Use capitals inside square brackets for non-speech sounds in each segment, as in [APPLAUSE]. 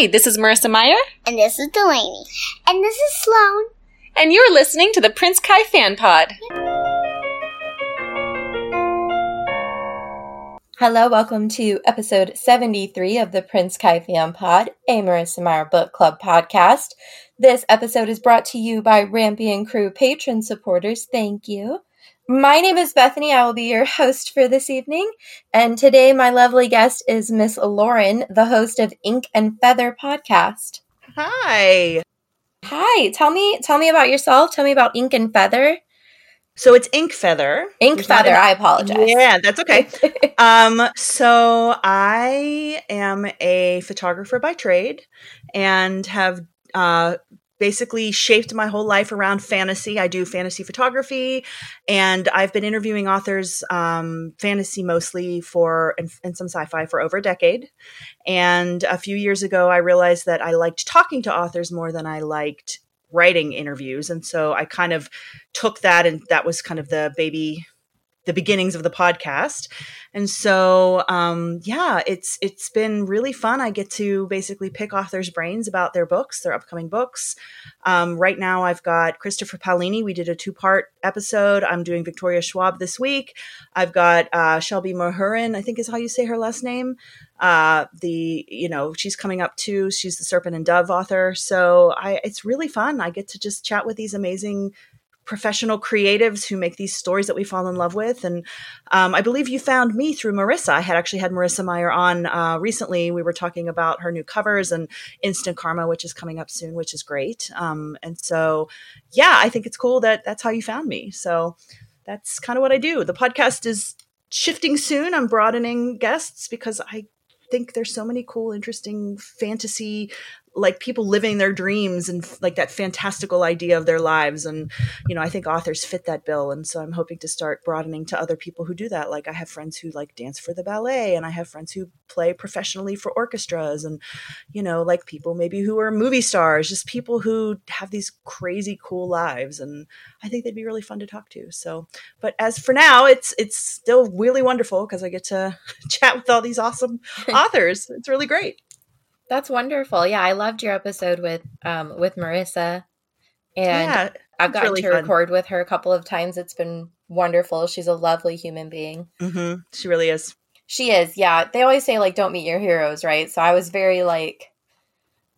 Hi, this is Marissa Meyer. And this is Delaney. And this is Sloan. And you're listening to the Prince Kai Fan Pod. Hello, welcome to episode 73 of the Prince Kai Fan Pod, a Marissa Meyer Book Club podcast. This episode is brought to you by Rampion Crew patron supporters. Thank you. My name is Bethanie. I will be your [LAUGHS] host for this evening. And today, my lovely guest is Miss Lauren, the host of Ink and Feather podcast. Hi. Hi. Tell me, tell me about yourself. Tell me about Ink and Feather. So it's Ink Feather. Ink There's Feather. I apologize. Yeah, that's okay. [LAUGHS] um, so I am a photographer by trade, and have uh, basically shaped my whole life around fantasy. I do fantasy photography, and I've been interviewing authors, um, fantasy mostly for and, and, some sci-fi for over a decade. And a few years ago, I realized that I liked talking to authors more than I liked writing interviews, and so I kind of took that, and that was kind of the baby the beginnings of the podcast. And so, um, yeah, it's it's been really fun. I get to basically pick authors' brains about their books, their upcoming books. Um, right now, I've got Christopher Paolini. We did a two part episode. I'm doing Victoria Schwab this week. I've got uh, Shelby Mahurin, I think is how you say her last name. Uh, the you know she's coming up too. She's the Serpent and Dove author. So I, it's really fun. I get to just chat with these amazing professional creatives who make these stories that we fall in love with. And um, I believe you found me through Marissa. I had actually had Marissa Meyer on uh, recently. We were talking about her new covers and Instant Karma, which is coming up soon, which is great. Um, and so, yeah, I think it's cool that that's how you found me. So that's kind of what I do. The podcast is shifting soon. I'm broadening guests because I think there's so many cool, interesting fantasy like people living their dreams and like that fantastical idea of their lives. And you know i think authors fit that bill. And so i'm hoping to start broadening to other people who do that. Like i have friends who like dance for the ballet and i have friends who play professionally for orchestras. And you know like people maybe who are movie stars just people who have these crazy cool lives. And i think they'd be really fun to talk to. So but as for now it's it's still really wonderful because i get to [LAUGHS] chat with all these awesome [LAUGHS] authors. It's really great that's wonderful. Yeah, I loved your episode with um with Marissa. And yeah, I've gotten really to fun. record with her a couple of times. It's been wonderful. She's a lovely human being. Mm-hmm. She really is. She is. Yeah. They always say like don't meet your heroes, right? So I was very like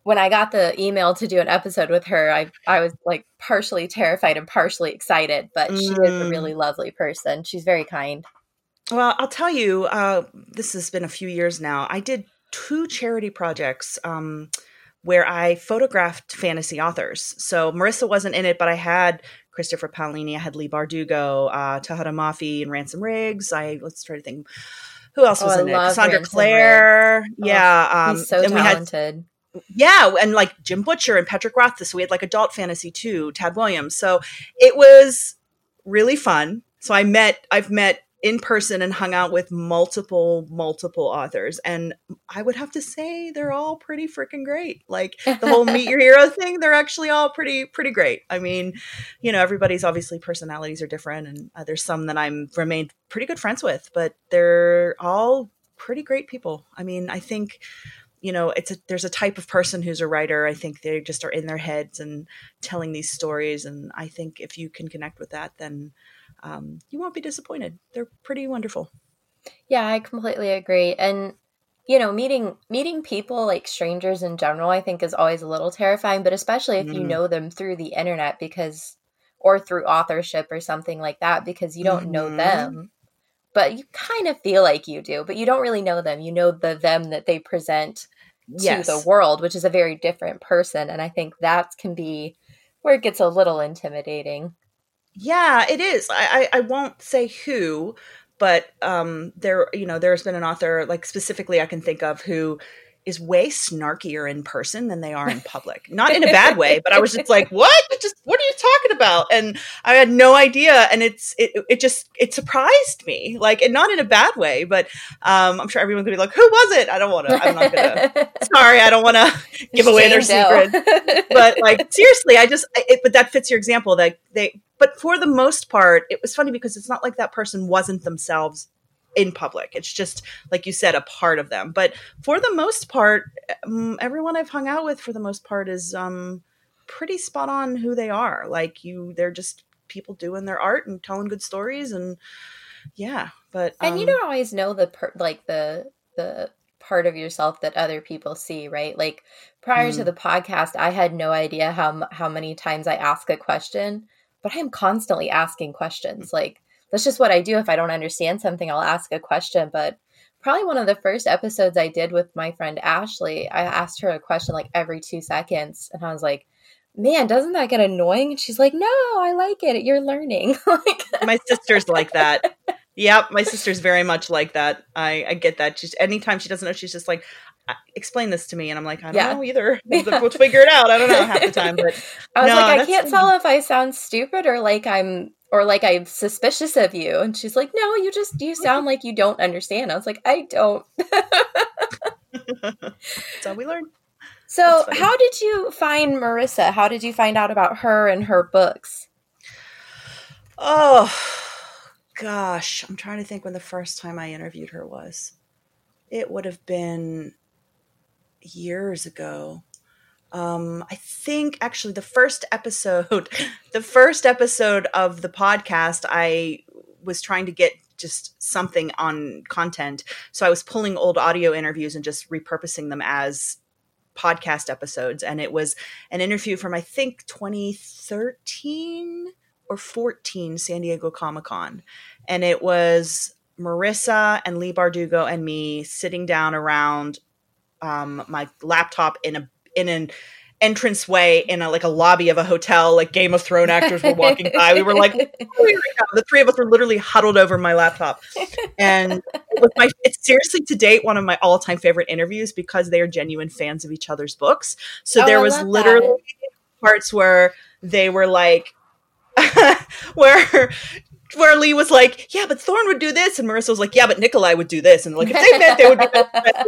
when I got the email to do an episode with her, I I was like partially terrified and partially excited, but mm. she is a mm. really lovely person. She's very kind. Well, I'll tell you, uh, this has been a few years now. I did two charity projects um, where I photographed fantasy authors. So Marissa wasn't in it, but I had Christopher Paolini, I had Leigh Bardugo, uh, Tahereh Mafi, and Ransom Riggs. I let's try to think who else was oh, in it. Cassandra Ransom Clare. Riggs. Yeah, oh, um, so talented. Had, yeah, and like Jim Butcher and Patrick Rothfuss. So we had like adult fantasy too. Tad Williams. So it was really fun. So I met. I've met in person and hung out with multiple multiple authors. And i would have to say they're all pretty freaking great. Like the whole [LAUGHS] meet your hero thing they're actually all pretty pretty great. I mean you know everybody's obviously personalities are different and uh, there's some that i'm remained pretty good friends with but they're all pretty great people. I mean i think you know it's a there's a type of person who's a writer. I think they just are in their heads and telling these stories. And i think if you can connect with that then um, you won't be disappointed. They're pretty wonderful. Yeah, I completely agree. And you know, meeting meeting people like strangers in general, I think is always a little terrifying, but especially if mm. you know them through the internet because or through authorship or something like that because you don't mm-hmm. know them. But you kind of feel like you do, but you don't really know them. You know the them that they present to yes. the world, which is a very different person. And I think that can be where it gets a little intimidating. Yeah, it is. I, I, I won't say who, but um, there, you know, there's been an author, like specifically I can think of, who is way snarkier in person than they are in public. [LAUGHS] Not in a bad way, but I was just like, "What? Just what are you talking about?" And I had no idea, and it's it it just it surprised me, like, and not in a bad way, but um, I'm sure everyone could be like, "Who was it?" I don't want to. I'm not gonna. [LAUGHS] sorry, I don't want to give away their secret. [LAUGHS] but like seriously, I just. It, but that fits your example. That they but for the most part, it was funny because it's not like that person wasn't themselves in public. It's just like you said, a part of them. But for the most part, um, everyone I've hung out with for the most part is um, pretty spot on who they are. Like you, they're just people doing their art and telling good stories, and yeah. But and you um, don't always know the per- like the the part of yourself that other people see, right? Like prior to Mm. the podcast, I had no idea how how many times I ask a question, but I'm constantly asking questions. Like that's just what I do. If I don't understand something, I'll ask a question. But probably one of the first episodes I did with my friend Ashley, I asked her a question like every two seconds, and I was like. Man, doesn't that get annoying? And she's like, "No, I like it. You're learning." [LAUGHS] like, my sister's like that. [LAUGHS] Yep, my sister's very much like that. I, I get that. She's anytime she doesn't know, she's just like, "Uh, "Explain this to me," and I'm like, "I don't Yeah. know either. [LAUGHS] Yeah. We'll figure it out. I don't know half the time, but I was No, like, I can't tell if I sound stupid or like I'm or like I'm suspicious of you. And she's like, No, you just you [LAUGHS] sound like you don't understand. I was like, I don't. [LAUGHS] that's how we learn." So how did you find Marissa? How did you find out about her and her books? Oh gosh, I'm trying to think when the first time I interviewed her was. It would have been years ago. Um, I think actually the first episode, [LAUGHS] the first episode of the podcast, I was trying to get just something on content. So I was pulling old audio interviews and just repurposing them as podcast episodes. And it was an interview from, I think, 2013 or 14 San Diego Comic Con. And it was Marissa and Leigh Bardugo and me sitting down around um, my laptop in a in an entranceway in a like a lobby of a hotel. Like Game of Thrones actors were walking by. We were like, [LAUGHS] oh the three of us were literally huddled over my laptop, and it was my. It's seriously to date one of my all time favorite interviews because they are genuine fans of each other's books. So Oh, there was love that. literally parts where they were like, [LAUGHS] where. Where Leigh was like, "Yeah, but Thorne would do this," and Marissa was like, "Yeah, but Nikolai would do this," and like if they met, they would be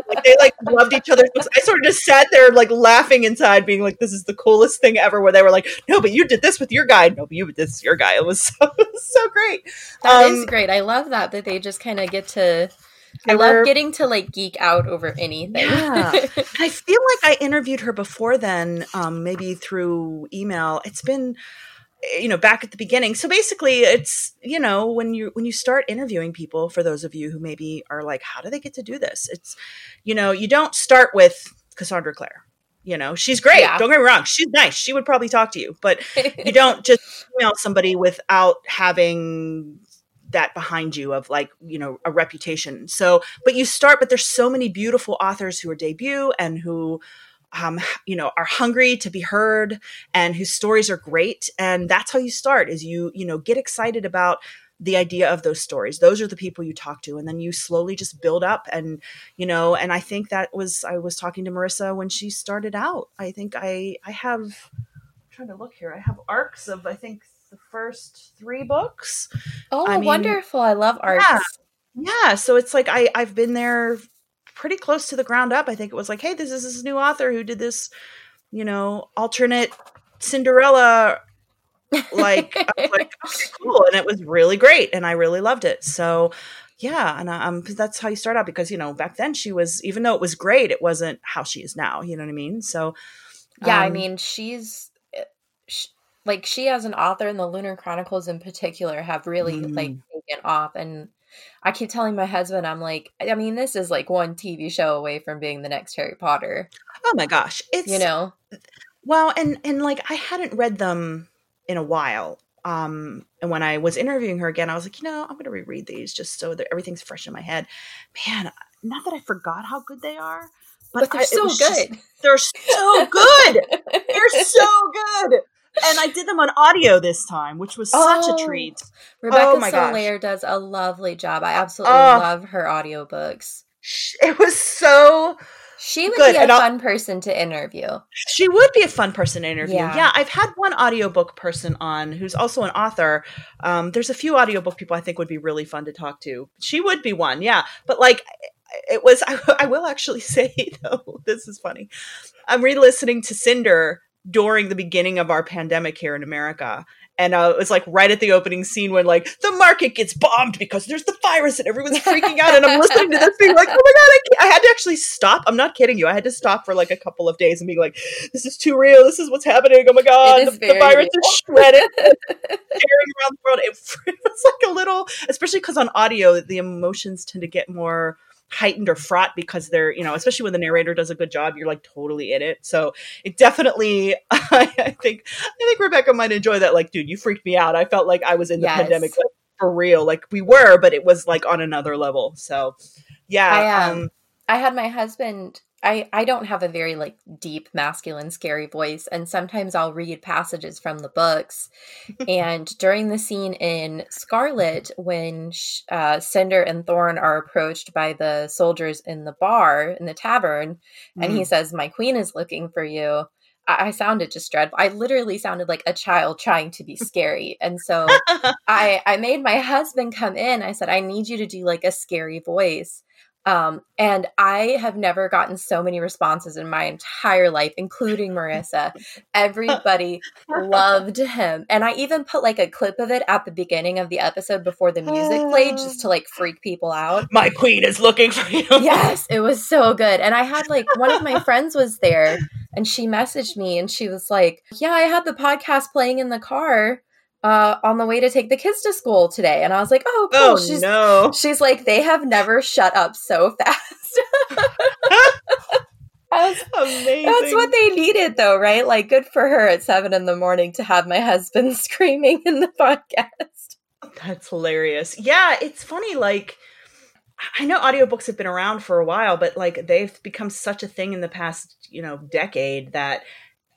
like they like loved each other. I sort of just sat there like laughing inside, being like, "This is the coolest thing ever." Where they were like, "No, but you did this with your guy. No, but you did this with your guy." It was [LAUGHS] so so great. That is Um, great. I love that that they just kind of get to I love were- getting to like geek out over anything. Yeah. [LAUGHS] I feel like I interviewed her before then, um, maybe through email. It's been, you know, back at the beginning. So basically, it's you know when you when you start interviewing people. For those of you who maybe are like, how do they get to do this? It's, you know, you don't start with Cassandra Clare. You know, she's great. Yeah. Don't get me wrong. She's nice. She would probably talk to you, but [LAUGHS] you don't just email somebody without having that behind you of like you know a reputation so but you start but there's so many beautiful authors who are debut and who um, you know are hungry to be heard and whose stories are great. And that's how you start is you you know get excited about the idea of those stories. Those are the people you talk to. And then you slowly just build up. And you know and i think that was i was talking to marissa when she started out. I think i i have I'm trying to look here. I have arcs of i think the first three books. Oh, I mean- wonderful. I love arcs. Yeah. yeah. So it's like i i've been there pretty close to the ground up. I think it was like hey this is this new author who did this you know alternate cinderella like, like [LAUGHS] cool. And it was really great and i really loved it. So yeah and um that's how you start out because you know back then she was even though it was great it wasn't how she is now you know what i mean? So Yeah, I um, mean, she's sh- like she as an author and the Lunar Chronicles in particular have really like Mm. taken off and I keep telling my husband I'm like I mean this is like one TV show away from being the next Harry Potter, oh my gosh it's you know. Well, and and like I hadn't read them in a while. Um, and when I was interviewing her again, I was like, you know, I'm going to reread these just so that everything's fresh in my head. Man, not that I forgot how good they are, but, But they're I- so was just- good. they're so good. they're so [LAUGHS] good. And I did them on audio this time, which was such Oh. a treat. Rebecca Oh my gosh. Soler does a lovely job. I absolutely Oh. love her audiobooks. Sh- It was so She would Good, be a and I'll- fun person to interview. She would be a fun person to interview. Yeah. Yeah. I've had one audiobook person on who's also an author. Um, there's a few audiobook people I think would be really fun to talk to. She would be one, yeah. But like, it was, I, [LAUGHS] I will actually [LAUGHS] say, though, this is funny. I'm re listening to Cinder during the beginning of our pandemic here in America. And uh, it was like right at the opening scene when like the market gets bombed because there's the virus and everyone's freaking out. And I'm listening to this being like, oh my God, I, I, had to actually stop. I'm not kidding you. I had to stop for like a couple of days and be like, this is too real. This is what's happening. Oh my God. The, the, virus real. is shredded, tearing around the world. It, it [LAUGHS] was like a little, especially because on audio, the emotions tend to get more heightened or fraught because they're you know especially when the narrator does a good job you're like totally in it. So it definitely [LAUGHS] i think i think rebecca might enjoy that like dude you freaked me out. I felt like i was in the yes. pandemic like, for real. Like we were but it was like on another level. So yeah I, um, um, I had my husband I, I don't have a very like deep masculine scary voice and sometimes I'll read passages from the books. [LAUGHS] And during the scene in Scarlet when uh, Cinder and Thorne are approached by the soldiers in the bar in the tavern and mm. he says my queen is looking for you I, I sounded just dreadful. I literally sounded like a child trying to be scary. And so [LAUGHS] I I made my husband come in. I said I need you to do like a scary voice um, and I have never gotten so many responses in my entire life, including Marissa. Everybody loved him. And I even put like a clip of it at the beginning of the episode before the music played just to like freak people out. My queen is looking for you. yes, it was so good. And I had like one of my [LAUGHS] friends was there and she messaged me and she was like, Yeah, I had the podcast playing in the car uh, on the way to take the kids to school today. And I was like, oh, cool. Oh, she's, no. She's like, they have never shut up so fast. [LAUGHS] was, Amazing. That's what they needed, though, right? Like, good for her at seven in the morning to have my husband [LAUGHS] screaming in the podcast. That's hilarious. Yeah, it's funny. Like, I know audiobooks have been around for a while, but like they've become such a thing in the past, you know, decade that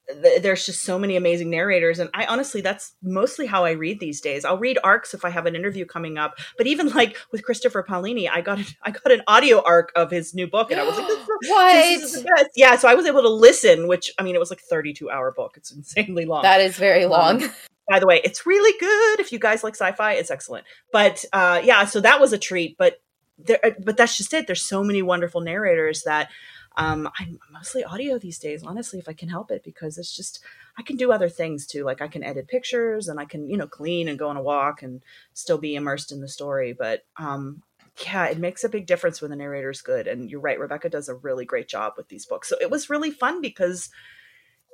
th- there's just so many amazing narrators and i honestly that's mostly how i read these days. I'll read arcs if i have an interview coming up but even like with christopher paolini i got i got an audio arc of his new book and i was like this, what? this is yeah so i was able to listen which i mean it was like 32 hour book. It's insanely long. That is very um, long. um, by the way it's really good if you guys like sci-fi. It's excellent. But uh yeah so that was a treat but there but that's just it. There's so many wonderful narrators that um, I'm mostly audio these days, honestly, if I can help it, because it's just I can do other things too. Like I can edit pictures and I can, you know, clean and go on a walk and still be immersed in the story. But um, yeah, it makes a big difference when the narrator's good. And you're right, Rebecca does a really great job with these books. So it was really fun because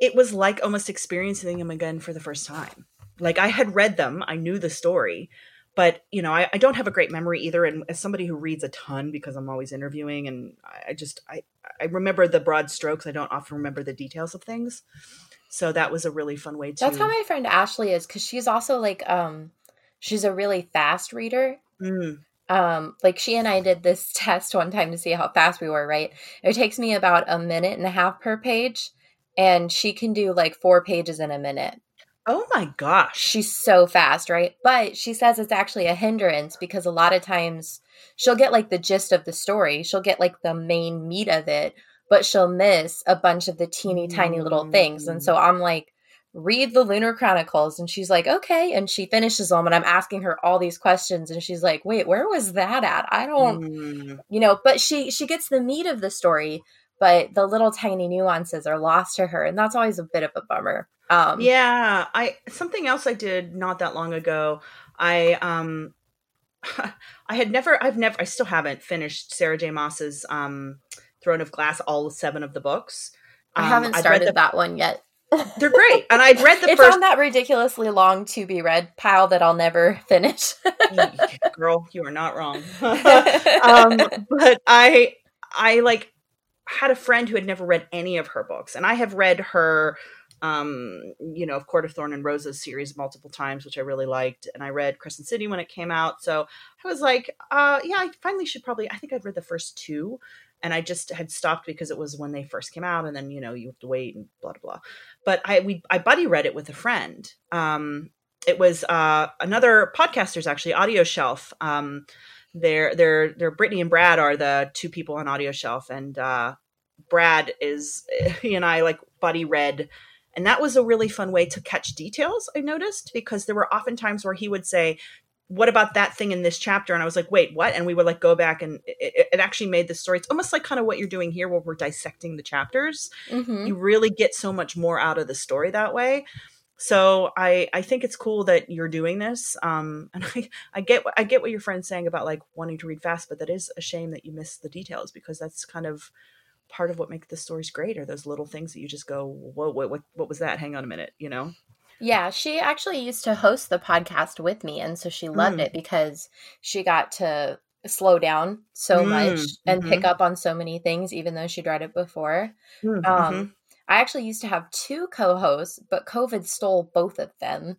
it was like almost experiencing them again for the first time. Like I had read them, I knew the story, but you know I, I, don't have a great memory either and as somebody who reads a ton because i'm always interviewing and i just i i remember the broad strokes i don't often remember the details of things. So that was a really fun way to that's how my friend ashley is because she's also like um she's a really fast reader. Mm. um like she and i did this [LAUGHS] test one time to see how fast we were right? It takes me about a minute and a half per page and she can do like four pages in a minute Oh my gosh. She's so fast, right? But she says it's actually a hindrance because a lot of times she'll get like the gist of the story, she'll get like the main meat of it, but she'll miss a bunch of the teeny tiny little things. And so I'm like, read the Lunar Chronicles. And she's like, okay. And she finishes them. And I'm asking her all these questions. And she's like, wait, where was that at? I don't, mm. you know, but she, she gets the meat of the story, but the little tiny nuances are lost to her. And that's always a bit of a bummer. Um, yeah, I something else I did not that long ago. I um, [LAUGHS] I had never, I've never, I still haven't finished Sarah J. Maas's um, Throne of Glass, all seven of the books. Um, I haven't started the, that one yet. [LAUGHS] They're great, and I'd read the [LAUGHS] it's first. on that ridiculously long to be read pile that I'll never finish. Girl, you are not wrong. um, but I, I like had a friend who had never read any of her books, and I have read her um, you know, of Court of Thorn and Roses series multiple times, which I really liked. And I read Crescent City when it came out. So I was like, uh, yeah, I finally should probably, I think I'd read the first two. And I just had stopped because it was when they first came out. And then, you know, you have to wait and blah, blah, blah. But I, we, I buddy read it with a friend. Um, it was uh, another podcasters actually, Audio Shelf. Um, they're, they're, they're Brittany and Brad are the two people on Audio Shelf. And uh, Brad is, [LAUGHS] he and I like buddy read and that was a really fun way to catch details, I noticed, because there were often times where he would say, what about that thing in this chapter? And I was like, wait, what? And we would like go back and it, it actually made the story. It's almost like kind of what you're doing here where we're dissecting the chapters. Mhm. You really get so much more out of the story that way. So I I think it's cool that you're doing this. Um, [LAUGHS] and I I get I get what your friend's saying about like wanting to read fast, but that is a shame that you miss the details because that's kind of part of what makes the stories great are those little things that you just go, whoa, what what what was that? Hang on a minute, you know? Yeah, she actually used to host the podcast with me, and so she loved Mm. it because she got to slow down so Mm, much and pick mhm. up on so many things, even though she'd read it before. Mhm. Um, I actually used to have two co-hosts, but COVID stole both of them.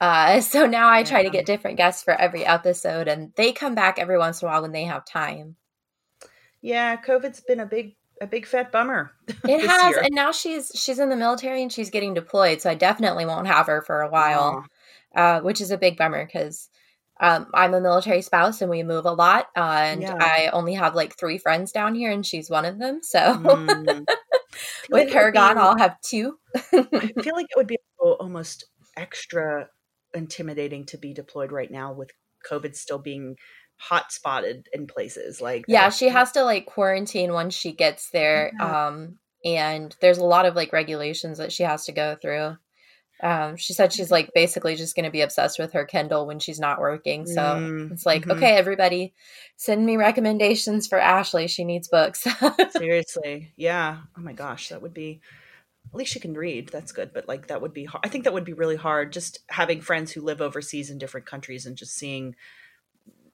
Uh, [LAUGHS] so now I try to get different guests for every episode, and they come back every once in a while when they have time. yeah, COVID's been a big a big fat bummer. [LAUGHS] It has, year. and now she's she's in the military and she's getting deployed, so I definitely won't have her for a while. Aw. uh, which is a big bummer because um, I'm a military spouse and we move a lot. Uh, and Yeah. I only have like three friends down here, and she's one of them. So Mm. [LAUGHS] with It her gone, be- I'll have two. I feel like it would be almost extra intimidating to be deployed right now with COVID still being hot spotted in places. Like yeah, she has to like quarantine once she gets there. Yeah. Um, and there's a lot of like regulations that she has to go through. Um, she said she's like basically just going to be obsessed with her Kindle when she's not working. So Mm, it's like, mhm. okay, everybody, send me recommendations for Ashley. She needs books. [LAUGHS] Seriously, yeah. Oh my gosh, that would be. At least she can read. That's good. But like that would be. har- I think that would be really hard. Just having friends who live overseas in different countries and just seeing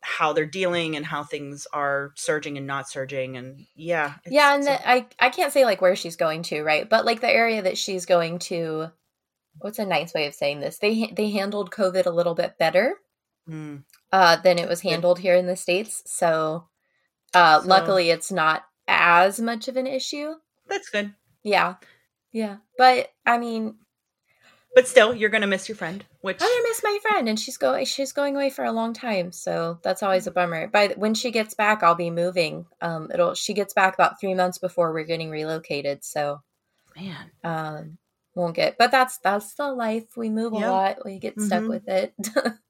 how they're dealing and how things are surging and not surging. And yeah, yeah, and the, I I can't say like where she's going to, right? But like the area that she's going to, what's a nice way of saying this? They they handled COVID a little bit better Mm, uh, than it was handled here in the states. So, uh, So- luckily, it's not as much of an issue. that's good. Yeah, yeah. But I mean, But still, you're gonna miss your friend, which I'm gonna miss my friend, and she's going she's going away for a long time, so that's always a bummer. By when she gets back, I'll be moving. Um, it'll she gets back about three months before we're getting relocated, so man. um won't get but that's that's the life we move Yeah. a lot we get stuck Mhm. with it [LAUGHS]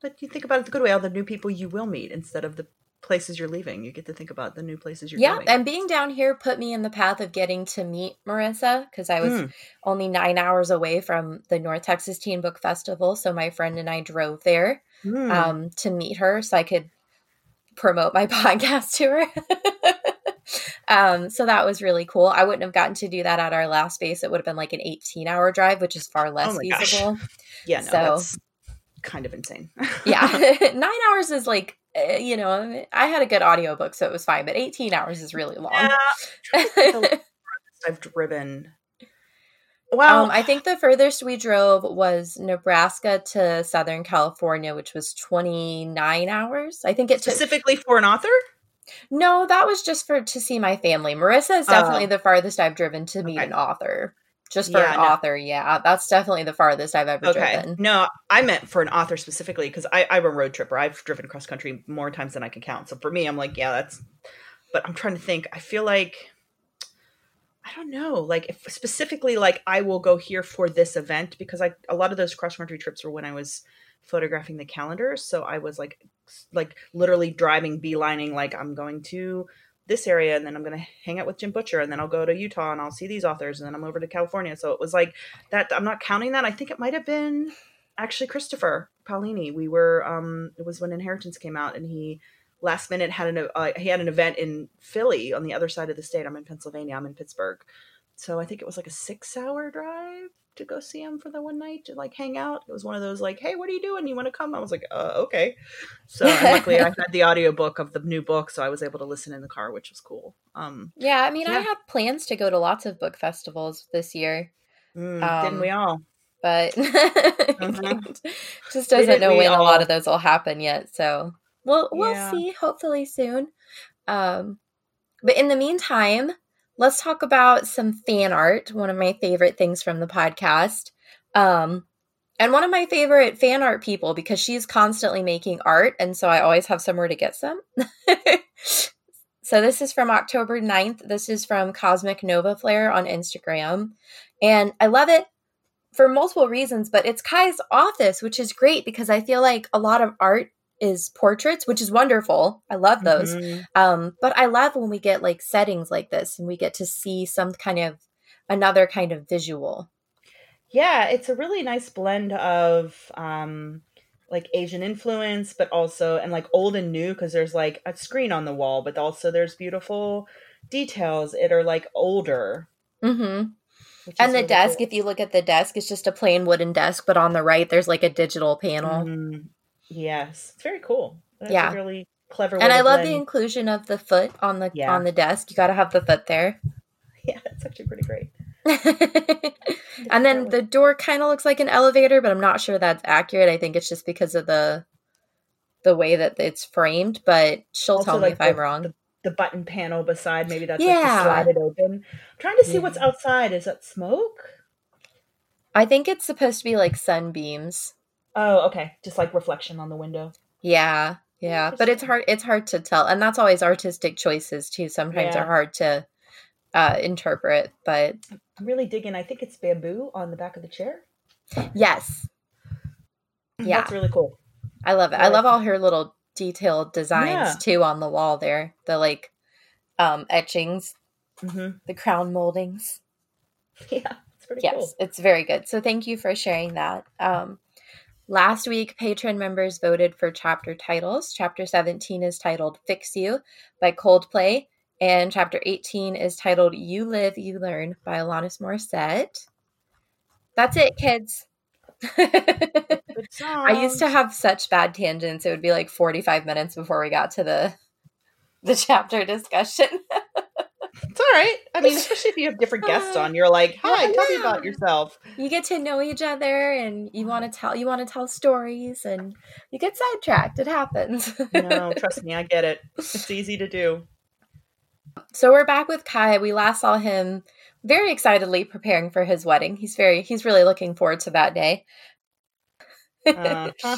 But you think about it the good way, all the new people you will meet instead of the places you're leaving. You get to think about the new places you're yeah going. and being down here put me in the path of getting to meet marissa because i was Mm. only nine hours away from the north texas teen book festival so my friend and i drove there Mm. um to meet her so i could promote my [LAUGHS] podcast to her [LAUGHS] um so that was really cool i wouldn't have gotten to do that at our last base it would have been like an 18 hour drive which is far less Oh my gosh. feasible [LAUGHS] yeah, no, so- that's kind of insane. yeah nine hours is like you know i had a good audiobook so it was fine but 18 hours is really long Yeah, [LAUGHS] I've driven. Well, um, i think the furthest we drove was nebraska to southern california which was 29 hours i think it took specifically for an author. no that was just for to see my family marissa is definitely Oh. the farthest i've driven to meet Okay. an author just for Yeah, an no. author yeah uh, that's definitely the farthest i've ever Okay, driven no, I meant for an author specifically because I, i'm a road tripper. I've driven across country more times than I can count. So for me, I'm like, yeah, that's. But I'm trying to think. I feel like. I don't know. Like if specifically, like I will go here for this event because I a lot of those cross country trips were when I was photographing the calendars. So I was like, like literally driving, beelining. Like I'm going to this area, and then I'm going to hang out with Jim Butcher, and then I'll go to Utah, and I'll see these authors, and then I'm over to California. So it was like that. I'm not counting that. I think it might have been actually Christopher Paolini. We were. um It was when Inheritance came out, and he last minute had an uh, he had an event in Philly on the other side of the state. I'm in Pennsylvania. I'm in Pittsburgh, so I think it was like a six hour drive to go see him for the one night to like hang out. It was one of those like, hey, what are you doing? You want to come? I was like, uh, okay. So luckily, I [LAUGHS] had the audiobook of the new book, so I was able to listen in the car, which was cool. Um, yeah i mean i Yeah. have plans to go to lots of book festivals this year mm, Um, didn't we all? but [LAUGHS] Mhm. just doesn't know when a lot of those will happen yet. So we'll we'll Yeah. see. Hopefully soon. Um, but in the meantime, let's talk about some fan art. One of my favorite things from the podcast. Um, and one of my favorite fan art people because she's constantly making art, and so I always have somewhere to get some. [LAUGHS] so this is from October 9th. This is from Cosmic Nova Flare on Instagram. And I love it for multiple reasons, but it's Kai's office, which is great because I feel like a lot of art is portraits, which is wonderful. I love those. Mhm. Um, but I love when we get like settings like this and we get to see some kind of another kind of visual. Yeah, it's a really nice blend of um like Asian influence, but also and like old and new because there's like a screen on the wall, but also there's beautiful details that are like older. Mm-hmm. And the really desk, cool. if you look at the desk, it's just a plain wooden desk, but on the right there's like a digital panel. Mhm. Yes, it's very cool. That's Yeah. a really clever. way And I love the inclusion of the foot on the Yeah. on the desk. You got to have the foot there. [LAUGHS] Yeah, it's actually pretty great. [LAUGHS] and then the door kind of looks like an elevator, but I'm not sure that's accurate. I think it's just because of the the way that it's framed, but she'll Also, tell me like, if I'm wrong. the, the button panel beside maybe that's Yeah. like slide it open. I'm trying to see what's outside. Is that smoke? I think it's supposed to be like sunbeams. Oh, okay. Just like reflection on the window. Yeah, yeah, but it's hard. It's hard to tell, and that's always artistic choices too. Sometimes Yeah. are hard to uh, interpret, but I'm really digging. I think it's bamboo on the back of the chair. yes, yeah, That's really cool. I love it. I I like love all her little detailed designs Yeah. too on the wall there. The like um etchings, hmm the crown moldings. [LAUGHS] Yeah, it's pretty yes, cool. it's very good. So thank you for sharing that. Um, last week, patron members voted for chapter titles. Chapter 17 is titled Fix You by Coldplay, and chapter 18 is titled You Live, You Learn by Alanis Morissette. That's it, kids. [LAUGHS] I used to have such bad tangents. It would be like 45 minutes before we got to the the chapter discussion. [LAUGHS] Right. I mean, especially if you have different guests [LAUGHS] on, you're like, "Hi, Yeah, tell me about yourself." you get to know each other and you want to tell you want to tell stories and you get sidetracked. It happens. No, [LAUGHS] trust me, I get it. It's easy to do. so we're back with Kai. We last saw him very excitedly preparing for his wedding. He's very he's really looking forward to that day. Uh. [LAUGHS]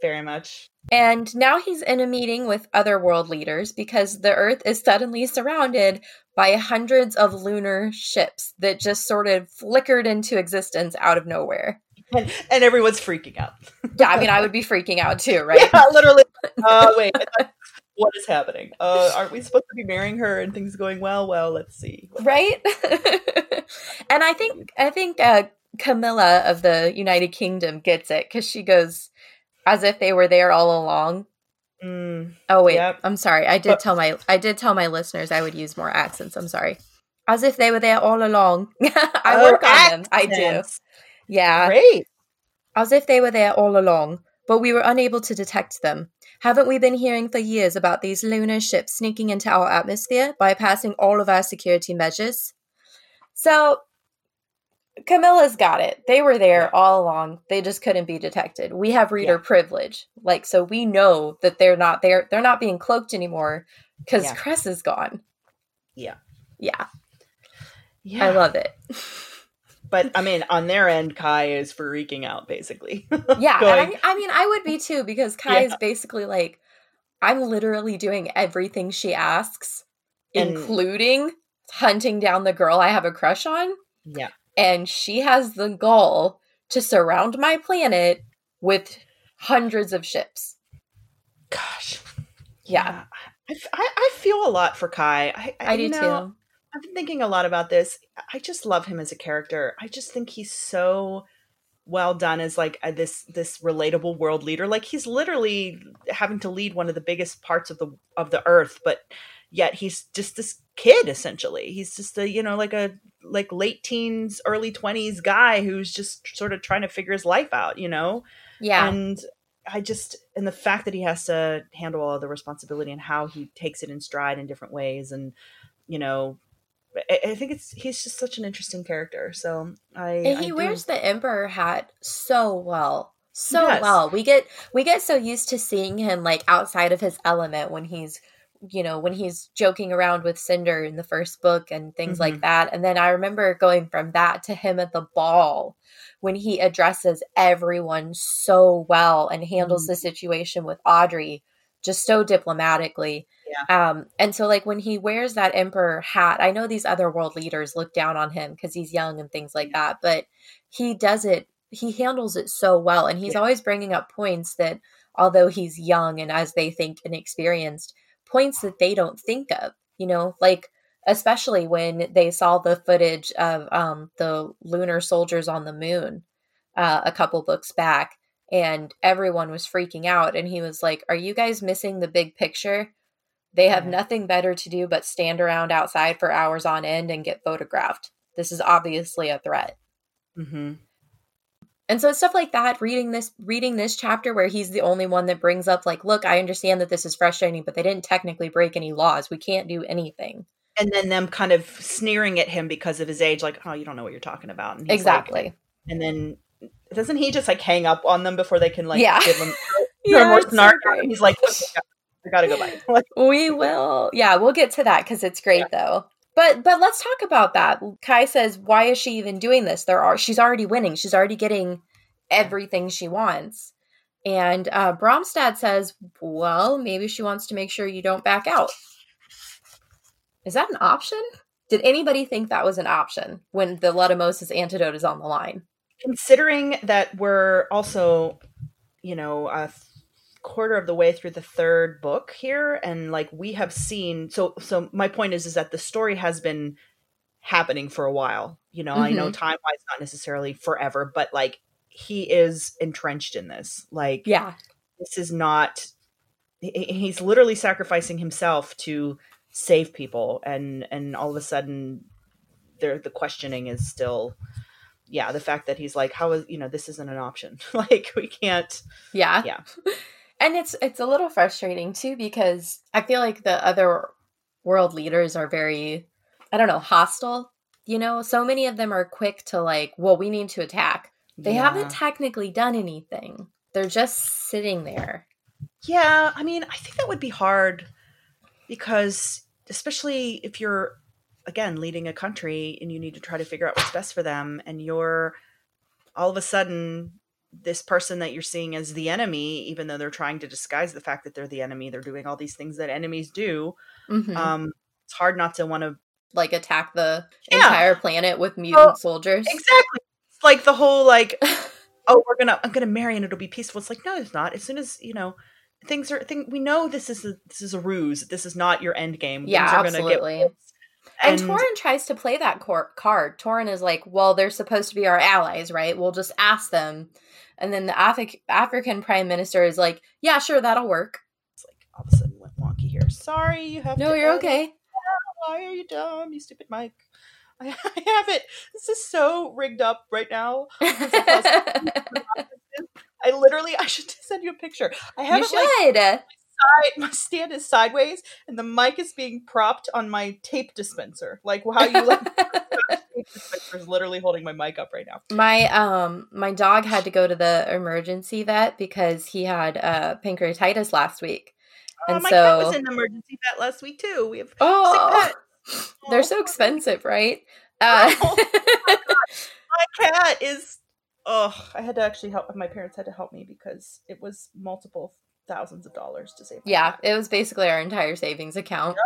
Very much. And now he's in a meeting with other world leaders because the Earth is suddenly surrounded by hundreds of lunar ships that just sort of flickered into existence out of nowhere. And, and everyone's freaking out. Yeah, I mean, I would be freaking out too, right? [LAUGHS] Yeah, literally. Uh, [LAUGHS] wait, what is happening? Uh, aren't we supposed to be marrying her and things going well? Well, let's see. Right? [LAUGHS] and I think I think uh, Camilla of the United Kingdom gets it because she goes as if they were there all along. Mm, Oh wait, Yep. I'm sorry. I did But- tell my I did tell my listeners I would use more accents. I'm sorry. As if they were there all along. [LAUGHS] I oh, work on them. I do. Yeah. Great. As if they were there all along, but we were unable to detect them. Haven't we been hearing for years about these lunar ships sneaking into our atmosphere, bypassing all of our security measures? So, Camilla's got it. They were there Yeah. all along. They just couldn't be detected. We have reader Yeah. privilege. Like so we know that they're not there. They're not being cloaked anymore cuz Yeah. Cress is gone. Yeah. Yeah, Yeah. I love it. But I mean, on their end, Kai is freaking out, basically. [LAUGHS] Yeah, and Going, I, I mean, I would be too because Kai Yeah. is basically like, I'm literally doing everything she asks, And- including hunting down the girl I have a crush on, yeah. And she has the gall to surround my planet with hundreds of ships. Gosh. Yeah, I feel a lot for Kai. I, I, do you know, too. I've been thinking a lot about this. I just love him as a character. I just think he's so well done as like a, this this relatable world leader. Like he's literally having to lead one of the biggest parts of the of the earth, but yet he's just this kid essentially. He's just a you know like a like late teens, early twenties guy who's just sort of trying to figure his life out. You know, Yeah, and I just and the fact that he has to handle all the responsibility and how he takes it in stride in different ways, and you know, I, I think it's he's just such an interesting character. So I and I he do- wears the emperor hat so well so Yes. well we get we get so used to seeing him like outside of his element when he's you know when he's joking around with cinder in the first book and things like Mhm. that and then i remember going from that to him at the ball when he addresses everyone so well and handles Mhm. the situation with Adri just so diplomatically. Yeah. Um, and so like when he wears that emperor hat, I know these other world leaders look down on him because he's young and things like that, but he does it. He handles it so well, and he's Yeah. always bringing up points that, although he's young and as they think inexperienced, points that they don't think of. You know, like especially when they saw the footage of um, the lunar soldiers on the moon uh, a couple books back and everyone was freaking out and he was like are you guys missing the big picture? They have nothing better to do but stand around outside for hours on end and get photographed. This is obviously a threat. Hmm and so it's stuff like that reading this reading this chapter where he's the only one that brings up like look i understand that this is frustrating but they didn't technically break any laws we can't do anything And then them kind of sneering at him because of his age, like, "Oh, you don't know what you're talking about." And he's like- exactly and then doesn't he just like hang up on them before they can like Yeah. give him [LAUGHS] [LAUGHS] Yeah, more it's so. He's like, "I gotta go by." [LAUGHS] We will. Yeah, we'll get to that because it's great though. But but let's talk about that. Kai says, why is she even doing this? There are she's already winning. She's already getting everything she wants. And uh, Bromstad says, well, maybe she wants to make sure you don't back out. Is that an option? Did anybody think that was an option when the letumosis antidote is on the line? considering that we're also, you know, th- quarter of the way through the third book here, and like we have seen. So, so my point is, is that the story has been happening for a while. You know, I know mm-hmm. time wise, not necessarily forever, but like he is entrenched in this. Like, Yeah. this is not. He's literally sacrificing himself to save people, and and all of a sudden, there the questioning is still yeah the fact that he's like how is you know this isn't an option [LAUGHS] like we can't Yeah. Yeah. [LAUGHS] and it's it's a little frustrating too because I feel like the other world leaders are very I don't know, hostile. You know, so many of them are quick to like, well, we need to attack. They yeah. haven't technically done anything. They're just sitting there. yeah i mean i think that would be hard because especially if you're again leading a country and you need to try to figure out what's best for them and you're all of a sudden this person that you're seeing as the enemy even though they're trying to disguise the fact that they're the enemy they're doing all these things that enemies do Mhm. um it's hard not to want to like attack the Yeah. entire planet with mutant Well, soldiers. Exactly. It's like the whole like, [LAUGHS] oh, we're gonna I'm gonna marry and it'll be peaceful. It's like, no, it's not. As soon as, you know, things are thing we know this is a this is a ruse. This is not your end game. Yeah, Things are absolutely. Gonna get worse. And, Torin tries to play that cor- card. Torin is like, well, they're supposed to be our allies, right? We'll just ask them. And then the Afri- African prime minister is like, yeah, sure, that'll work. it's like all of a sudden went wonky here. Sorry, you have No, you're okay. Why are you dumb, you stupid Mike? [LAUGHS] I, I have it. This is so rigged up right now. [LAUGHS] I literally I should [LAUGHS] send you a picture. I have you it like should. Side, my stand is sideways and the mic is being propped on my tape dispenser. Like how you like [LAUGHS] tape dispenser is literally holding my mic up right now. my um my dog had to go to the emergency vet because he had uh pancreatitis last week. Uh, And my cat was so- in the emergency vet last week too. We have Oh, [LAUGHS] they're Oh, so expensive, right? [LAUGHS] Uh, my cat is oh I had to actually help my parents had to help me because it was multiple thousands of dollars to save yeah, it was basically our entire savings account.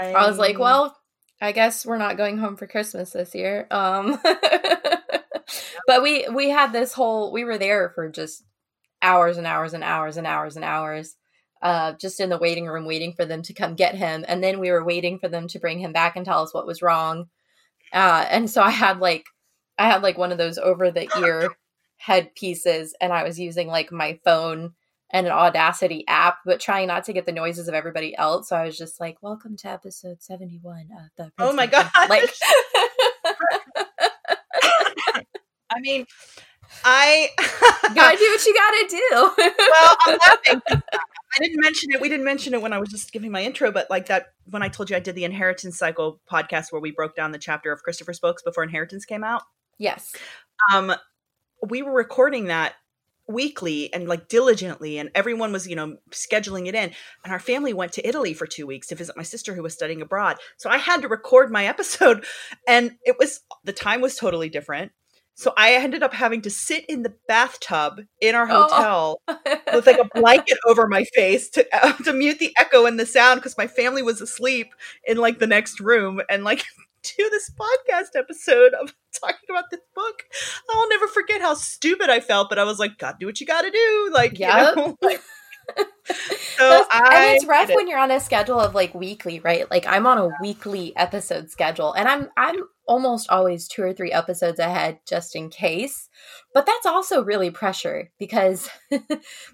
I, [LAUGHS] I was like, well, I guess we're not going home for Christmas this year. Um [LAUGHS] but we we had this whole we were there for just hours and hours and hours and hours and hours. Uh, just in the waiting room waiting for them to come get him and then we were waiting for them to bring him back and tell us what was wrong uh, and so i had like i had like one of those over the ear headpieces and i was using like my phone and an audacity app but trying not to get the noises of everybody else so i was just like welcome to episode 71 of the Oh my god! like [LAUGHS] I mean I [LAUGHS] gotta do what you gotta do well, I'm laughing. I didn't mention it. We didn't mention it when I was just giving my intro, but like that when I told you I did the Inheritance Cycle podcast where we broke down the chapter of Christopher Spokes before Inheritance came out. yes Um, we were recording that weekly and like diligently, and everyone was, you know, scheduling it in. And our family went to Italy for two weeks to visit my sister who was studying abroad. So I had to record my episode, [LAUGHS] and it was the time was totally different. So I ended up having to sit in the bathtub in our Oh. hotel [LAUGHS] with like a blanket over my face to uh, [LAUGHS] to mute the echo and the sound because my family was asleep in like the next room and like do this podcast episode of [LAUGHS] talking about this book. I'll never forget how stupid I felt, but I was like, God, do what you got to do. Like, yeah. you know, [LAUGHS] [LAUGHS] like, so I and it's rough it. when you're on a schedule of like weekly, right? Like I'm on a weekly episode schedule and I'm I'm almost always two or three episodes ahead just in case. But that's also really pressure because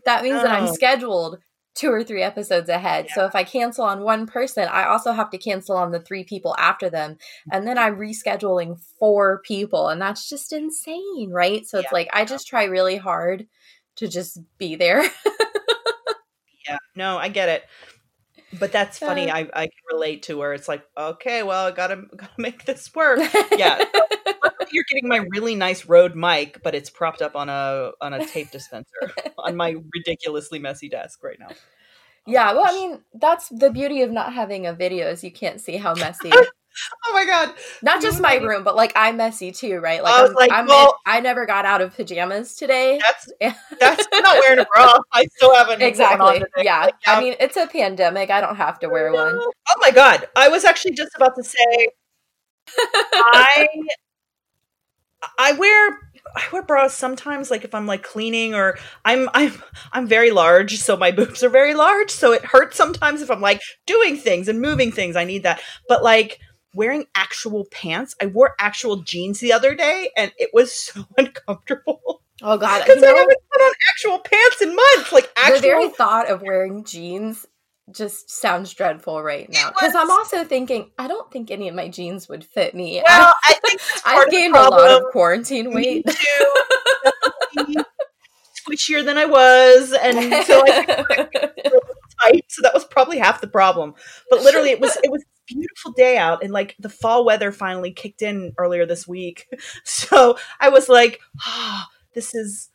that means that I'm Oh. scheduled two or three episodes ahead. So if I cancel on one person, I also have to cancel on the three people after them. And then I'm rescheduling four people and that's just insane, right? So it's Yeah. like I just try really hard to just be there. [LAUGHS] Yeah, no, I get it. But that's funny. Uh. I, I can relate to where it's like, okay, well, I gotta [LAUGHS] gotta make this work. [LAUGHS] Yeah. You're getting my really nice Rode mic, but it's propped up on a on a tape [LAUGHS] dispenser on my ridiculously messy desk right now. Oh yeah, well, I mean, that's the beauty of not having a video is you can't see how messy. [LAUGHS] Oh my god. Not just my room, but like I'm messy too, right? Like I was I'm, like, I'm well- I never got out of pajamas today. That's [LAUGHS] that's I'm not wearing a bra. I still haven't put one on exactly. Yeah. Like, I mean, it's a pandemic. I don't have to wear one. Oh my god. I was actually just about to say I I wear I wear bras sometimes like if I'm like cleaning or I'm I'm I'm very large so my boobs are very large so it hurts sometimes if I'm like doing things and moving things. I need that. But like wearing actual pants I wore actual jeans the other day and it was [LAUGHS] so uncomfortable. Oh god. [LAUGHS] because I haven't put on actual pants in months like actual the very thought of wearing jeans just sounds dreadful right now. Because I'm also thinking, I don't think any of my jeans would fit me. well I think [LAUGHS] I've gained a lot of quarantine weight. too. [LAUGHS] Squishier than I was, and so I [LAUGHS] tight. So that was probably half the problem. But literally, it was it was a beautiful day out, and like the fall weather finally kicked in earlier this week. So I was like, ah, this is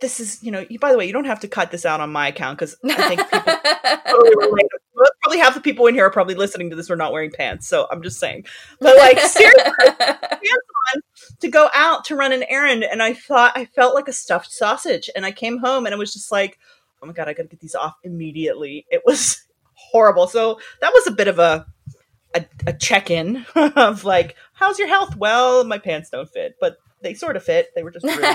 this is you know. You, by the way, you don't have to cut this out on my account because I think people [LAUGHS] relate. Well, Probably half the people in here are probably listening to this are not wearing pants. So I'm just saying. But like seriously [LAUGHS] pants on to go out to run an errand and I thought I felt like a stuffed sausage and I came home and it was just like oh my god I got to get these off immediately it was [LAUGHS] horrible so that was a bit of a a, a check-in of like how's your health well my pants don't fit but they sort of fit they were just really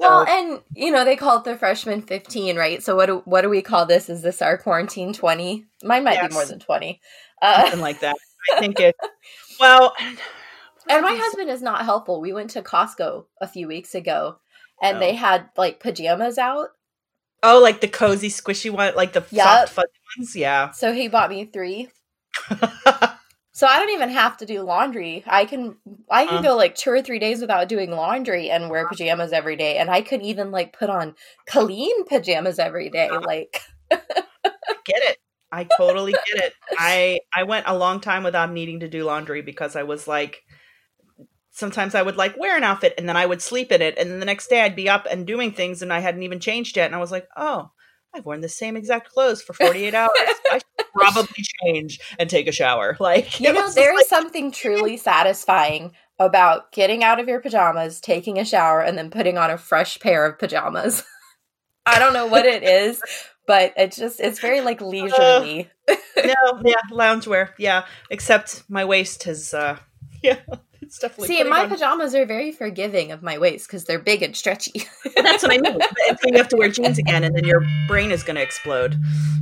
well, and you know they call it the freshman fifteen, right? So what do what do we call this? Is this our quarantine twenty? Mine might Yes. be more than twenty. Uh, something like that I think it [LAUGHS] well and my husband is not helpful. We went to Costco a few weeks ago, and Oh. they had like pajamas out. oh like the cozy squishy one like the Yep. soft fuzzy ones yeah So he bought me three. [LAUGHS] So I don't even have to do laundry. I can I can Uh. go like two or three days without doing laundry and wear pajamas every day. And I could even like put on clean pajamas every day. Like get it. I totally get it. I I went a long time without needing to do laundry because I was like sometimes I would like wear an outfit and then I would sleep in it and then the next day I'd be up and doing things and I hadn't even changed yet and I was like, "Oh, I've worn the same exact clothes for 48 hours. I should [LAUGHS] probably change and take a shower." [LAUGHS] Like, you it know, was there is like- something truly satisfying about getting out of your pajamas, taking a shower, and then putting on a fresh pair of pajamas. [LAUGHS] I don't know what it is, but it's just it's very like leisurely. no, yeah, loungewear. Yeah, except my waist has uh yeah, [LAUGHS] it's definitely See, my on- pajamas are very forgiving of my waist because they're big and stretchy. That's what I mean. [LAUGHS] But you have to wear jeans again, and then your brain is going to explode.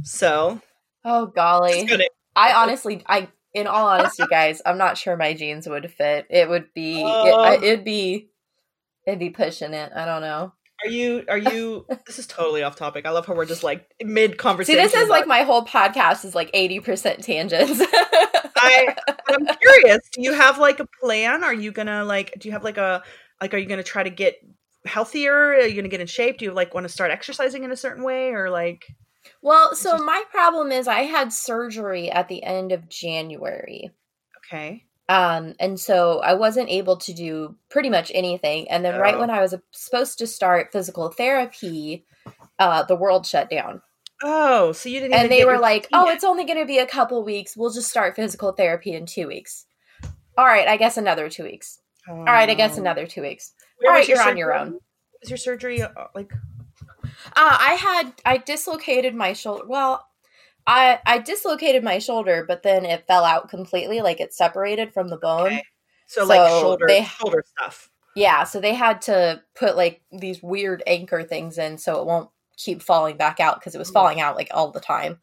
So, oh golly. gonna, I honestly, I in all honesty, guys, I'm not sure my jeans would fit. It would be, it, Oh. I- it'd be, it'd be pushing it. I don't know. are you? Are you? [LAUGHS] This is totally off topic. I love how we're just like mid conversation. See, this is like my whole podcast is like 80 percent tangents. I. I'm curious. Do you have like a plan? Are you gonna like? Do you have like a like? Are you gonna try to get healthier? Are you gonna get in shape? Do you like want to start exercising in a certain way, or like? well, so Just- my problem is I had surgery at the end of January. Okay. Um, and so I wasn't able to do pretty much anything. And then right Oh. when I was supposed to start physical therapy, uh, the world shut down. Oh, so you didn't. even and they were like, "Oh, it's only going to be a couple weeks. We'll just start physical therapy in two weeks." All right, I guess another two weeks. All right, I guess another two weeks. Where All right, you're on your own. Was your surgery uh, like? Uh, I had I dislocated my shoulder. Well, I I dislocated my shoulder, but then it fell out completely, like it separated from the bone. Okay. So, like shoulder they- shoulder stuff. Yeah, so they had to put like these weird anchor things in so it won't keep falling back out because it was Mm. falling out like all the time.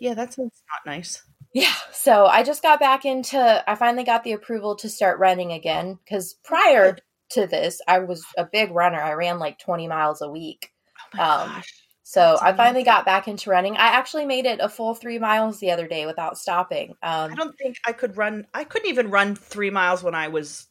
Yeah, that sounds not nice. Yeah, so I just got back into I finally got the approval to start running again cuz prior to this I was a big runner. I ran like 20 miles a week. Oh my Um, gosh. So That's I finally amazing. got back into running. I actually made it a full 3 miles the other day without stopping. I Um don't think I could run. I couldn't even run three miles when I was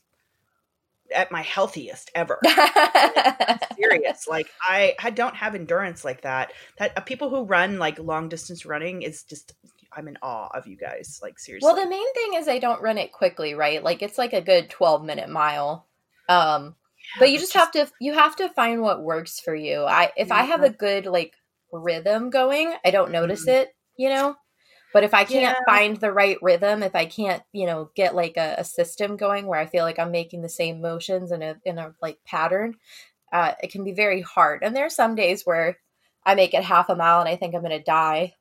at my healthiest ever. [LAUGHS] serious. Like I, I don't have endurance like that. That uh, people who run like long distance running is just. I'm in awe of you guys. Like seriously. Well, the main thing is I don't run it quickly, right? Like it's like a good 12 minute mile. Um but you just have to you have to find what works for you. I if I have a good like rhythm going, I don't notice it, you know? But if I can't Yeah. find the right rhythm, if I can't, you know, get like a, a system going where I feel like I'm making the same motions in a in a like pattern, uh, it can be very hard. And there are some days where I make it half a mile and I think I'm gonna die.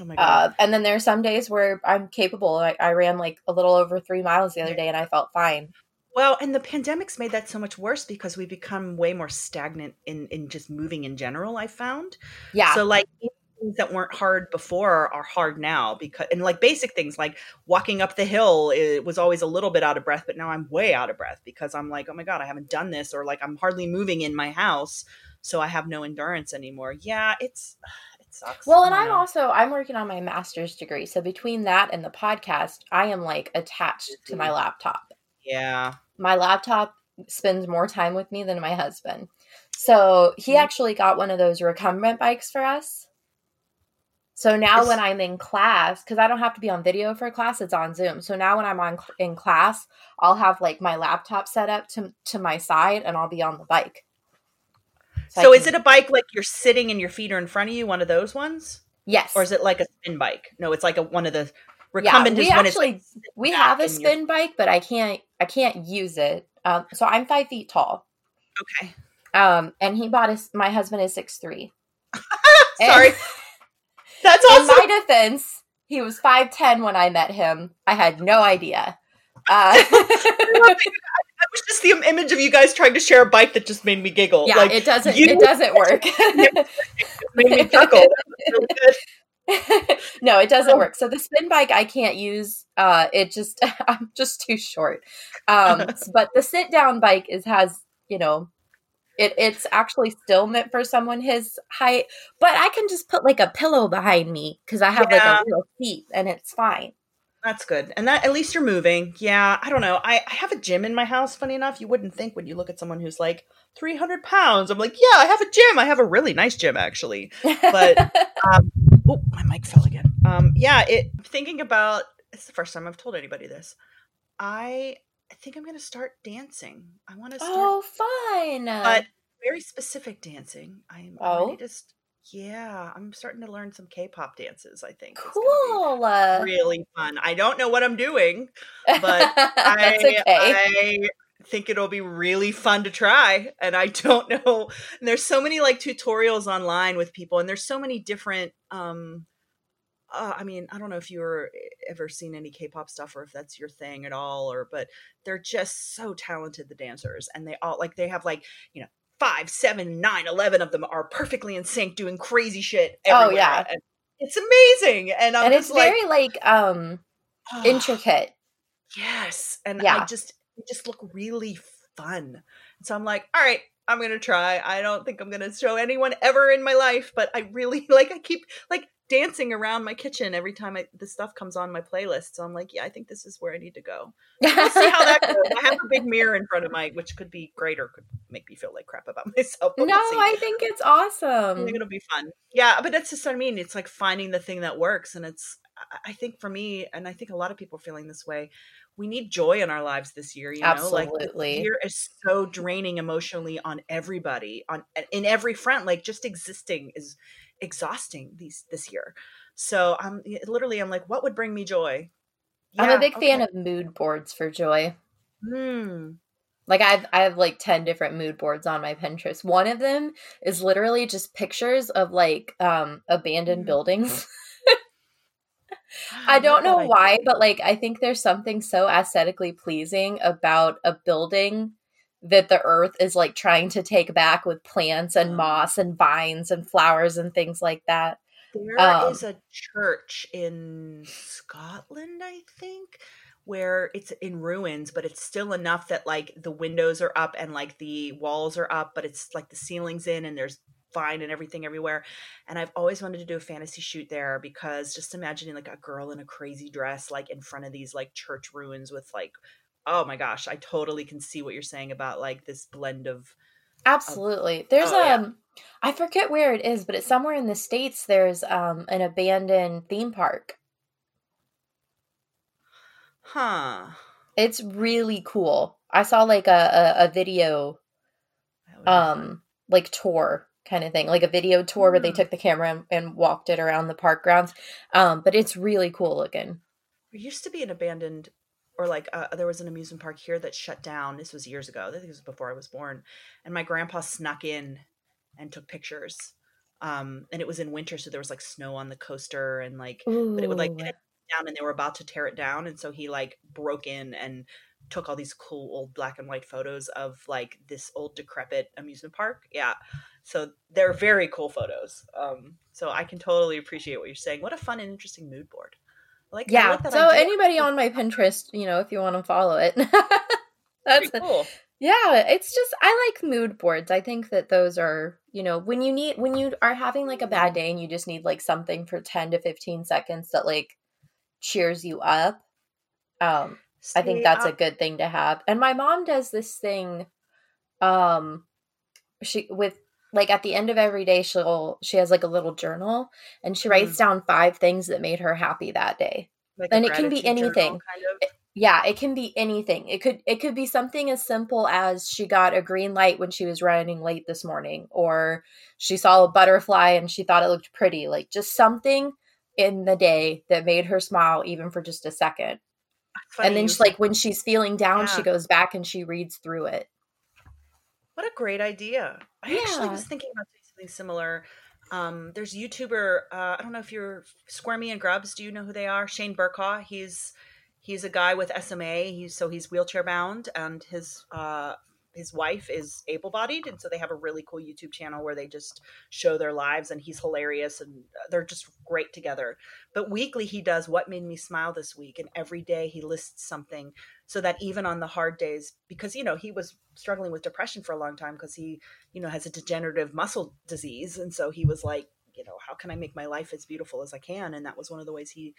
Oh my god. Uh, and then there are some days where I'm capable. I, I ran like a little over three miles the other day and I felt fine. well, and the pandemic's made that so much worse because we become way more stagnant in in just moving in general. I found. Yeah. So like things that weren't hard before are hard now because and like basic things like walking up the hill it was always a little bit out of breath but now I'm way out of breath because I'm like oh my god I haven't done this or like I'm hardly moving in my house so I have no endurance anymore. Yeah, it's [SIGHS] it sucks. Well, and I'm also I'm working on my master's degree. So between that and the podcast, I am like attached to my laptop. yeah. My laptop spends more time with me than my husband. So he Mhm. actually got one of those recumbent bikes for us. So now when I'm in class, because I don't have to be on video for class, it's on Zoom. So now when I'm on in class, I'll have like my laptop set up to to my side, and I'll be on the bike. I So is it a bike like you're sitting and your feet are in front of you, one of those ones, yes, or is it like a spin bike? No, it's like a one of the yeah, recumbent we is when actually like, we have a and spin bike, but I can't I can't use it. Um, so I'm five feet tall. okay. Um, and he bought his my husband is six three. [LAUGHS] Sorry, that's In my defense, he was five ten when I met him. I had no idea. Uh, [LAUGHS] That [LAUGHS] was just the image of you guys trying to share a bike that just made me giggle. yeah, like it doesn't you- it doesn't work. [LAUGHS] made me chuckle. Really no, it doesn't work. So the spin bike I can't use. Uh, it just I'm just too short. Um, but the sit down bike is has you know, it it's actually still meant for someone his height. But I can just put like a pillow behind me because I have Yeah. like a real seat and it's fine. That's good. And that at least you're moving. Yeah, I don't know. I, I have a gym in my house, funny enough. You wouldn't think when you look at someone who's like 300 pounds. I'm like, yeah, I have a gym. I have a really nice gym, actually. But- [LAUGHS] Um, oh, my mic fell again. Um, yeah, it thinking about it's the first time I've told anybody this. I I think I'm gonna start dancing. I want to start oh, fun! but very specific dancing. I'm Oh? just yeah, I'm starting to learn some K-pop dances, I think. It's gonna be cool. Really fun. I don't know what I'm doing, but [LAUGHS] I, okay. I think it'll be really fun to try. And I don't know. And there's so many like tutorials online with people, and there's so many different. um uh, I mean, I don't know if you're ever seen any K-pop stuff or if that's your thing at all, or but they're just so talented, the dancers, and they all like they have like you know five, seven, nine, eleven of them are perfectly in sync, doing crazy shit. Oh, yeah. and it's amazing, and I'm and just it's like very like um intricate. Yes. And Yeah. I just it just look really fun. So I'm like, all right, I'm gonna try. I don't think I'm gonna show anyone ever in my life, but I really [LAUGHS] like I keep like dancing around my kitchen every time I, this stuff comes on my playlist. So I'm like, yeah, I think this is where I need to go. We'll see how that goes. I have a big mirror in front of my which could be great or could make me feel like crap about [LAUGHS] myself. no, we'll. I think it's awesome. I think it'll be fun. Yeah, but that's just what I mean. It's like finding the thing that works, and it's. I- think for me, and I think a lot of people are feeling this way. We need joy in our lives this year. You know, like year is so draining emotionally on everybody, on in every front. Like just existing is exhausting these this year. So I'm literally, I'm like, what would bring me joy? I'm a big fan of mood boards for joy. Hmm. Like I've I have like 10 different mood boards on my Pinterest. One of them is literally just pictures of like um abandoned Mm. buildings. [LAUGHS] [GASPS] I don't know why, but like I think there's something so aesthetically pleasing about a building that the earth is like trying to take back with plants and Mm. moss and vines and flowers and things like that. There is Um, a church in Scotland, I think, where it's in ruins, but it's still enough that like the windows are up and like the walls are up, but it's like the ceilings in and there's vine and everything everywhere. And I've always wanted to do a fantasy shoot there because just imagining like a girl in a crazy dress like in front of these like church ruins with like oh my gosh, I totally can see what you're saying about like this blend of Absolutely. There's Oh, yeah. um I forget where it is, but it's somewhere in the states there's um an abandoned theme park. huh. It's really cool. I saw like a a, a video fun. um like tour kind of thing, like a video tour where they Mm. took the camera and, and walked it around the park grounds. Um but it's really cool looking. There used to be an abandoned, or like uh, there was an amusement park here that shut down. This was years ago. I think it was before I was born. And my grandpa snuck in and took pictures. Um, and it was in winter, so there was like snow on the coaster and like, but it would like Ooh. get down, and they were about to tear it down, and so he like broke in and took all these cool old black and white photos of like this old decrepit amusement park. Yeah. So they're very cool photos. Um, so I can totally appreciate what you're saying. What a fun and interesting mood board. Like Yeah. like that so anybody on my Pinterest, you know, if you want to follow it. [LAUGHS] That's Pretty cool. Yeah, it's just I like mood boards. I think that those are, you know, when you need when you are having like a bad day and you just need like something for 10 to 15 seconds that like cheers you up. Um I think that's I- a good thing to have. And my mom does this thing um she with like at the end of every day she'll she has like a little journal and she writes mm. down five things that made her happy that day. like and it can be gratitude journal, anything. kind of. Yeah, it can be anything. It could it could be something as simple as she got a green light when she was running late this morning or she saw a butterfly and she thought it looked pretty. Like just something in the day that made her smile even for just a second. And then she, like when she's feeling down, she goes back and she reads through it. What a great idea. I actually was thinking about doing something similar. Um, there's a YouTuber, uh, I don't know if you're Squirmy and Grubs, do you know who they are? Shane Burcaw. He's he's a guy with SMA. He's so he's wheelchair bound and his uh his wife is able bodied and so they have a really cool YouTube channel where they just show their lives and he's hilarious and they're just great together. But weekly he does what made me smile this week and every day he lists something so that even on the hard days because you know he was struggling with depression for a long time because he you know has a degenerative muscle disease and so he was like you know how can i make my life as beautiful as i can? And that was one of the ways he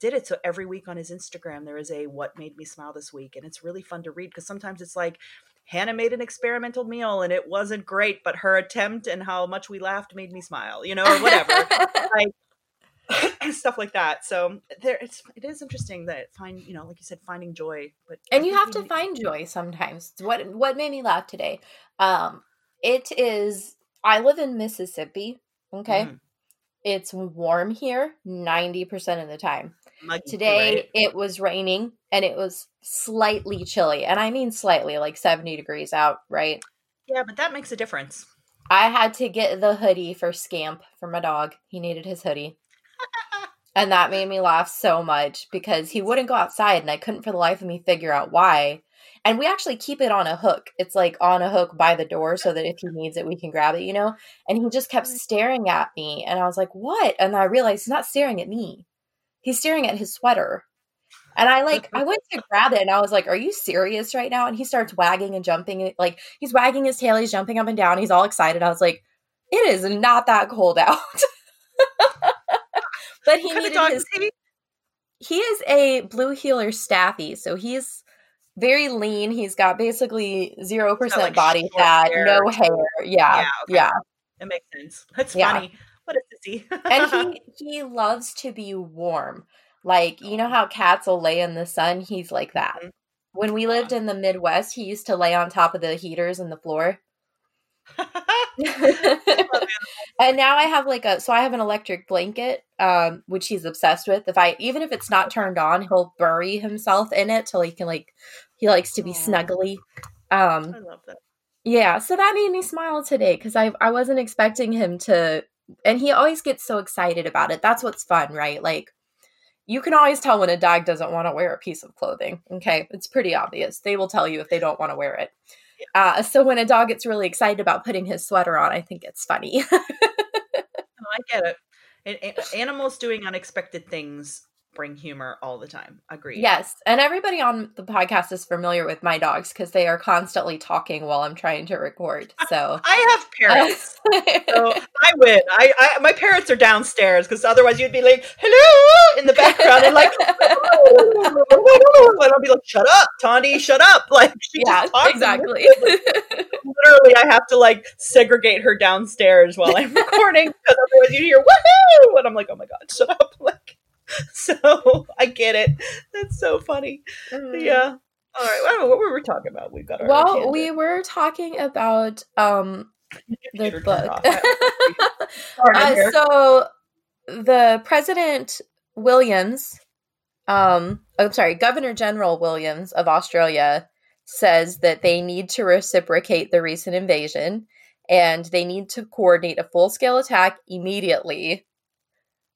did it. So every week on his instagram there is a what made me smile this week and it's really fun to read because sometimes it's like hannah made an experimental meal and it wasn't great but her attempt and how much we laughed made me smile you know or whatever [LAUGHS] [LAUGHS] stuff like that. So there it's it is interesting that find you know like you said finding joy but and you have to find joy sometimes. What what made me laugh today um it is i live in mississippi okay? Mm, it's warm here 90% of the time. Muggy today right? it was raining and it was slightly chilly and i mean slightly like 70 degrees out right? Yeah but that makes a difference. I had to get the hoodie for scamp for my dog. He needed his hoodie and that made me laugh so much because he wouldn't go outside and I couldn't for the life of me figure out why. And we actually keep it on a hook. It's like on a hook by the door so that if he needs it, we can grab it, you know? And he just kept staring at me. And I was like, what? And I realized he's not staring at me, he's staring at his sweater. And I like, I went to grab it and I was like, are you serious right now? And he starts wagging and jumping. Like, he's wagging his tail, he's jumping up and down, he's all excited. I was like, it is not that cold out. [LAUGHS] but he What kind of needed dog his is he? he is a blue heeler staffy so he's very lean he's got basically 0% like, body fat hair, no hair yeah Yeah, okay. yeah It makes sense. That's Yeah. funny. What a sissy. and he [LAUGHS] he loves to be warm like you know how cats will lay in the sun he's like that Mhm. when we lived in the midwest he used to lay on top of the heaters in the floor [LAUGHS] [LAUGHS] and now I have like a so I have an electric blanket, um, which he's obsessed with. If I even if it's not [LAUGHS] turned on, he'll bury himself in it till he can like He likes to be snuggly. Um, I love that. yeah, so that made me smile today because I I wasn't expecting him to, and he always gets so excited about it. That's what's fun, right? Like you can always tell when a dog doesn't want to wear a piece of clothing. Okay, it's pretty obvious. They will tell you if they don't want to wear it. Uh, so when a dog gets really excited about putting his sweater on, I think it's funny. [LAUGHS] I get it. Animals doing unexpected things bring humor all the time. Agreed. yes, and everybody on the podcast is familiar with my dogs because they are constantly talking while I'm trying to record. [LAUGHS] So. I have parents. [LAUGHS] so I win. I, I my parents are downstairs because otherwise you'd be like, "Hello" in the background and like, [LAUGHS] and I'll be like, "Shut up, Tawny, shut up!" Like, she yeah, just talks and exactly. literally I have to like segregate her downstairs while I'm recording because otherwise you hear woohoo and I'm like, oh my god, shut up. Like [LAUGHS] so I get it. That's so funny. Yeah. All right. I don't know what were we talking about. We've got our Well, we were talking about um the book. [LAUGHS] Uh, so the president Williams, um, I'm sorry, Governor General Williams of Australia says that they need to reciprocate the recent invasion and they need to coordinate a full scale attack immediately.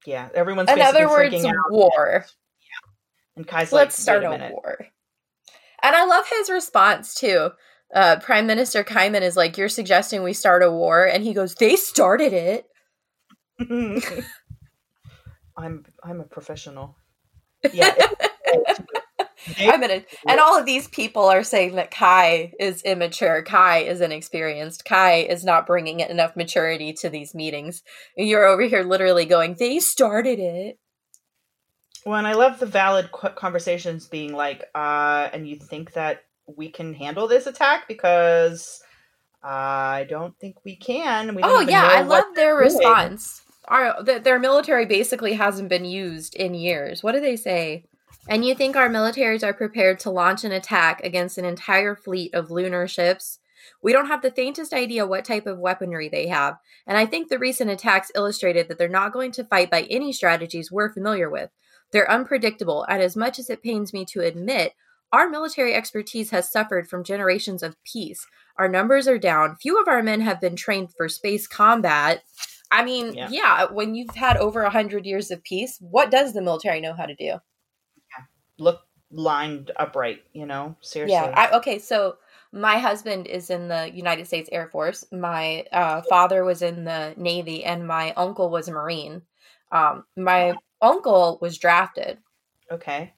Yeah, everyone's In other words, out. war. And Kai's Let's like, start a a war. And I love his response too. Uh, Prime Minister Kamin is like, "You're suggesting we start a war," and he goes, "They started it." [LAUGHS] I'm I'm a professional. Yeah. [LAUGHS] I'm gonna, and all of these people are saying that Kai is immature. Kai is inexperienced. Kai is not bringing enough maturity to these meetings. And you're over here literally going, "They started it." Well, and I love the valid qu- conversations being like, uh, and you think that we can handle this attack because I don't think we can. We Oh yeah, I love their response. Our th- their military basically hasn't been used in years. What do they say? And you think our militaries are prepared to launch an attack against an entire fleet of lunar ships? We don't have the faintest idea what type of weaponry they have, and I think the recent attacks illustrated that they're not going to fight by any strategies we're familiar with. They're unpredictable, and as much as it pains me to admit, our military expertise has suffered from generations of peace. Our numbers are down. Few of our men have been trained for space combat. I mean, Yeah. yeah, when you've had over a hundred years of peace, what does the military know how to do? Look lined upright, you know. Seriously. Yeah. I, okay. So my husband is in the United States Air Force. My uh, father was in the Navy, and my uncle was a Marine. Um, my uncle was drafted, okay.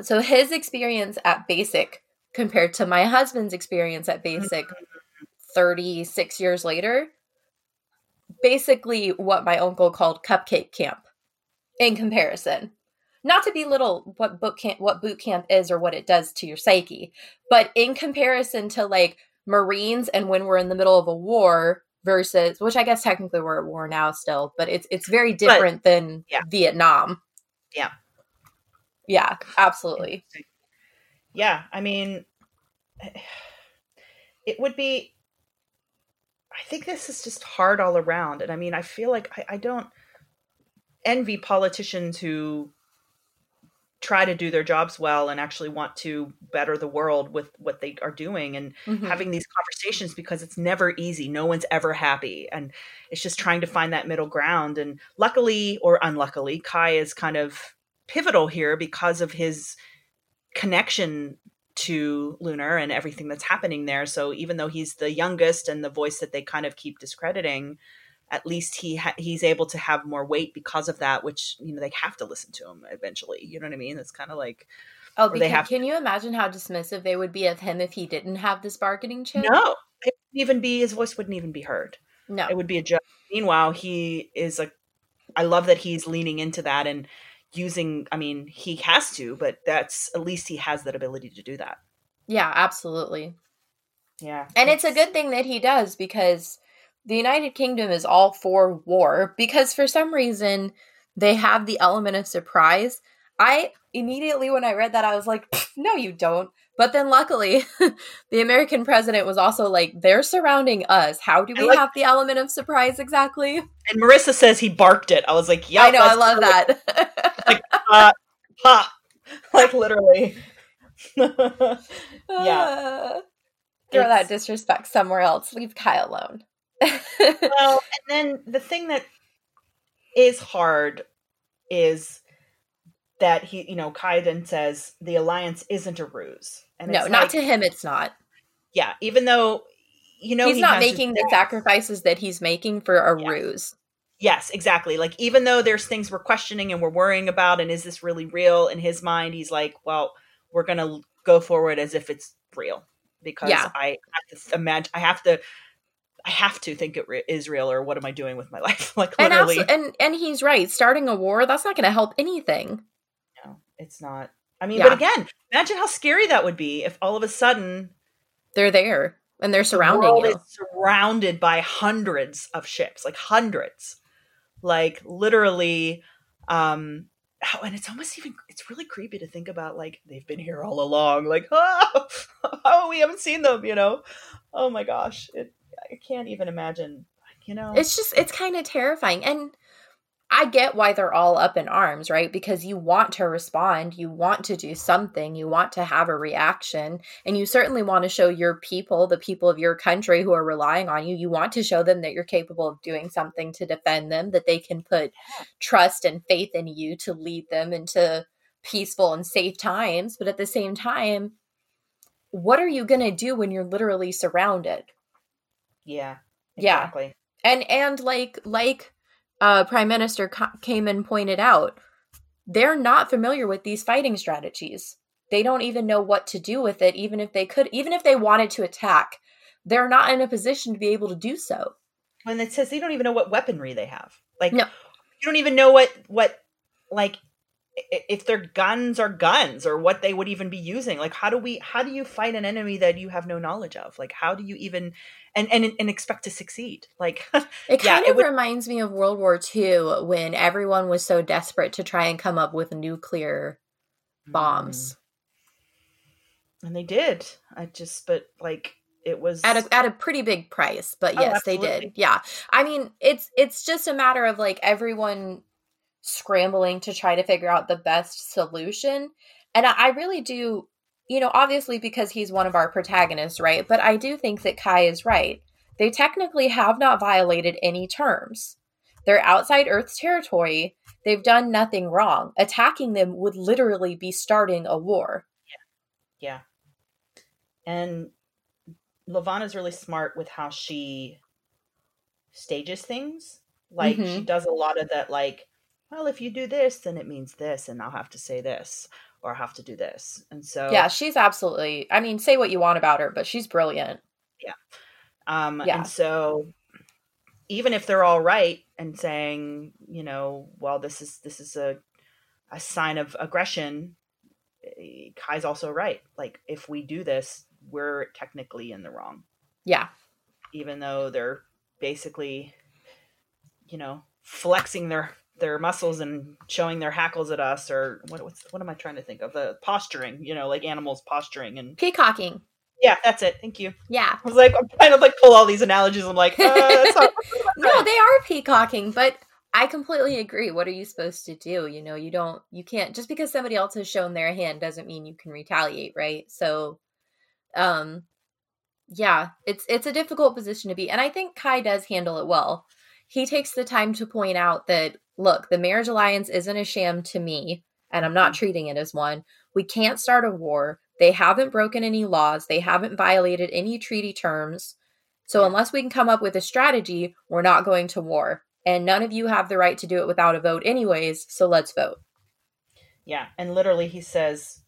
so his experience at basic compared to my husband's experience at basic 36 years later basically what my uncle called cupcake camp in comparison not to belittle what boot camp what boot camp is or what it does to your psyche but in comparison to like marines and when we're in the middle of a war versus which i guess technically we're at war now still but it's it's very different than yeah. vietnam Yeah. yeah absolutely Yeah, I mean, [SIGHS] it would be. I think this is just hard all around, and I mean, I feel like I, I don't envy politicians who try to do their jobs well and actually want to better the world with what they are doing and Mhm. having these conversations because it's never easy. No one's ever happy. And it's just trying to find that middle ground. And luckily or unluckily, Kai is kind of pivotal here because of his connection to Lunar and everything that's happening there. So even though he's the youngest and the voice that they kind of keep discrediting, at least he ha- he's able to have more weight because of that, which you know they have to listen to him eventually. You know what I mean? It's kind of like Oh, because have- can you imagine how dismissive they would be of him if he didn't have this bargaining chip? no, it wouldn't even be his voice wouldn't even be heard. No. it would be a joke. Meanwhile, he is a. I love that he's leaning into that and using. I mean, he has to, but that's at least he has that ability to do that. Yeah, absolutely. Yeah, And it's a good thing that he does because the United Kingdom is all for war because for some reason they have the element of surprise. I immediately when I read that I was like, no you don't. But then luckily [LAUGHS] the American president was also like they're surrounding us. How do we like- have the element of surprise exactly? And Marissa says he barked it. I was like, yeah, I know, I love that. [LAUGHS] Uh, ha, [LAUGHS] like literally. yeah. Uh, throw that disrespect somewhere else. Leave Kai alone. Well, [LAUGHS] and then the thing that is hard is that he, you know, Kaiden says the alliance isn't a ruse. And no, not like, to him, it's not. Yeah, even though you know he's he not making the sacrifices that he's making for a yeah. ruse. Yes, exactly. Like even though there's things we're questioning and we're worrying about, and is this really real? In his mind, he's like, well, we're gonna go forward as if it's real because yeah. I have to imagine. I have to. I have to think it re- is real, or what am I doing with my [LAUGHS] life? like literally, and, also, and and he's right. Starting a war that's not going to help anything. No, it's not. I mean, yeah. but again, imagine how scary that would be if all of a sudden they're there and they're surrounding the you. surrounded by hundreds of ships, like hundreds like literally um oh, and it's almost even it's really creepy to think about like they've been here all along like [LAUGHS] oh, [LAUGHS] oh we haven't seen them you know oh my gosh it i can't even imagine you know it's just it's kind of terrifying and I get why they're all up in arms, right? Because you want to respond, you want to do something, you want to have a reaction, and you certainly want to show your people, the people of your country who are relying on you, you want to show them that you're capable of doing something to defend them, that they can put trust and faith in you to lead them into peaceful and safe times. But at the same time, what are you going to do when you're literally surrounded? Yeah. Exactly. Yeah. And and like like uh, Prime Minister came and pointed out, they're not familiar with these fighting strategies. They don't even know what to do with it, even if they could, even if they wanted to attack, they're not in a position to be able to do so. When it says they don't even know what weaponry they have, like no. you don't even know what what like if their guns are guns or what they would even be using like how do we how do you fight an enemy that you have no knowledge of like how do you even and and, and expect to succeed. Like [LAUGHS] it kind yeah, of it would, reminds me of world war ii when everyone was so desperate to try and come up with nuclear bombs. Mm. and they did. I just but like it was at a at a pretty big price but oh, yes oh, they did. yeah. I mean it's it's just a matter of like everyone scrambling to try to figure out the best solution. And I, I really do, you know, obviously because he's one of our protagonists, right? But I do think that Kai is right. They technically have not violated any terms. They're outside Earth's territory. They've done nothing wrong. Attacking them would literally be starting a war. Yeah. Yeah. And Levana's really smart with how she stages things. Like mm-hmm. she does a lot of that like well, if you do this, then it means this, and I'll have to say this, or have to do this. And so, yeah, she's absolutely, I mean, say what you want about her, but she's brilliant. Yeah. Um, yeah. And so, even if they're all right and saying, you know, well, this is, this is a, a sign of aggression, eh, Kai's also right. Like, if we do this, we're technically in the wrong. Yeah. Even though they're basically, you know, flexing their their muscles and showing their hackles at us or what what's, what am I trying to think of? The posturing you know like animals posturing and peacocking. Yeah that's it. Thank you. Yeah. I was like I'm trying to like pull all these analogies. I'm like uh, [LAUGHS] no they are peacocking but I completely agree. What are you supposed to do? You know you don't you can't just because somebody else has shown their hand doesn't mean you can retaliate right? So um yeah it's it's a difficult position to be and I think Kai does handle it well. He takes the time to point out that look, the marriage alliance isn't a sham to me, and I'm not mm-hmm. treating it as one. We can't start a war. They haven't broken any laws, they haven't violated any treaty terms. So, unless we can come up with a strategy, we're not going to war. And none of you have the right to do it without a vote, anyways. So, let's vote. Yeah. And literally, he says,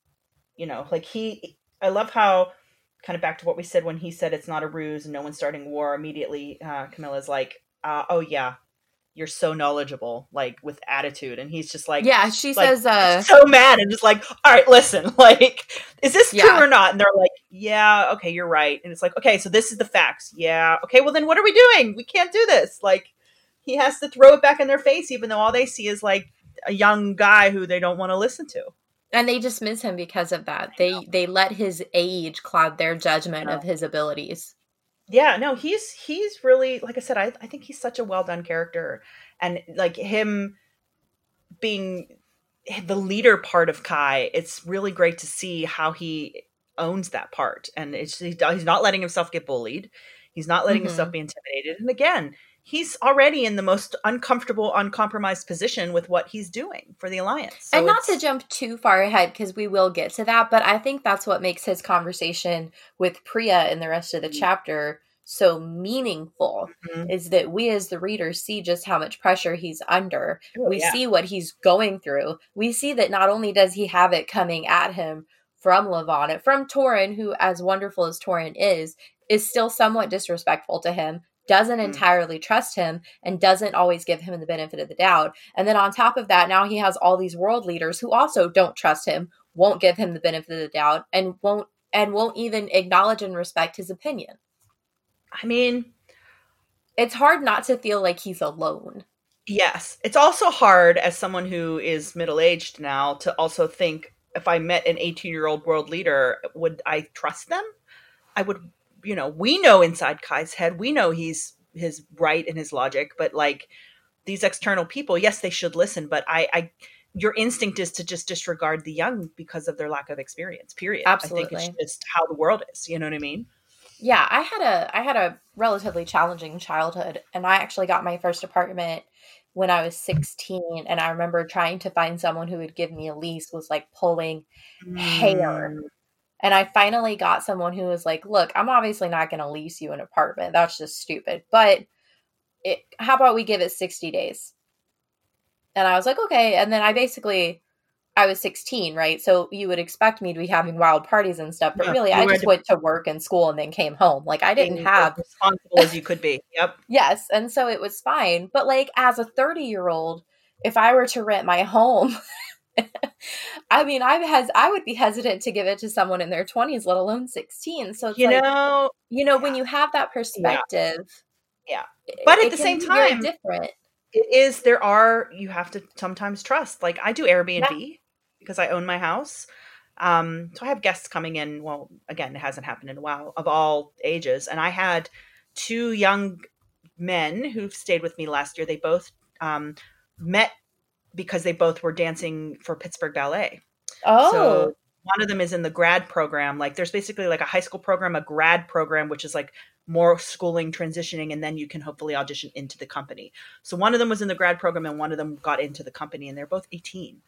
you know, like he, I love how, kind of back to what we said when he said it's not a ruse and no one's starting war immediately. Uh, Camilla's like, uh, oh, yeah, you're so knowledgeable, like with attitude. And he's just like, yeah, she like, says, uh, so mad and just like, all right, listen, [LAUGHS] like, is this yeah. true or not? And they're like, yeah, okay, you're right. And it's like, okay, so this is the facts. Yeah. Okay. Well, then what are we doing? We can't do this. Like, he has to throw it back in their face, even though all they see is like a young guy who they don't want to listen to. And they dismiss him because of that. They they let his age cloud their judgment of his abilities yeah no he's he's really like i said I, I think he's such a well done character and like him being the leader part of Kai, it's really great to see how he owns that part, and it's he's not letting himself get bullied. He's not letting mm-hmm. himself be intimidated. And again, he's already in the most uncomfortable, uncompromised position with what he's doing for the alliance. So and not to jump too far ahead because we will get to that, but I think that's what makes his conversation with Priya and the rest of the mm-hmm. chapter so meaningful mm-hmm. is that we as the readers see just how much pressure he's under. Oh, we yeah. see what he's going through. We see that not only does he have it coming at him from Levana, from Torin, who, as wonderful as Torin is, is still somewhat disrespectful to him, doesn't mm. entirely trust him, and doesn't always give him the benefit of the doubt. And then on top of that, now he has all these world leaders who also don't trust him, won't give him the benefit of the doubt, and won't and won't even acknowledge and respect his opinion. I mean, it's hard not to feel like he's alone. Yes. It's also hard as someone who is middle aged now to also think if I met an 18 year old world leader, would I trust them? I would, you know, we know inside Kai's head, we know he's his right and his logic, but like these external people, yes, they should listen, but I, I, your instinct is to just disregard the young because of their lack of experience, period. Absolutely. I think it's just how the world is. You know what I mean? yeah, I had a I had a relatively challenging childhood and I actually got my first apartment when I was 16 and I remember trying to find someone who would give me a lease was like pulling mm. hair. And I finally got someone who was like, "Look, I'm obviously not going to lease you an apartment. That's just stupid. But it, how about we give it 60 days?" And I was like, "Okay." And then I basically I was 16, right? So you would expect me to be having wild parties and stuff, but yeah, really, I just to- went to work and school and then came home. Like I didn't have As responsible as you could be. Yep. [LAUGHS] yes, and so it was fine. But like as a 30 year old, if I were to rent my home, [LAUGHS] I mean, I has I would be hesitant to give it to someone in their 20s, let alone 16. So you like, know, you know, when you have that perspective, yeah. yeah. But at the same time, different. It is there are you have to sometimes trust. Like I do Airbnb. Yeah because I own my house. Um, so I have guests coming in. Well, again, it hasn't happened in a while of all ages. And I had two young men who stayed with me last year. They both um, met because they both were dancing for Pittsburgh Ballet. Oh. So one of them is in the grad program. Like there's basically like a high school program, a grad program, which is like more schooling, transitioning, and then you can hopefully audition into the company. So one of them was in the grad program and one of them got into the company and they're both 18.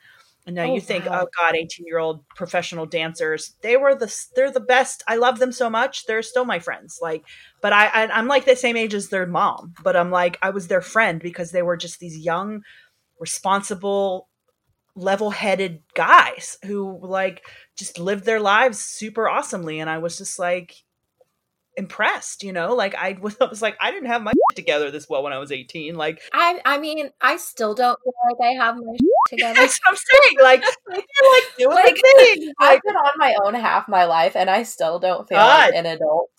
And now oh, you think, wow. oh God, 18 year old professional dancers, they were the, they're the best. I love them so much. They're still my friends. Like, but I, I am like the same age as their mom, but I'm like, I was their friend because they were just these young, responsible, level headed guys who like just lived their lives super awesomely. And I was just like, impressed you know like I [LAUGHS] was, I was like i didn't have my together this well when i was 18 like i i mean i still don't feel like i have my [LAUGHS] together that's what i'm saying like [LAUGHS] i like doing like, thing. i've been on my own half my life and i still don't feel God. like an adult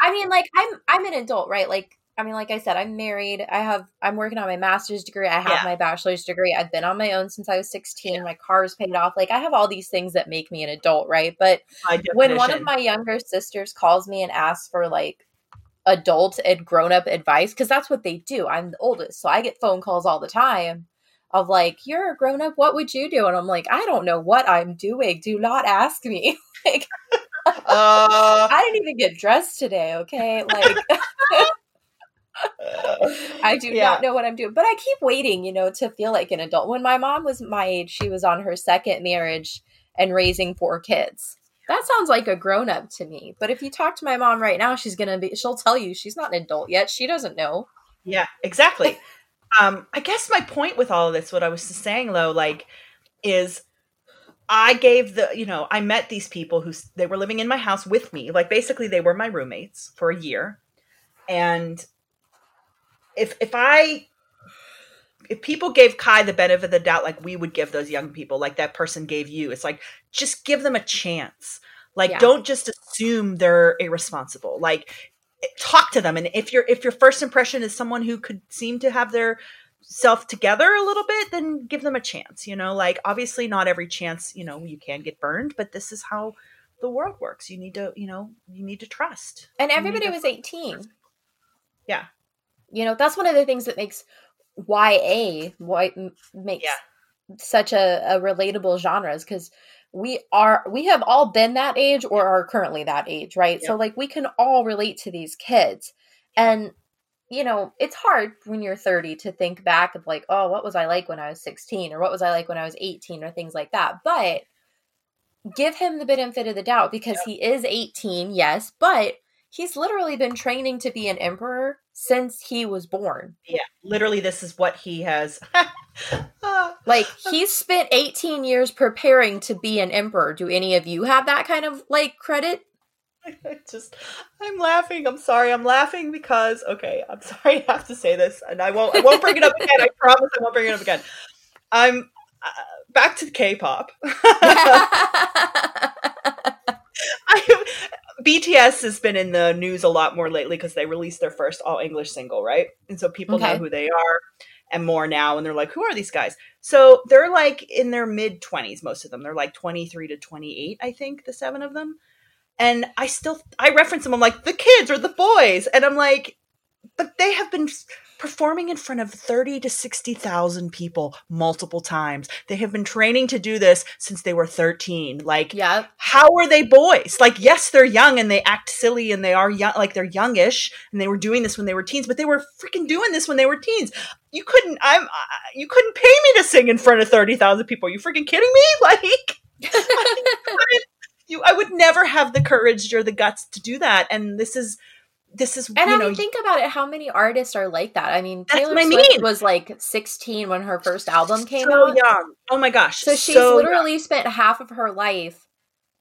i mean like i'm i'm an adult right like I mean, like I said, I'm married. I have I'm working on my master's degree. I have yeah. my bachelor's degree. I've been on my own since I was 16. Yeah. My car's paid off. Like I have all these things that make me an adult, right? But when one of my younger sisters calls me and asks for like adult and grown up advice, because that's what they do. I'm the oldest, so I get phone calls all the time of like, "You're a grown up. What would you do?" And I'm like, "I don't know what I'm doing. Do not ask me." [LAUGHS] like. [LAUGHS] Uh, I didn't even get dressed today, okay? Like [LAUGHS] [LAUGHS] I do yeah. not know what I'm doing, but I keep waiting, you know, to feel like an adult. When my mom was my age, she was on her second marriage and raising four kids. That sounds like a grown up to me. But if you talk to my mom right now, she's going to be, she'll tell you she's not an adult yet. She doesn't know. Yeah, exactly. um, I guess my point with all of this, what I was saying, though, like, is I gave the, you know, I met these people who they were living in my house with me. Like, basically, they were my roommates for a year. And if if I if people gave Kai the benefit of the doubt, like we would give those young people, like that person gave you, it's like just give them a chance. Like, yeah. don't just assume they're irresponsible. Like, eh, talk to them, and if your if your first impression is someone who could seem to have their self together a little bit, then give them a chance. You know, like obviously not every chance, you know, you can get burned, but this is how the world works. You need to, you know, you need to trust. And everybody was eighteen. Yeah. You know, that's one of the things that makes YA what makes yeah. such a, a relatable genres because we are we have all been that age or are currently that age right? So like we can all relate to these kids. And you know it's hard when you're 30 to think back of like oh what was i like when i was 16 or what was i like when i was 18 or things like that. But give him the benefit of the doubt because he is 18 yes but he's literally been training to be an emperor since he was born Yeah, literally, this is what he has. [LAUGHS] Ah, Like he's spent 18 years preparing to be an emperor. Do any of you have that kind of like credit? [LAUGHS] I just, I'm laughing. I'm sorry. I'm laughing because okay. I'm [LAUGHS] sorry. I have to say this, and I won't. I won't bring it up again. I promise. I won't bring it up again. I'm uh, back to K-pop. BTS has been in the news a lot more lately because they released their first all English single, right? And so people know who they are and more now. And they're like, who are these guys? So they're like in their mid 20s, most of them. They're like 23 to 28, I think, the seven of them. And I still, I reference them. I'm like, the kids or the boys. And I'm like, but they have been performing in front of 30 to 60,000 people multiple times. They have been training to do this since they were 13. Like, yep. how are they boys? Like, yes, they're young and they act silly and they are young, like they're youngish and they were doing this when they were teens, but they were freaking doing this when they were teens. You couldn't, I'm, uh, you couldn't pay me to sing in front of 30,000 people. Are you freaking kidding me? [LAUGHS] Like, I, [LAUGHS] you, I would never have the courage or the guts to do that. And this is, this is, And I know, mean, think about it. How many artists are like that? I mean, Taylor Swift mean. was like 16 when her first album came so out. young. Oh my gosh. So she's so young. literally spent half of her life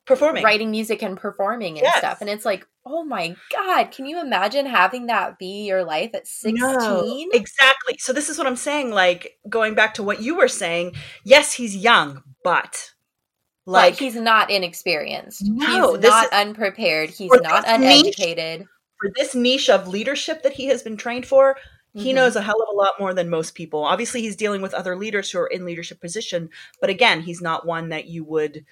performing. writing music and performing and Yes. stuff. And it's like, oh my God, can you imagine having that be your life at 16? No, exactly. So this is what I'm saying. Like going back to what you were saying. Yes, he's young, but Like, like he's not inexperienced. No, he's not is- unprepared. He's not this niche- uneducated. For this niche of leadership that he has been trained for, he Mhm. knows a hell of a lot more than most people. Obviously, he's dealing with other leaders who are in leadership position, but again, he's not one that you would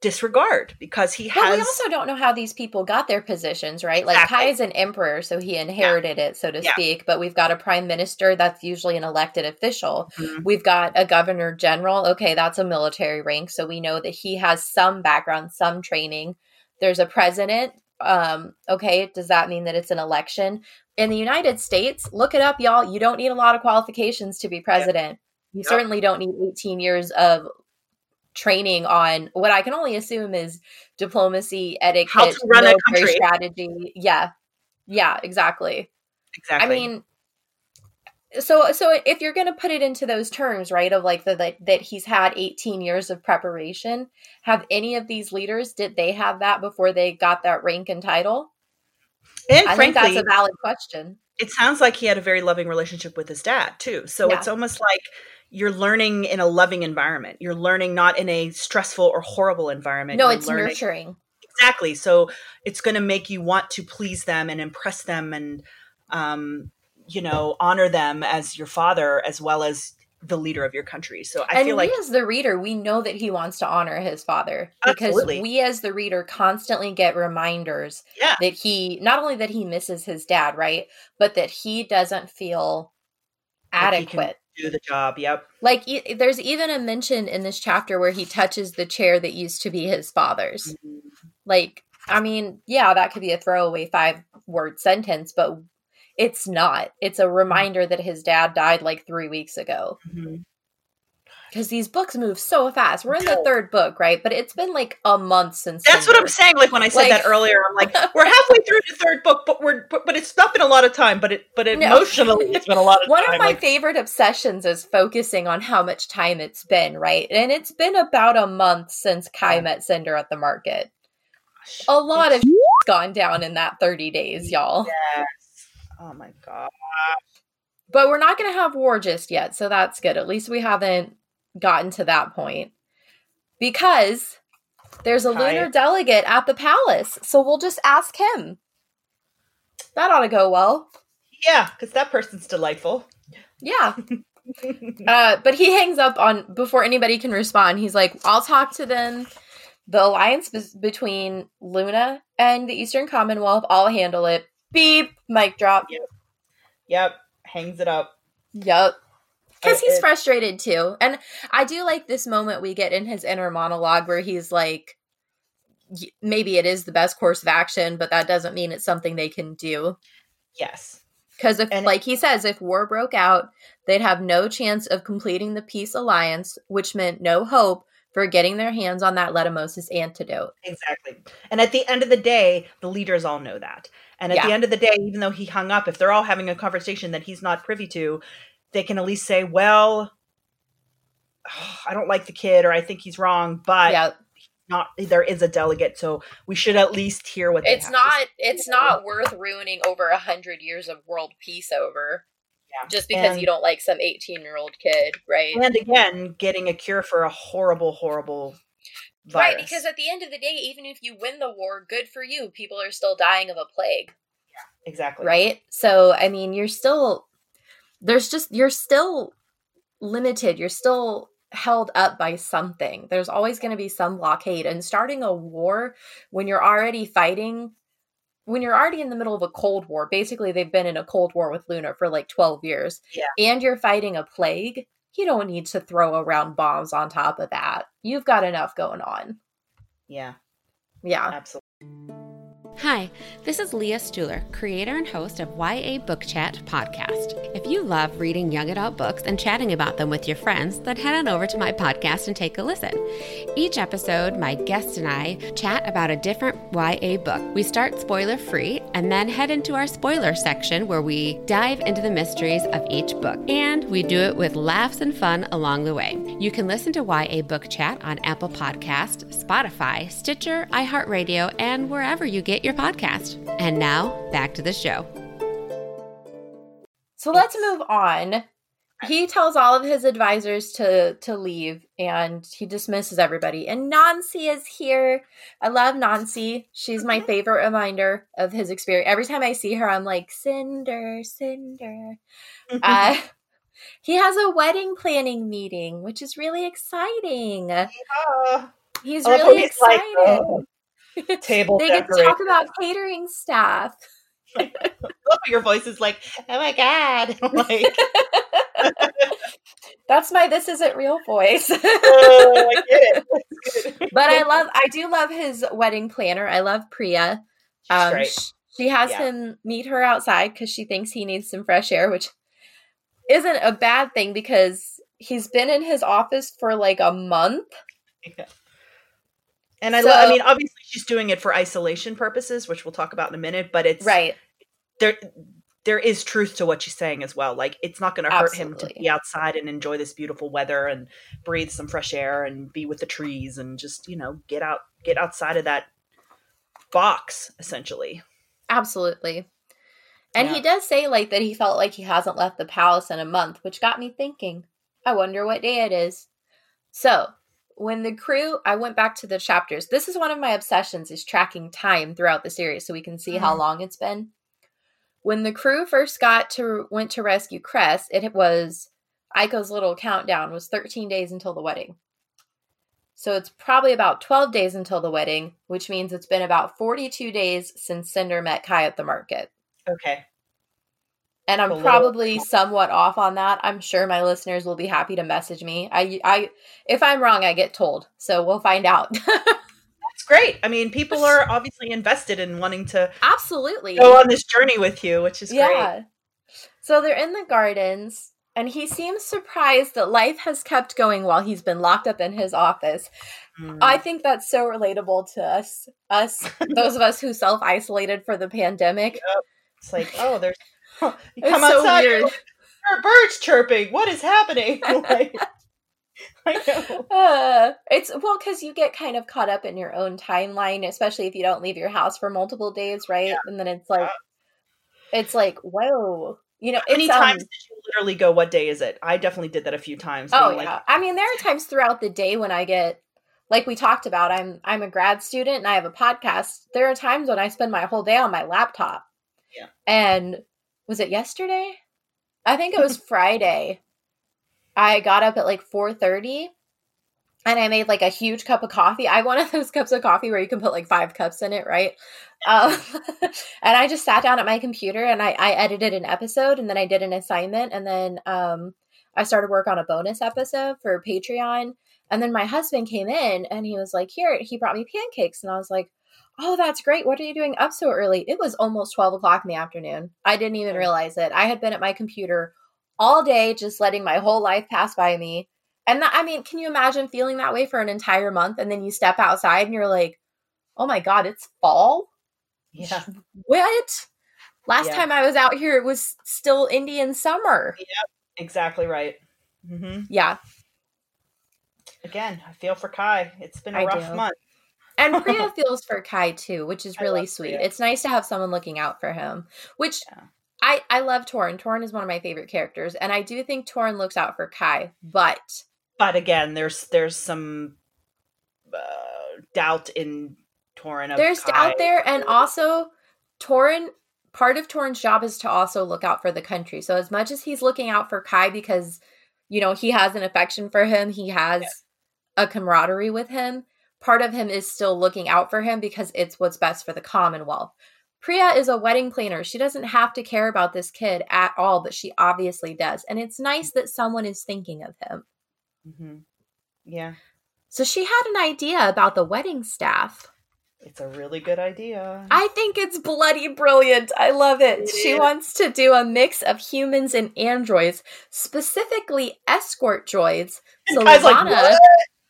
disregard because he has we also don't know how these people got their positions, right? Like Exactly. Kai is an emperor, so he inherited it, so to Yeah. speak. But we've got a prime minister that's usually an elected official. Mhm. We've got a governor general. Okay, that's a military rank, so we know that he has some background, some training. There's a president. Um, okay, does that mean that it's an election? In the United States, look it up, y'all. You don't need a lot of qualifications to be president. You certainly don't need 18 years of training on what I can only assume is diplomacy, etiquette, How to run a military country. strategy. Yeah. Yeah, exactly. exactly. I mean so so if you're going to put it into those terms, right, of like the, the that he's had 18 years of preparation, have any of these leaders did they have that before they got that rank and title? and I think frankly, that's a valid question. it sounds like he had a very loving relationship with his dad too. So Yeah. it's almost like you're learning in a loving environment. You're learning not in a stressful or horrible environment. No, You're it's learning- nurturing. exactly so it's going to make you want to please them and impress them and um you know honor them as your father as well as the leader of your country so i and feel we like as the reader, we know that he wants to honor his father because Absolutely. we as the reader constantly get reminders yeah that he not only that he misses his dad, right, but that he doesn't feel Like adequate. do the job yep Like e- there's even a mention in this chapter where he touches the chair that used to be his father's. Mm-hmm. Like, I mean, yeah, that could be a throwaway five word sentence, but it's not. It's a reminder that his dad died like three weeks ago. Mhm. Because these books move so fast. We're in the third book, right? But it's been like a month since. that's what i'm saying like when i said Like- that earlier i'm like [LAUGHS] we're halfway through the third book but we're but, but it's not been a lot of time but it but No. emotionally it's been a lot of One time of my like, favorite obsessions is focusing on how much time it's been, right? And it's been about a month since Kai Yeah. met Cinder at the market. A lot of [LAUGHS] gone down in that 30 days, y'all. yes oh my god But we're not going to have war just yet, so that's good. At least we haven't gotten to that point. Because there's a Kai. lunar delegate at the palace, so we'll just ask him. That ought to go well. yeah because that person's delightful Yeah. [LAUGHS] Uh, but he hangs up on before anybody can respond. He's like, "I'll talk to them. The alliance between Luna and the Eastern Commonwealth. I'll handle it." Beep. Mic drop. yep yep. hangs it up Yup. because he's it- frustrated too and i do like this moment we get in his inner monologue where he's like maybe it is the best course of action but that doesn't mean it's something they can do yes. because if And- like he says if war broke out they'd have no chance of completing the peace alliance which meant no hope for getting their hands on that letumosis antidote Exactly. And at the end of the day, the leaders all know that. And at Yeah. the end of the day, even though he hung up, if they're all having a conversation that he's not privy to, they can at least say, well, [SIGHS] I don't like the kid or I think he's wrong, but yeah not there is a delegate, so we should at least hear what they it's not it's not worth ruining over a hundred years of world peace over Yeah. just because And- you don't like some 18 year old kid right And again, getting a cure for a horrible, horrible virus. right because at the end of the day even if you win the war good for you people are still dying of a plague Yeah, exactly. right so i mean you're still there's just you're still limited you're still held up by something there's always going to be some blockade and starting a war when you're already fighting when you're already in the middle of a cold war basically they've been in a cold war with luna for like 12 years Yeah. and you're fighting a plague you don't need to throw around bombs on top of that you've got enough going on Yeah, yeah absolutely. Hi, this is Leah Stuhler, creator and host of YA Book Chat podcast. If you love reading young adult books and chatting about them with your friends, then head on over to my podcast and take a listen. Each episode, my guest and I chat about a different YA book. We start spoiler free and then head into our spoiler section where we dive into the mysteries of each book. And we do it with laughs and fun along the way. You can listen to YA Book Chat on Apple Podcast, Spotify, Stitcher, iHeartRadio, and wherever you get your podcast. And now, back to the show. So let's move on. He tells all of his advisors to to leave and he dismisses everybody. And Nancy is here. I love Nancy. She's my favorite reminder of his experience. Every time I see her, I'm like, Cinder, Cinder. Uh, [LAUGHS] he has a wedding planning meeting, which is really exciting. Ah, He's I really he's like, excited. "Oh, table they get to talk about catering staff. I [LAUGHS] love your voice is like, oh my god, [LAUGHS] like, [LAUGHS] That's my this isn't real voice. oh, I get it. But I love I do love his wedding planner. I love Priya. Um, great. she has Yeah. him meet her outside because she thinks he needs some fresh air, which isn't a bad thing because he's been in his office for like a month. And I, lo- I mean, obviously, she's doing it for isolation purposes, which we'll talk about in a minute. But it's Right. there. There is truth to what she's saying as well. Like, it's not going to hurt him to be outside and enjoy this beautiful weather and breathe some fresh air and be with the trees and just you know get out, get outside of that box, essentially. Absolutely. And he does say like that he felt like he hasn't left the palace in a month, which got me thinking. I wonder what day it is. So, when the crew I went back to the chapters. This is one of my obsessions is tracking time throughout the series so we can see how Mhm. long it's been. When the crew first got to went to rescue Cress, it was Iko's little countdown was 13 days until the wedding. So it's probably about 12 days until the wedding, which means it's been about 42 days since Cinder met Kai at the market. Okay. And I'm little- probably somewhat off on that. I'm sure my listeners will be happy to message me. I I if I'm wrong, I get told. So we'll find out. [LAUGHS] That's great. I mean, people are obviously invested in wanting to Absolutely. go on this journey with you, which is great. yeah. So they're in the gardens and he seems surprised that life has kept going while he's been locked up in his office. Mm. I think that's so relatable to us, us, those of us who self isolated for the pandemic. [LAUGHS] It's like, oh, there's. [LAUGHS] come so outside, weird. there are birds chirping. What is happening? [LAUGHS] like, [LAUGHS] I know. Uh, it's well because you get kind of caught up in your own timeline, especially if you don't leave your house for multiple days, right? And then it's like, it's like, whoa, you know, How many it's, um, times did you literally go? What day is it? I definitely did that a few times. Oh yeah, like, I mean, there are times throughout the day when I get, like we talked about, I'm I'm a grad student and I have a podcast. There are times when I spend my whole day on my laptop. Yeah. And was it yesterday? I think it was [LAUGHS] Friday. I got up at like four thirty, and I made like a huge cup of coffee. I one of those cups of coffee where you can put like five cups in it, right? Um, [LAUGHS] and I just sat down at my computer and I, I edited an episode and then I did an assignment and then um, I started work on a bonus episode for Patreon. And then my husband came in and he was like, Here, he brought me pancakes. And I was like, Oh, that's great. What are you doing up so early? It was almost 12 o'clock in the afternoon. I didn't even realize it. I had been at my computer all day, just letting my whole life pass by me. And that, I mean, can you imagine feeling that way for an entire month? And then you step outside and you're like, Oh my God, it's fall? Yeah. What? Last Yeah. time I was out here, it was still Indian summer. Yeah, Exactly right. hmm Yeah. Again, I feel for Kai. It's been a I rough do. month. And [LAUGHS] Priya feels for Kai too, which is really sweet. Priya. It's nice to have someone looking out for him. Which Yeah. I I love Torin. Torin is one of my favorite characters, and I do think Torin looks out for Kai. But But again, there's there's some uh, doubt in Torin. There's Kai. out there, and also Torin. Part of Torin's job is to also look out for the country. So as much as he's looking out for Kai because you know he has an affection for him, he has a camaraderie with him. Part of him is still looking out for him because it's what's best for the Commonwealth. Priya is a wedding planner. She doesn't have to care about this kid at all, but she obviously does. And it's nice that someone is thinking of him. hmm Yeah, So she had an idea about the wedding staff. it's a really good idea. I think it's bloody brilliant. I love it. It she is. wants to do a mix of humans and androids, specifically escort droids. [LAUGHS] So like, Lana- what?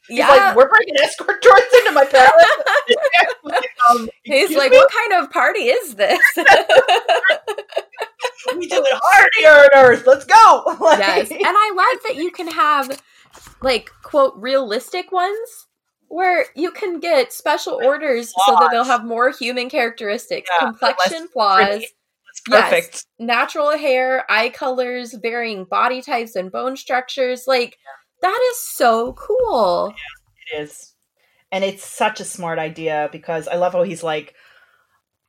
He's yeah, like, we're bringing escort droids into my palace. [LAUGHS] um, he's like, what kind of party is this? [LAUGHS] we do it hard here on Earth. Let's go. [LAUGHS] Like- yes, and I love that you can have like quote realistic ones where you can get special orders so that they'll have more human characteristics, Yeah, complexion flaws. It's Yes. natural hair, eye colors, varying body types and bone structures. Like that is so cool. It is. And it's such a smart idea because I love how he's like,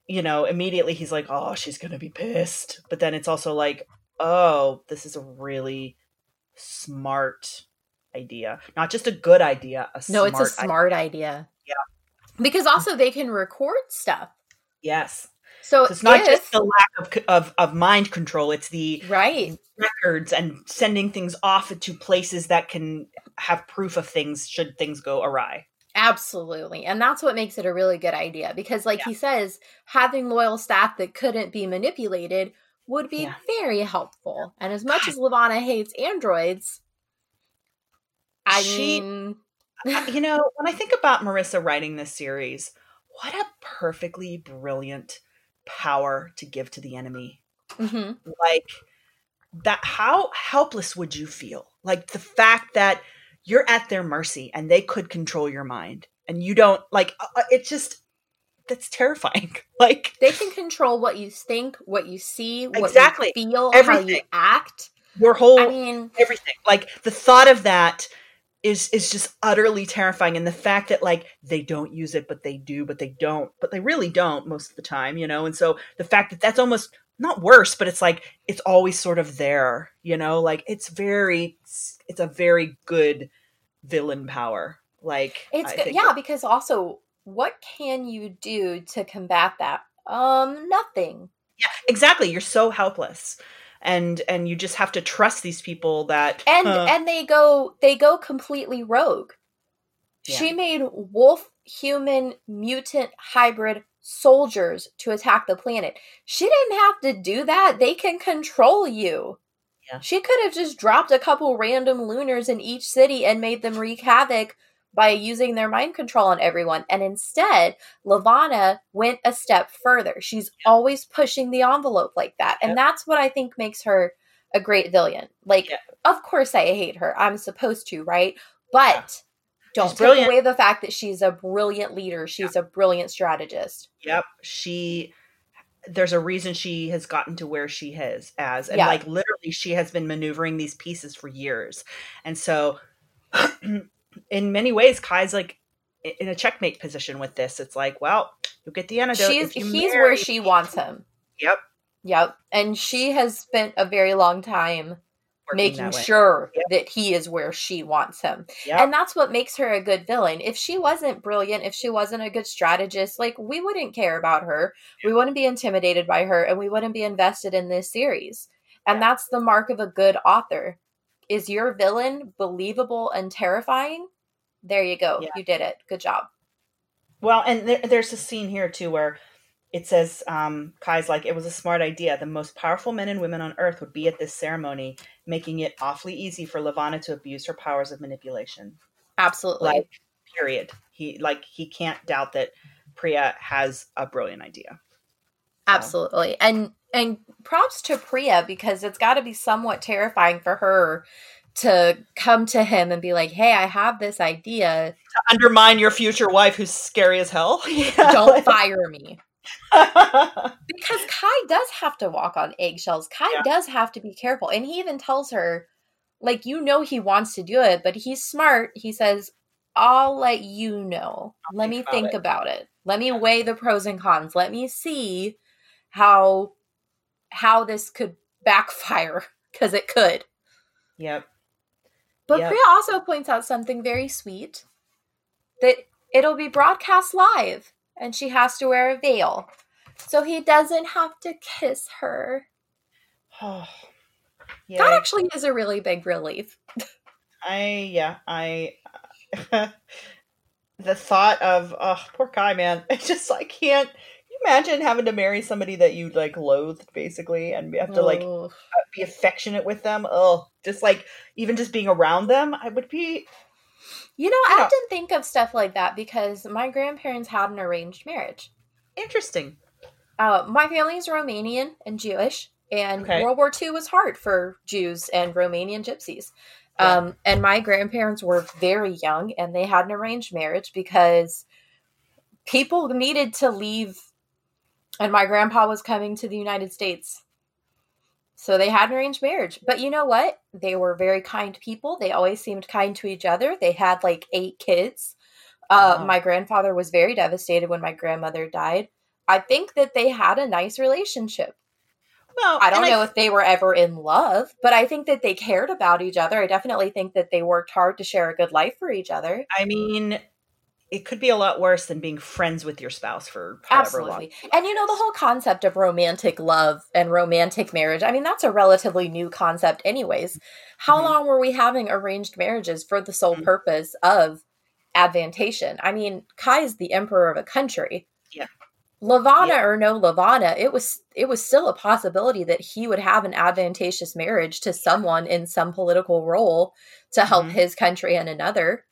you know, immediately he's like, oh, she's going to be pissed. But then it's also like, oh, this is a really smart idea. Not just a good idea, a No, it's a idea. smart idea. Yeah. Because also they can record stuff. Yes. So So it's not if- just the lack of, of, of mind control, it's the right. records and sending things off to places that can have proof of things should things go awry. Absolutely. And that's what makes it a really good idea because like Yeah. he says, having loyal staff that couldn't be manipulated would be Yeah. very helpful. And as much as Levana hates androids, I She- mean you know, when I think about Marissa writing this series, what a perfectly brilliant power to give to the enemy. mhm. Like that how helpless would you feel? Like the fact that you're at their mercy and they could control your mind and you don't like uh, uh, it's just that's terrifying. [LAUGHS] Like they can control what you think, what you see, what Exactly. you feel, how you act. your whole I mean, everything. Like the thought of that is is just utterly terrifying and the fact that like they don't use it but they do but they don't but they really don't most of the time you know and so the fact that that's almost not worse but it's like it's always sort of there you know like it's very it's a very good villain power like It's I good. Yeah, because also, what can you do to combat that? Um, nothing. yeah exactly you're so helpless and and you just have to trust these people that And uh, and they go they go completely rogue. Yeah. She made wolf, human, mutant, hybrid soldiers to attack the planet. She didn't have to do that. They can control you. Yeah. She could have just dropped a couple random lunars in each city and made them wreak havoc by using their mind control on everyone. And instead, Levana went a step further. She's always pushing the envelope like that. And Yep. that's what I think makes her a great villain. Like, Yeah. of course I hate her. I'm supposed to, right? But don't She's take brilliant. away the fact that she's a brilliant leader. She's a brilliant strategist. Yep. She there's a reason she has gotten to where she is as and Yeah. like literally she has been maneuvering these pieces for years. And so [CLEARS THROAT] in many ways Kai's like in a checkmate position with this. It's like, well, you'll get the antidote. She's he's marry where she wants him. Yep. Yep. And she has spent a very long time working making that sure Yep. that he is where she wants him. Yep. And that's what makes her a good villain. If she wasn't brilliant, if she wasn't a good strategist, like we wouldn't care about her. We wouldn't be intimidated by her and we wouldn't be invested in this series. And that's the mark of a good author. is your villain believable and terrifying? There you go. Yeah. You did it. Good job. Well, and there, there's a scene here too where it says um, Kai's like, it was a smart idea. The most powerful men and women on earth would be at this ceremony, making it awfully easy for Levana to abuse her powers of manipulation. Absolutely. Like, period. He like he can't doubt that Priya has a brilliant idea. Absolutely. And and props to Priya because it's got to be somewhat terrifying for her to come to him and be like, "Hey, I have this idea. To undermine your future wife, who's scary as hell. [LAUGHS] Don't fire me." [LAUGHS] because Kai does have to walk on eggshells. Kai Yeah. does have to be careful. And he even tells her, like, you know, he wants to do it, but he's smart. He says, I'll let you know. let think me about think it." about it. Let me weigh the pros and cons. Let me see how how this could backfire [LAUGHS] because it could. yep. But Yep. Priya also points out something very sweet that it'll be broadcast live and she has to wear a veil. So he doesn't have to kiss her. Oh, [SIGHS] yeah. That actually is a really big relief. I yeah I [LAUGHS] the thought of oh poor guy, man [LAUGHS] it's just I can't imagine having to marry somebody that you like loathed basically and have to like be affectionate with them oh just like even just being around them I would be You know, I Yeah. often think of stuff like that because my grandparents had an arranged marriage. interesting Uh, my family is Romanian and Jewish, and Okay. World War II was hard for Jews and Romanian gypsies. Yeah. Um, and my grandparents were very young, and they had an arranged marriage because people needed to leave, and my grandpa was coming to the United States. So they had an arranged marriage. But you know what? They were very kind people. They always seemed kind to each other. They had like eight kids. Uh, Wow. My grandfather was very devastated when my grandmother died. I think that they had a nice relationship. well I don't know if they were ever in love, but I think that they cared about each other. I definitely think that they worked hard to share a good life for each other. I mean it could be a lot worse than being friends with your spouse for however long Absolutely. And you know, the whole concept of romantic love and romantic marriage, I mean, that's a relatively new concept, anyways. How Mhm. long were we having arranged marriages for the sole Mhm. purpose of advantation? I mean, Kai is the emperor of a country. Yeah. Levana Yeah. or no Levana, it was it was still a possibility that he would have an advantageous marriage to someone in some political role to help Mhm. his country and another.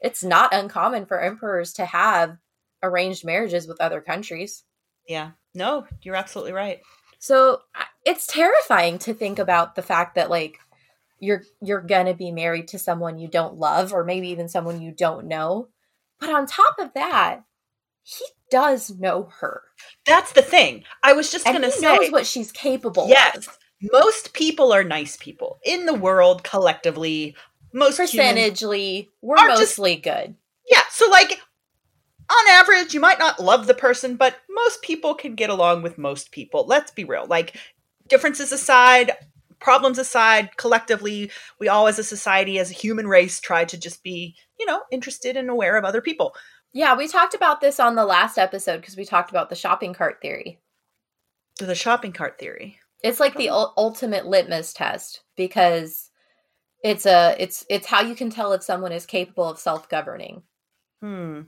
It's not uncommon for emperors to have arranged marriages with other countries. yeah no you're absolutely right So it's terrifying to think about the fact that like you're you're gonna be married to someone you don't love or maybe even someone you don't know. But on top of that, he does know her. that's the thing I was just gonna say knows what she's capable Yes. of. most people are nice people in the world collectively most Percentagely, we're are just- mostly good. yeah so like on average you might not love the person but most people can get along with most people. Let's be real. Like differences aside problems aside collectively we all as a society as a human race try to just be you know interested and aware of other people. Yeah, we talked about this on the last episode because we talked about the shopping cart theory. the shopping cart theory. It's like the ul- ultimate litmus test because it's a it's it's how you can tell if someone is capable of self-governing. hmm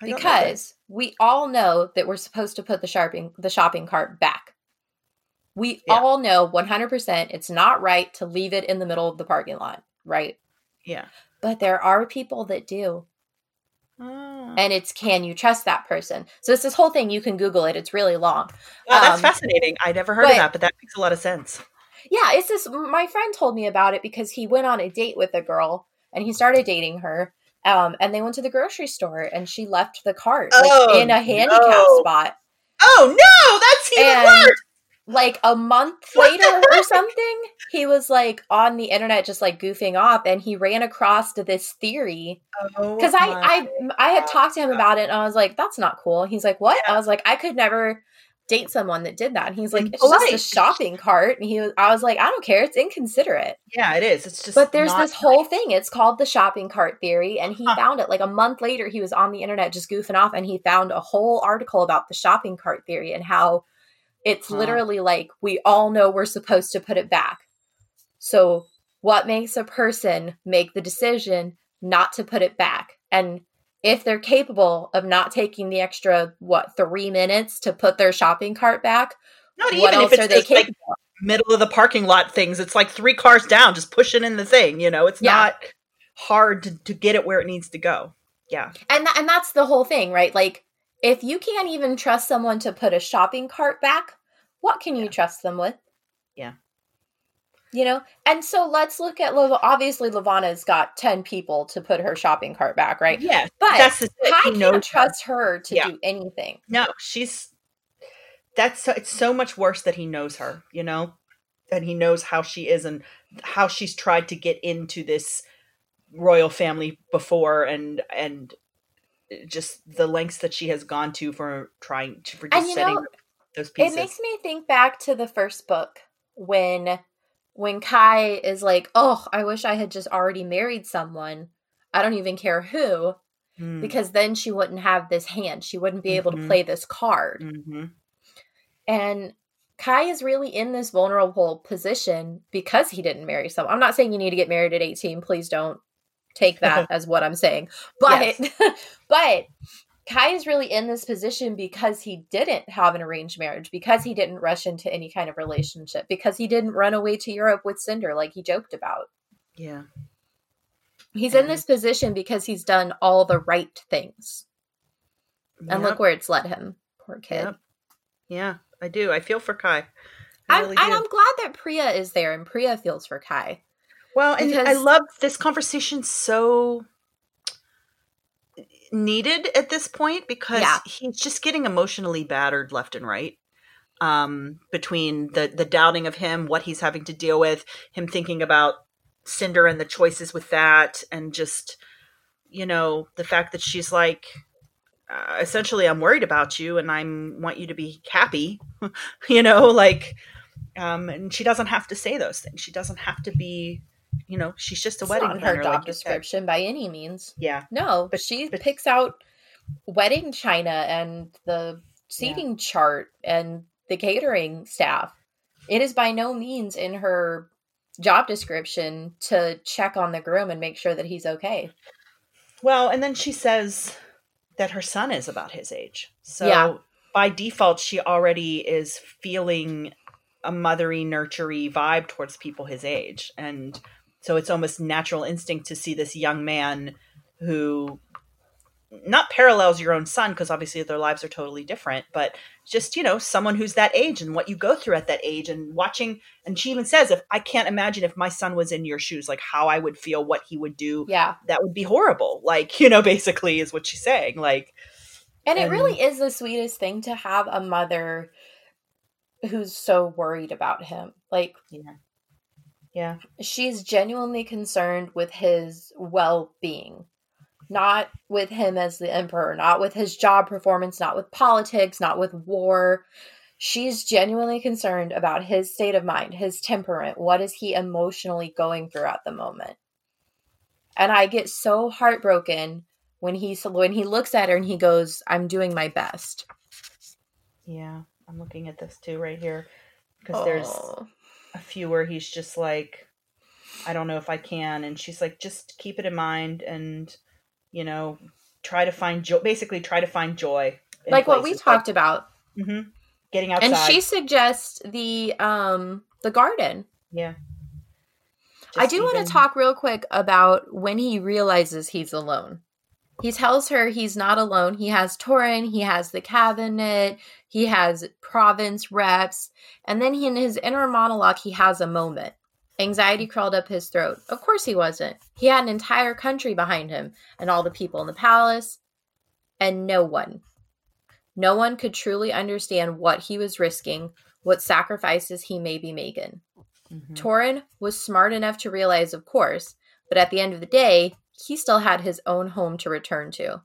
I don't know that. because we all know that we're supposed to put the shopping the shopping cart back. We Yeah. all know 100% it's not right to leave it in the middle of the parking lot, right? yeah But there are people that do. Ah. And it's can you trust that person? So it's this whole thing you can google it. It's really long. That's um, fascinating i never heard but- of that but that makes a lot of sense Yeah, it's this my friend told me about it because he went on a date with a girl and he started dating her. Um, and they went to the grocery store and she left the cart like, Oh, in a handicap no. spot. oh no! That's even And- worse! like a month later or something he was like on the internet just like goofing off and he ran across to this theory. Oh because I, I i had talked to him about it and i was like that's not cool. He's like what? I was like i could never date someone that did that and he's like it's just a shopping cart and he was i was like i don't care it's inconsiderate Yeah, it is. It's just but there's this whole thing it's called the shopping cart theory and he Huh. found it like a month later he was on the internet just goofing off and he found a whole article about the shopping cart theory and how it's Huh. literally like we all know we're supposed to put it back so what makes a person make the decision not to put it back? And if they're capable of not taking the extra, what, three minutes to put their shopping cart back, Not even if it's just like middle of the parking lot things. It's like three cars down, just pushing in the thing. You know, it's Yeah. not hard to, to get it where it needs to go. Yeah. and tha- and that's the whole thing right like if you can't even trust someone to put a shopping cart back what can you trust them with Yeah. You know and so let's look at obviously levana's got 10 people to put her shopping cart back right Yeah, but that's the i can't her. trust her to Yeah. do anything No, she's that's so, it's so much worse that he knows her, you know, and he knows how she is and how she's tried to get into this royal family before, and and just the lengths that she has gone to for trying to for just setting know, those pieces. it makes me think back to the first book when when kai is like oh i wish i had just already married someone i don't even care who Mm, because then she wouldn't have this hand. She wouldn't be able to Mhm. play this card. mhm. And Kai is really in this vulnerable position because he didn't marry someone. I'm not saying you need to get married at 18. Please don't take that [LAUGHS] as what I'm saying. But [LAUGHS] but Kai is really in this position because he didn't have an arranged marriage, because he didn't rush into any kind of relationship, because he didn't run away to Europe with Cinder like he joked about. Yeah. He's in Mhm. this position because he's done all the right things. And look where it's led him. Poor kid. Yep. Yeah, I do. I feel for Kai. I I'm, and. I'm glad that Priya is there and Priya feels for Kai. Well, and I love this conversation so needed at this point because Yeah. he's just getting emotionally battered left and right. Um, between the the doubting of him, what he's having to deal with, him thinking about Cinder and the choices with that, and just you know the fact that she's like, uh, essentially, I'm worried about you, and I want you to be happy. [LAUGHS] you know, like, um, and she doesn't have to say those things. She doesn't have to be, you know, she's just a It's wedding not her job like description by any means. Yeah, No, But- she but- picks out wedding china and the seating chart and the catering staff. It is by no means in her job description to check on the groom and make sure that he's okay. Well, and then she says that her son is about his age. So Yeah. by default, she already is feeling a mothery, nurtury vibe towards people his age. And so it's almost natural instinct to see this young man who not parallels your own son because obviously their lives are totally different but just you know someone who's that age and what you go through at that age and watching and she even says if i can't imagine if my son was in your shoes like how i would feel what he would do Yeah. that would be horrible like you know [LAUGHS] basically is what she's saying like And it really is the sweetest thing to have a mother who's so worried about him. Like yeah yeah. She's genuinely concerned with his well-being not with him as the emperor not with his job performance not with politics not with war. She's genuinely concerned about his state of mind his temperament what is he emotionally going through at the moment. And i get so heartbroken when he when he looks at her and he goes i'm doing my best. Yeah i'm looking at this too right here because there's. A few where he's just like i don't know if i can. And she's like just keep it in mind and you know try to find joy basically try to find joy like what we places, like- talked about. Mhm. getting outside and she suggests the um the garden. Yeah. I Just do want to talk real quick about when he realizes he's alone. He tells her he's not alone. He has Torin, he has the cabinet, he has province reps, and then he, in his inner monologue, he has a moment. Anxiety crawled up his throat. Of course he wasn't. He had an entire country behind him, and all the people in the palace, and no one. No one could truly understand what he was risking, what sacrifices he may be making. Mhm. Torin was smart enough to realize, of course, but at the end of the day, he still had his own home to return to.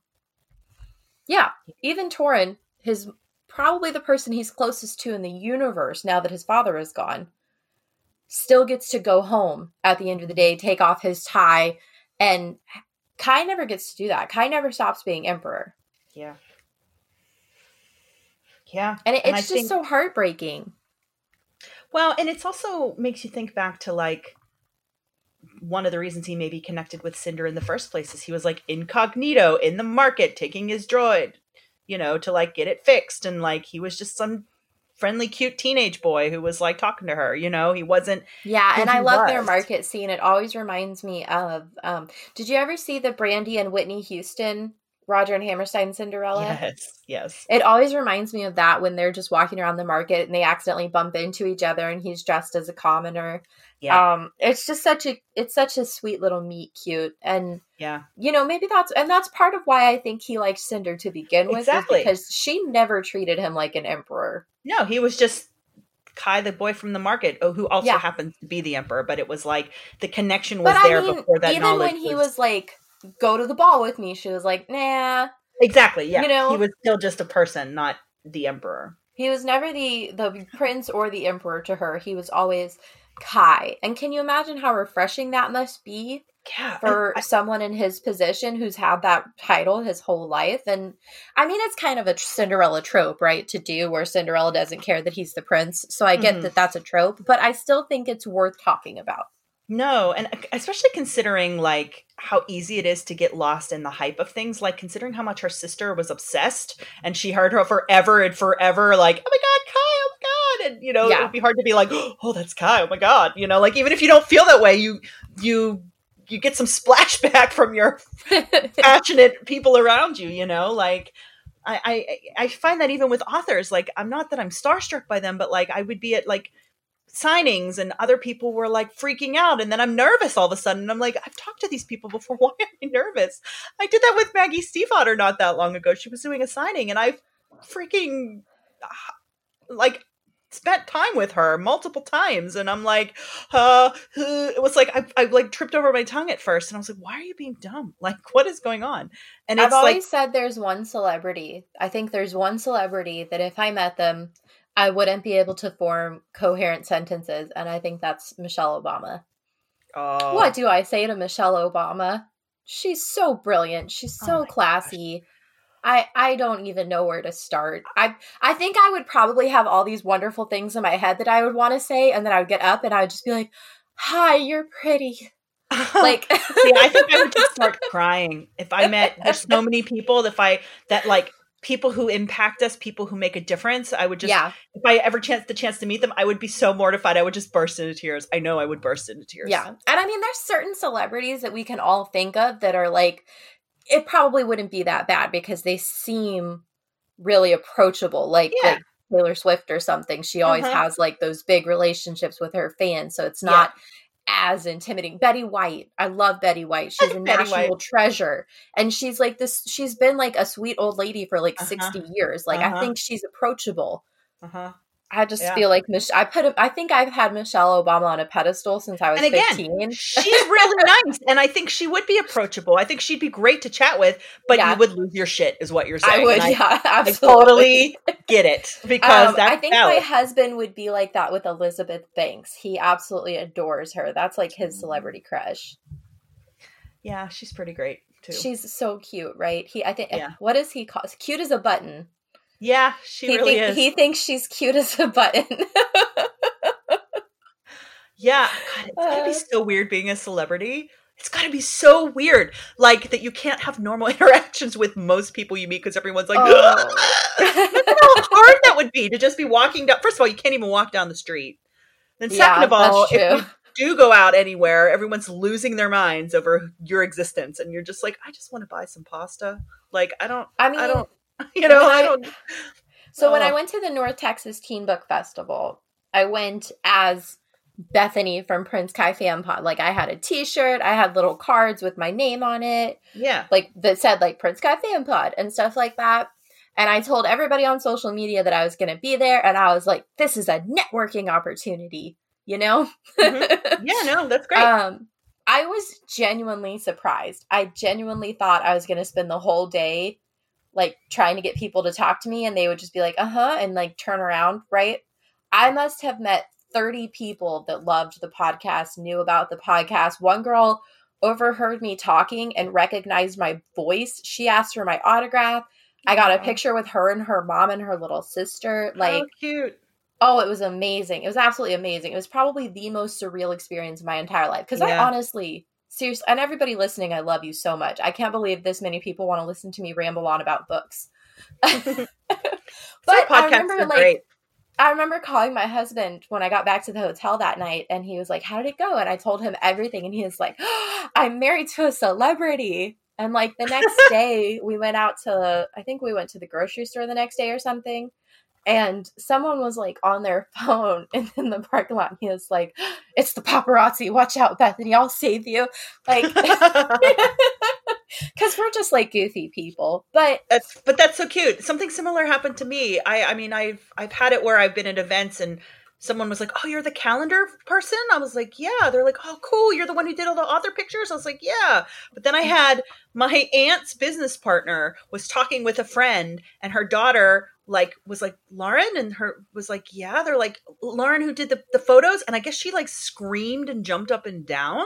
Yeah, even Torin, his probably the person he's closest to in the universe now that his father is gone, still gets to go home at the end of the day, take off his tie, and Kai never gets to do that. Kai never stops being emperor. yeah yeah And, it, And I it's just think- so heartbreaking. Well, and it's also makes you think back to like one of the reasons he maybe connected with Cinder in the first place is he was like incognito in the market taking his droid, you know, to like get it fixed. And like he was just some friendly, cute teenage boy who was like talking to her, you know, he wasn't. Yeah, and I love their market scene. It always reminds me of um did you ever see the Brandy and Whitney Houston Roger and Hammerstein Cinderella? Yes, yes. It always reminds me of that when they're just walking around the market and they accidentally bump into each other and he's dressed as a commoner. Yeah, Um it's just such a it's such a sweet little meet cute and yeah. you know maybe that's and that's part of why I think he liked Cinder to begin with Exactly. because she never treated him like an emperor. No, he was just Kai, the boy from the market, oh, who also Yeah. happens to be the emperor. But it was like the connection was there mean before that even knowledge. when he was like go to the ball with me she was like nah exactly, yeah, you know- he was still just a person, not the emperor. He was never the the prince or the emperor to her. He was always Kai. And can you imagine how refreshing that must be Yeah, for I- someone in his position who's had that title his whole life? And I mean, it's kind of a Cinderella trope, right? To do where Cinderella doesn't care that he's the prince. So I get Mhm. that that's a trope, but I still think it's worth talking about. No, and especially considering like how easy it is to get lost in the hype of things, like considering how much her sister was obsessed and she heard her forever and forever, like, oh my god, Kai, oh my god. And you know, it would be hard to be like, oh, oh, that's Kai, oh my god. You know, like even if you don't feel that way, you you you get some [LAUGHS] splashback from your [LAUGHS] passionate people around you, you know, like I, I I find that even with authors, like I'm not that I'm starstruck by them, but like I would be at like signings and other people were like freaking out and then I'm nervous all of a sudden. I'm like, I've talked to these people before. [LAUGHS] Why am I nervous? I did that with Maggie Stiefvater not that long ago. She was doing a signing and I freaking uh, like spent time with her multiple times and I'm like, uh, uh, it was like I, I like tripped over my tongue at first and I was like, why are you being dumb? Like what is going on? And I've always like said there's one celebrity. I think there's one celebrity that if I met them, I wouldn't be able to form coherent sentences, and I think that's Michelle Obama. oh, What do I say to Michelle Obama? She's so brilliant. She's Oh so my classy. I I don't even know where to start. I I think I would probably have all these wonderful things in my head that I would want to say, and then I would get up and I would just be like, "Hi, you're pretty." [LAUGHS] Like, See, I think I would just [LAUGHS] start crying if I met. There's so many people that if I that like people who impact us, people who make a difference. I would just yeah, if I ever chance the chance to meet them, I would be so mortified. I would just burst into tears. I know I would burst into tears. Yeah. And I mean, there's certain celebrities that we can all think of that are like, it probably wouldn't be that bad because they seem really approachable. Like, Yeah. like Taylor Swift or something. She always Uh-huh. has like those big relationships with her fans. So it's not as intimidating. Betty White. I love Betty White. She's a Betty national White. treasure. And she's like this, she's been like a sweet old lady for like Uh-huh. 60 years. Like, I Uh-huh. think she's approachable. Uh-huh. I just Yeah. feel like Mich- I put a, I think I've had Michelle Obama on a pedestal since I was And again, 15. She's really nice, and I think she would be approachable. I think she'd be great to chat with, but Yeah. you would lose your shit, is what you're saying. I would, I, yeah, [LAUGHS] I absolutely. totally get it because Um, I think my husband would be like that with Elizabeth Banks. He absolutely adores her. That's like his celebrity crush. yeah, she's pretty great too. She's so cute, right? He, I think, what does he call? Cute as a button. Yeah, she he really think- is. He thinks she's cute as a button. Yeah, God, it's gotta Uh. be so weird being a celebrity. It's gotta be so weird, like that you can't have normal [LAUGHS] interactions with most people you meet because everyone's like, Oh. How hard that would be to just be walking down. First of all, you can't even walk down the street. Then, second Yeah, of all, if you do go out anywhere, everyone's losing their minds over your existence, and you're just like, I just want to buy some pasta. Like, I don't, I mean, I don't, [LAUGHS] you know, I don't. So when I Oh. went to the North Texas Teen Book Festival, I went as Bethanie from Prince Kai Fan Pod. Like I had a T-shirt, I had little cards with my name on it, Yeah, like that said like Prince Kai Fan Pod and stuff like that. And I told everybody on social media that I was going to be there, and I was like, "This is a networking opportunity," you know. Mhm. yeah, no, [LAUGHS] that's great. Um, I was genuinely surprised. I genuinely thought I was going to spend the whole day like trying to get people to talk to me and they would just be like, "Uh huh," and like turn around, right? I must have met 30 people that loved the podcast, knew about the podcast. One girl overheard me talking and recognized my voice. She asked for my autograph. I got a picture with her and her mom and her little sister. Like, How cute. Oh, it was amazing. It was absolutely amazing. It was probably the most surreal experience of my entire life. Because Yeah. I honestly, seriously, and everybody listening, I love you so much. I can't believe this many people want to listen to me ramble on about books. [LAUGHS] [LAUGHS] but I remember, like, great. I remember calling my husband when I got back to the hotel that night, and he was like, How did it go? And I told him everything, and he was like, [GASPS] I'm married to a celebrity. And like the next [LAUGHS] day, we went out to, I think we went to the grocery store the next day or something. And someone was like on their [LAUGHS] phone in, in the parking lot. And he was like, It's the paparazzi. Watch out, Bethanie. I'll save you. Like, [LAUGHS] [LAUGHS] because we're just like goofy people. But That's but that's so cute. Something similar happened to me. I I mean I've I've had it where I've been at events and someone was like, "Oh, you're the calendar person." I was like, "Yeah." They're like, "Oh, cool. You're the one who did all the author pictures." I was like, "Yeah." But then I mm. had my aunt's business partner was talking with a friend and her daughter like was like Lauren and her was like yeah they're like Lauren who did the, the photos and I guess she like screamed and jumped up and down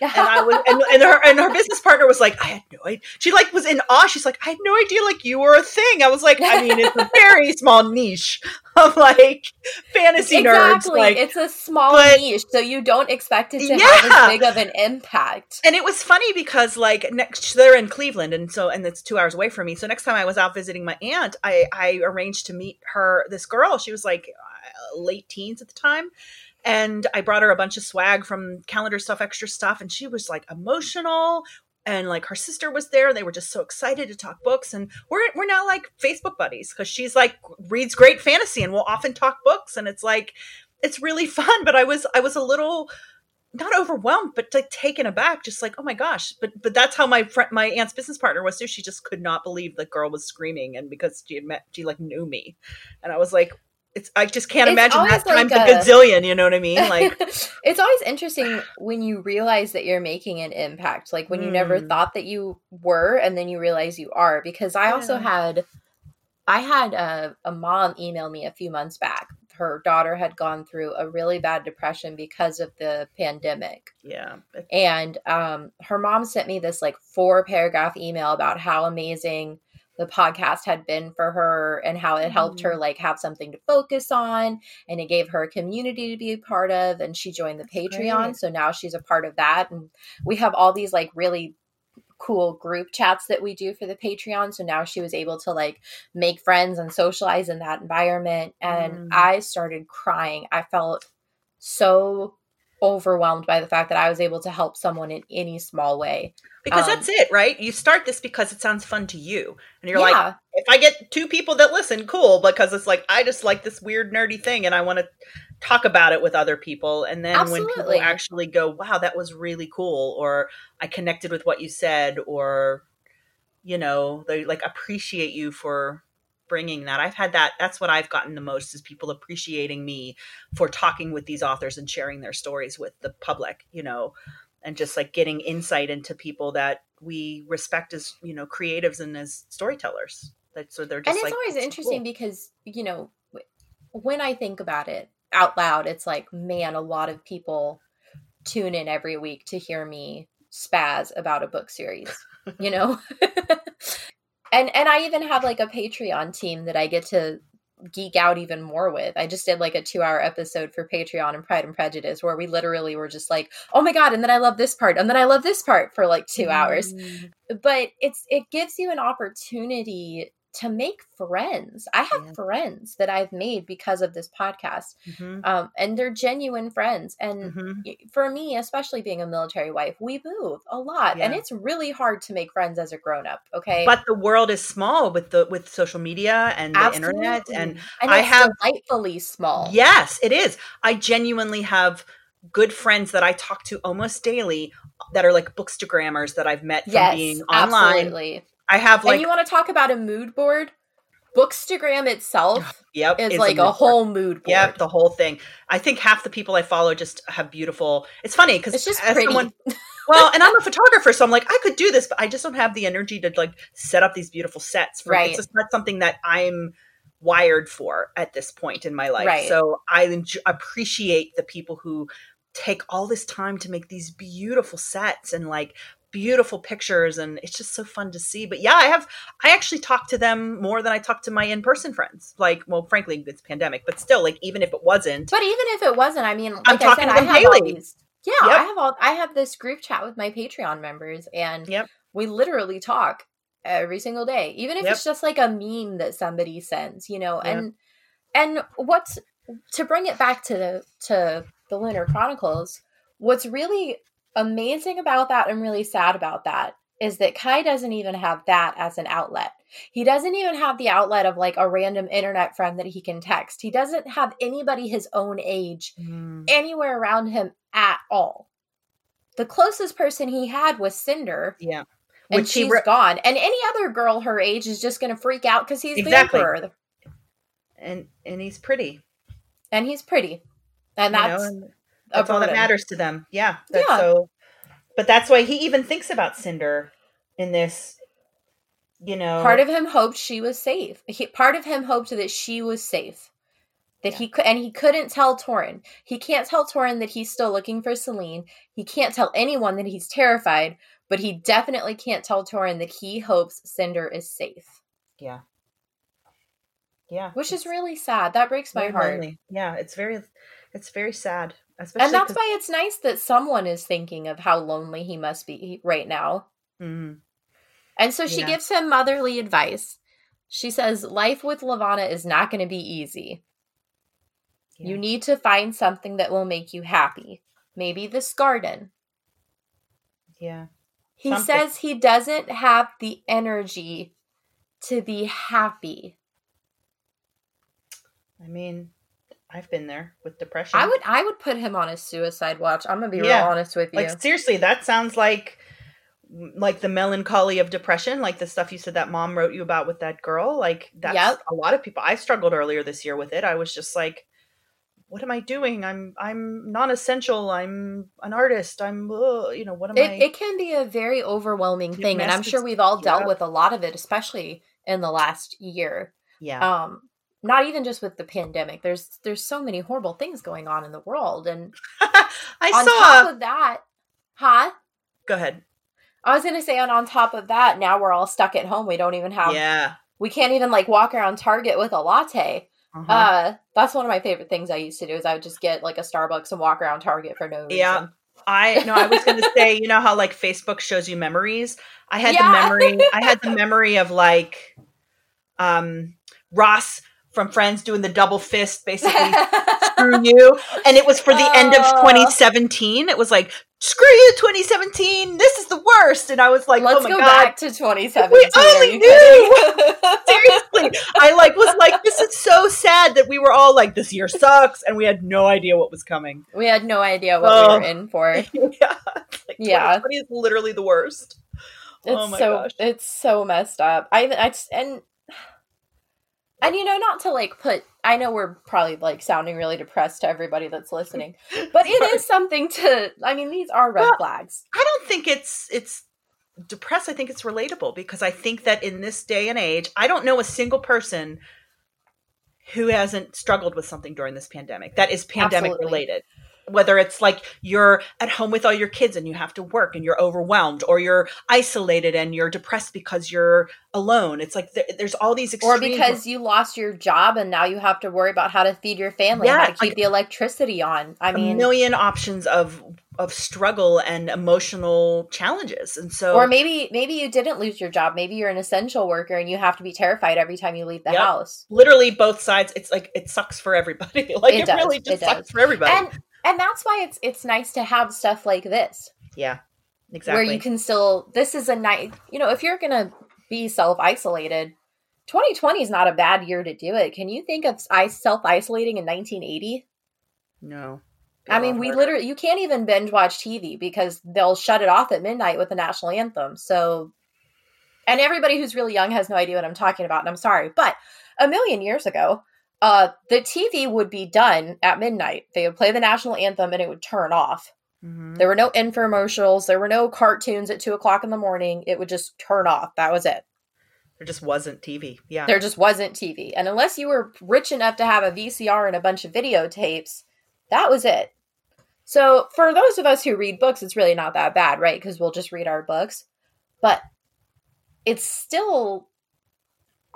and I was and, and her and her business partner was like, I had no idea. She like was in awe. She's like, I had no idea like you were a thing. I was like, I mean, it's a very small niche of like fantasy nerds. exactly. Like, it's a small but- niche, so you don't expect it to have Yeah. as big of an impact. and it was funny because like next they're in Cleveland and so and it's two hours away from me. So next time I was out visiting my aunt, I I arranged to meet her. This girl, she was like uh, late teens at the time. And I brought her a bunch of swag from calendar stuff, extra stuff, and she was like emotional. And like her sister was there, they were just so excited to talk books. And we're we're now like Facebook buddies because she's like reads great fantasy, and we'll often talk books. And it's like it's really [LAUGHS] fun. But I was I was a little not overwhelmed, but like taken aback, just like, oh my gosh. But but that's how my friend, my aunt's business partner was too. She just could not believe the girl was screaming, and because she had met, she like knew me, and I was like, it's I just can't It's imagine that times like a gazillion. You know what I mean? [LAUGHS] Like, it's always interesting when you realize that you're making an impact, like when you never Mm. thought that you were, and then you realize you are. Because I also Yeah. had, I had a, a mom email me a few months back. Her daughter had gone through a really bad depression because of the pandemic. yeah, and um, her mom sent me this like four paragraph email about how amazing the podcast had been for her and how it helped her like have something to focus on and it gave her a community to be a part of and she joined the patreon great. so now she's a part of that and we have all these like really cool group chats that we do for the patreon so now she was able to like make friends and socialize in that environment and Mm. i started crying i felt so overwhelmed by the fact that I was able to help someone in any small way. because Um, that's it, right? You start this because it sounds fun to you, and you're yeah, like, if I get two people that listen, cool, because it's like I just like this weird nerdy thing, and I want to talk about it with other people. And then when people actually go, "Wow, that was really cool," or "I connected with what you said," or you know, they like appreciate you for bringing that. I've had that. That's what I've gotten the most is people appreciating me for talking with these authors and sharing their stories with the public. You know, and just like getting insight into people that we respect as you know creatives and as storytellers. That so they're just and it's like, always "It's interesting cool." because you know when I think about it out loud, it's like, man, a lot of people tune in every week to hear me spaz about a book series. You know, [LAUGHS] [LAUGHS] and and I even have like a Patreon team that I get to geek out even more with. I just did like a two hour episode for Patreon and Pride and Prejudice where we literally were just like, oh my God, and then I love this part, and then I love this part for like two hours. Mm, But it's it gives you an opportunity to make friends. I have Yeah. friends that I've made because of this podcast. mhm, Um, and they're genuine friends. And mhm. for me, especially being a military wife, we move a lot. And it's really hard to make friends as a grown up. Okay. But the world is small with the with social media and the internet and and I have- delightfully small. yes, it is. I genuinely have good friends that I talk to almost daily that are like bookstagrammers that I've met from Yes, being online. absolutely. I have like and you want to talk about a mood board? Bookstagram itself [GASPS] yep, is it's like mood a whole mood board. Yep, the whole thing. I think half the people I follow just have beautiful. It's funny because It's just as pretty. someone, [LAUGHS] well, and I'm a photographer, so I'm like, I could do this, but I just don't have the energy to like set up these beautiful sets. For, Right. It's just not something that I'm wired for at this point in my life. Right. So I appreciate the people who take all this time to make these beautiful sets and like beautiful pictures and it's just so fun to see. But yeah, I have I actually talk to them more than I talk to my in-person friends. Like, well, frankly, it's pandemic, but still, like even if it wasn't, But even if it wasn't, I mean, like I'm I talking said, to I have these. Yeah, Yep. I have all. I have this group chat with my Patreon members, and Yep. we literally talk every single day, even if Yep. it's just like a meme that somebody sends, you know. And and what's to bring it back to the to the Lunar Chronicles? What's really amazing about that and really sad about that is that Kai doesn't even have that as an outlet. He doesn't even have the outlet of like a random internet friend that he can text. He doesn't have anybody his own age Mm, anywhere around him at all. The closest person he had was Cinder, yeah, and Which she's re- gone. And any other girl her age is just going to freak out because he's Exactly. the emperor, and and he's pretty, and he's pretty, and you know, that's and that's all that matters to them. Yeah, that's Yeah. so. But that's why he even thinks about Cinder in this. You know, Part of him hoped she was safe. He, part of him hoped that she was safe. That he could, and he couldn't tell Torin. He can't tell Torin that he's still looking for Selene. He can't tell anyone that he's terrified, but he definitely can't tell Torin that he hopes Cinder is safe. yeah, yeah, which is really sad. That breaks my heart. lonely. Yeah, it's very, it's very sad, especially. And that's why it's nice that someone is thinking of how lonely he must be right now. Mhm. And so she Yeah. gives him motherly advice. She says, Life with Levana is not going to be easy. Yeah. You need to find something that will make you happy. Maybe this garden. yeah, He Something. says he doesn't have the energy to be happy. I mean, I've been there with depression. I would I would put him on a suicide watch. I'm gonna be Yeah. real honest with you. like seriously. That sounds like like the melancholy of depression, like the stuff you said that mom wrote you about with that girl. Like that's Yep. a lot of people. I struggled earlier this year with it. I was just like, what am I doing? I'm I'm non-essential. I'm an artist. I'm uh, you know what am it, I? it can be a very overwhelming thing and i'm sure we've all dealt up. with a lot of it especially in the last year yeah, um not even just with the pandemic there's there's so many horrible things going on in the world and [LAUGHS] I on saw. top of that huh Go ahead. i was gonna say and on top of that now we're all stuck at home we don't even have yeah. we can't even like walk around target with a latte Uh-huh. uh that's one of my favorite things i used to do is i would just get like a starbucks and walk around target for no reason Yeah. I no, I was going to say, you know how like Facebook shows you memories. I had Yeah. the memory. I had the memory of like, um, Ross from Friends doing the double fist, basically [LAUGHS] screw you, and it was for the end of Oh. 2017. It was like screw you, 2017. This is the worst, and I was like, let's oh my go god. back to 2017 We only knew. [LAUGHS] [LAUGHS] Seriously, I like was like, this is so sad that we were all like, this year sucks, and we had no idea what was coming. We had no idea what Oh. we were oh. in for. yeah, it's like Yeah. 2020 is literally the worst. Oh it's oh my so gosh. it's so messed up. I I and and you know not to like put I know we're probably like sounding really depressed to everybody that's listening, [LAUGHS] but it is something to I mean these are red Well, flags. I don't think it's it's depressed. I think it's relatable because I think that in this day and age, I don't know a single person who hasn't struggled with something during this pandemic that is pandemic Absolutely. related. Whether it's like you're at home with all your kids and you have to work and you're overwhelmed, or you're isolated and you're depressed because you're alone. It's like there, there's all these Or because you lost your job and now you have to worry about how to feed your family, and how to keep the electricity on. I a mean, million options of of struggle and emotional challenges, and so or maybe maybe you didn't lose your job. Maybe you're an essential worker and you have to be terrified every time you leave the Yep. house. literally both sides it's like it sucks for everybody [LAUGHS] like It it, really it just does. sucks for everybody And and that's why it's it's nice to have stuff like this. yeah exactly where you can still this is a nice you know if you're gonna be self-isolated 2020 is not a bad year to do it. Can you think of i self-isolating in 1980 no. I mean we literally you can't even binge watch tv because they'll shut it off at midnight with the national anthem. So and everybody who's really young has no idea what i'm talking about and i'm sorry but a million years ago uh the tv would be done at midnight they would play the national anthem and it would turn off Mhm. there were no infomercials. There were no cartoons at two o'clock in the morning. It would just turn off. That was it. there just wasn't tv yeah There just wasn't TV. And unless you were rich enough to have a VCR and a bunch of videotapes, that was it. So, for those of us who read books, it's really not that bad, right? Because we'll just read our books. But it's still,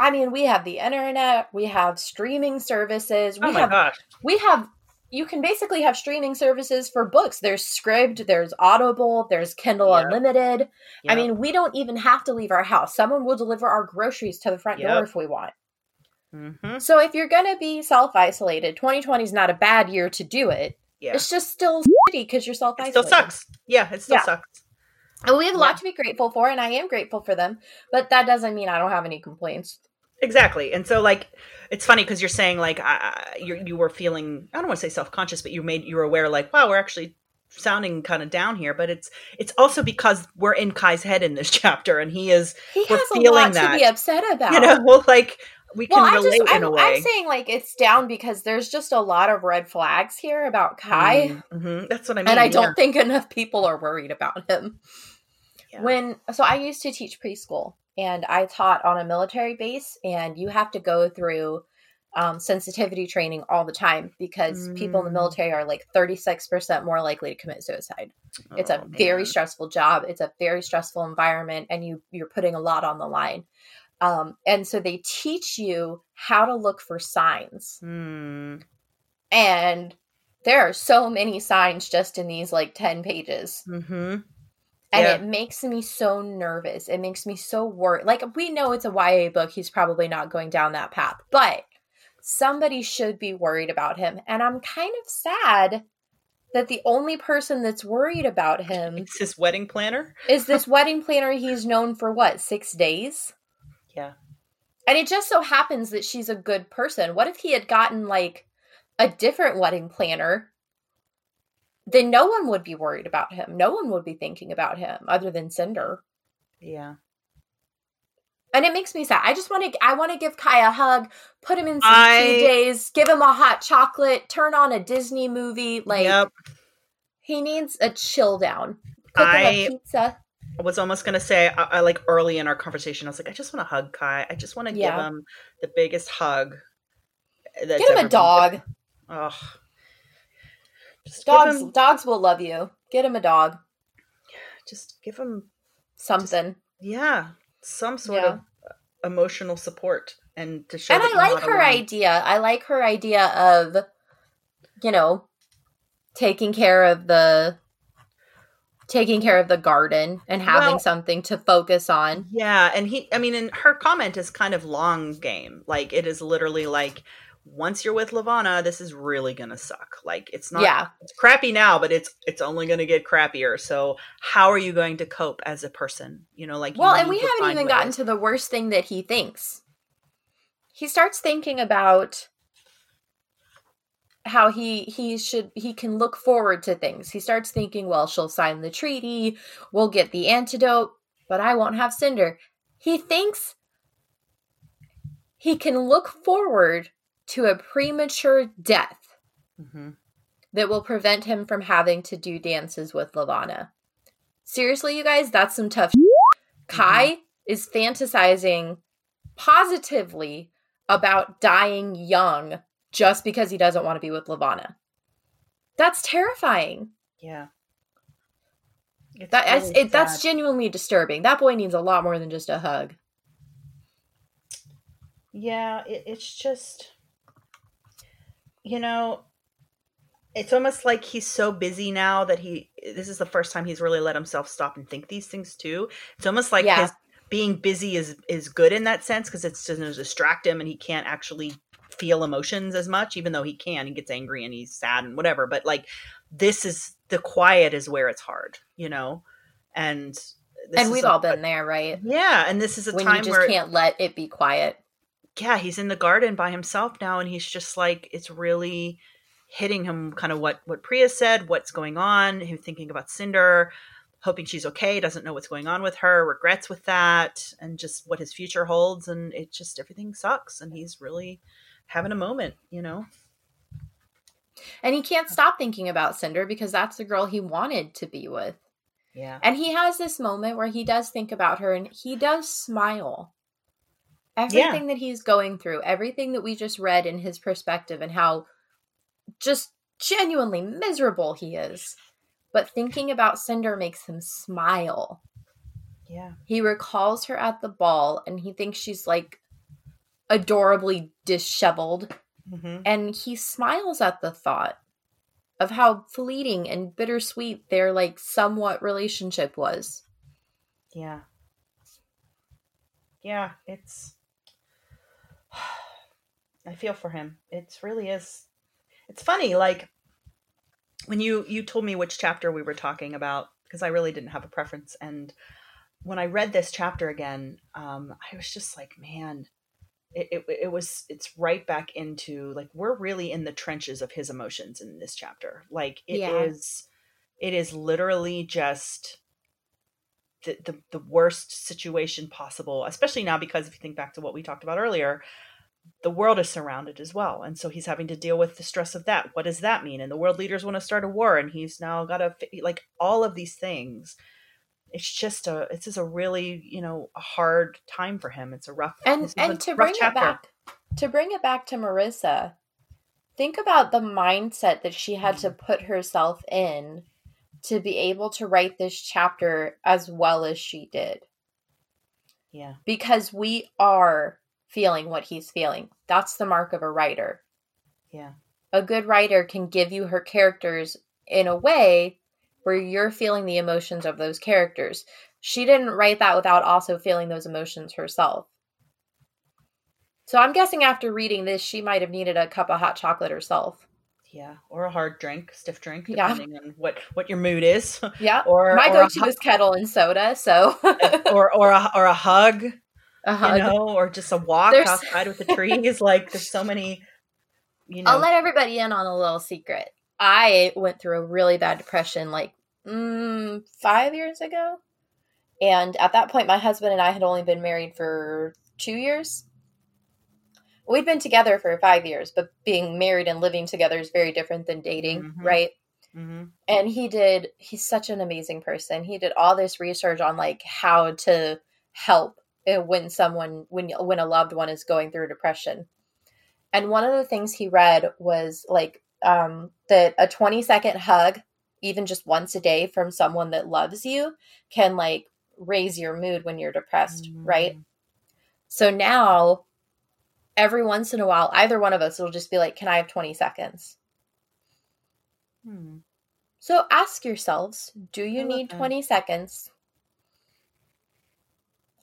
I mean, we have the internet, we have streaming services, we oh my have, gosh. we have, you can basically have streaming services for books. There's Scribd, there's Audible, there's Kindle Yep. Unlimited. I mean, we don't even have to leave our house. Someone will deliver our groceries to the front door if we want. Mhm. So, if you're going to be self isolated, 2020 is not a bad year to do it. yeah. It's just still shitty because you're self isolated. It isolated. still sucks. Yeah, it still Yeah. sucks. And we have a Yeah. lot to be grateful for, and I am grateful for them. But that doesn't mean I don't have any complaints. Exactly. And so like it's funny because you're saying like I, you you were feeling I don't want to say self-conscious but you made you were aware like wow we're actually sounding kind of down here but it's it's also because we're in Kai's head in this [LAUGHS] chapter and he is He We're has a lot that. to be upset about. you know [LAUGHS] well like we can well, I relate just, in I'm, a way. I'm saying like it's down because there's just a lot of red flags here about Kai, Mhm. That's what I mean. and I yeah. don't think enough people are worried about him. Yeah. When so I used to teach preschool, and I taught on a military base, and you have to go through um, sensitivity training all the time because people in the Mm. military are like 36% more likely to commit suicide. It's a Oh, very stressful job. It's a very stressful environment, and you you're putting a lot on the line. Um, and so they teach you how to look for signs, Hmm. and there are so many signs just in these like ten pages, Mhm. And Yeah. it makes me so nervous. It makes me so worried. Like we know it's a YA book; he's probably not going down that path, but somebody should be worried about him, and I'm kind of sad. That the only person that's worried about him is his wedding planner. is this [LAUGHS] wedding planner he's known for what six days Yeah. and it just so happens that she's a good person what if he had gotten like a different wedding planner then no one would be worried about him no one would be thinking about him other than cinder Yeah. and it makes me sad i just want to i want to give kai a hug put him in some I- days give him a hot chocolate turn on a disney movie like yep. he needs a chill down cook him I- a pizza I was almost gonna say, I, I like early in our conversation, I was like, I just want to hug Kai. I just want to Yeah. give him the biggest hug. That's get him a dog. Ugh. Just dogs him, dogs will love you get him a dog just give him, something yeah, some sort Yeah. of emotional support, and to show. and I like her alone. idea. I like her idea of, you know, taking care of the taking care of the garden and having Well- something to focus on. Yeah, and he, I mean, and her comment is kind of long game. Like it is literally like, once you're with Levana, this is really gonna suck. Like it's not. yeah. it's crappy now, but it's it's only to get crappier. So how are you going to cope as a person? You know, like Well, and we haven't even gotten to the worst thing that he thinks. He starts thinking about how he he should he can look forward to things. He starts thinking, well, she'll sign the treaty, we'll get the antidote, but I won't have Cinder. He thinks he can look forward to a premature death Mhm. that will prevent him from having to do dances with Levana. Seriously, you guys, that's some tough. Kai is fantasizing positively about dying young just because he doesn't want to be with Levana. That's terrifying. Yeah. It's That really it, that's genuinely disturbing. That boy needs a lot more than just a hug. yeah. It, it's just, you know, it's almost like he's so busy now that he. This is the first time he's really let himself stop and think these things too. It's almost like Yeah. his being busy is is good in that sense because it's doesn't distract him and he can't actually feel emotions as much even though he can he gets angry and he's sad and whatever but like this is the quiet is where it's hard you know and this and we've a- all been there, right? yeah and this is a When you time just where can't let it be quiet. Yeah he's in the garden by himself now and he's just like it's really hitting him kind of what what priya said what's going on him thinking about cinder hoping she's okay doesn't know what's going on with her regrets with that and just what his future holds and it just everything sucks and he's really having a moment you know And he can't stop thinking about Cinder because that's the girl he wanted to be with. yeah And he has this moment where he does think about her and he does smile. Everything that he's going through, everything that we just read in his perspective, and how just genuinely miserable he is. But thinking about Cinder makes him smile. Yeah. He recalls her at the ball and he thinks she's like adorably disheveled. hmm And he smiles at the thought of how fleeting and bittersweet their like somewhat relationship was. Yeah. Yeah, it's [SIGHS] I feel for him. It's really is it's funny like when you you told me which chapter we were talking about because I really didn't have a preference and when I read this chapter again, um I was just like, man, it, it, it was it's right back into like we're really in the trenches of his emotions in this chapter. Like it is, Yeah. it is literally just the, the the worst situation possible especially now because if you think back to what we talked about earlier the world is surrounded as well. And so he's having to deal with the stress of that. What does that mean? And the world leaders want to start a war and he's now got to like all of these things. It's just a it's just a really you know a hard time for him. It's a rough And this is a and to bring it back to bring it back to Marissa, think about the mindset that she had to mm-hmm. put herself in to be able to write this chapter as well as she did. yeah Because we are feeling what he's feeling. That's the mark of a writer. yeah A good writer can give you her characters in a way where you're feeling the emotions of those characters. She didn't write that without also feeling those emotions herself. So I'm guessing after reading this, she might have needed a cup of hot chocolate herself. Yeah or a hard drink stiff drink Yeah. depending on what what your mood is [LAUGHS] Yeah. [LAUGHS] or My go-to hu- is kettle and soda, so or or a, or a hug [LAUGHS] a hug. you know, or just a walk There's- outside with the trees. like there's so many, you know. I'll let everybody in on a little secret. I went through a really bad depression like mm, five years ago. And at that point, my husband and I had only been married for two years. We'd been together for five years, but being married and living together is very different than dating, Mhm. right? hmm and he did he's such an amazing person. He did all this research on like how to help uh, when someone when when a loved one is going through depression. And one of the things he read was like um that a 20 second hug even just once a day from someone that loves you can like raise your mood when you're depressed right? So now every once in a while either one of us will just be like can i have 20 seconds Hmm. So ask yourselves do you need that. 20 seconds?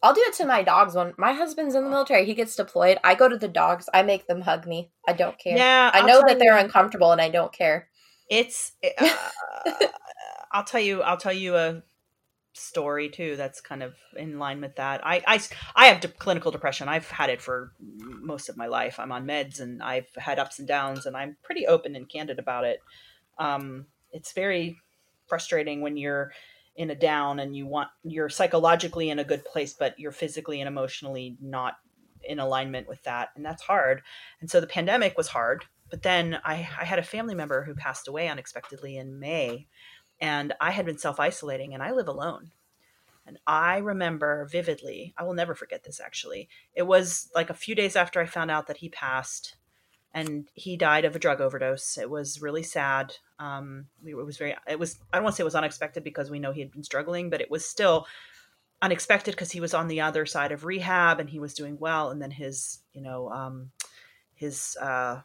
I'll do it to my dogs when my husband's in the military. He gets deployed. I go to the dogs. I make them hug me. I don't care. Yeah, I I'll know that they're you, uncomfortable and I don't care. It's. [LAUGHS] Uh, I'll tell you. I'll tell you a story too. That's kind of in line with that. I I, I have de- clinical depression. I've had it for most of my life. I'm on meds and I've had ups and downs, and I'm pretty open and candid about it. Um, it's very frustrating when you're in a down and you want you're psychologically in a good place but you're physically and emotionally not in alignment with that and that's hard and so the pandemic was hard but then i i had a family member who passed away unexpectedly in may and i had been self-isolating and i live alone and i remember vividly i will never forget this actually it was like a few days after i found out that he passed and he died of a drug overdose. It was really sad. Um, it was very. It was. I don't want to say it was unexpected because we know he had been struggling, but it was still unexpected because he was on the other side of rehab and he was doing well. And then his, you know, um, his uh,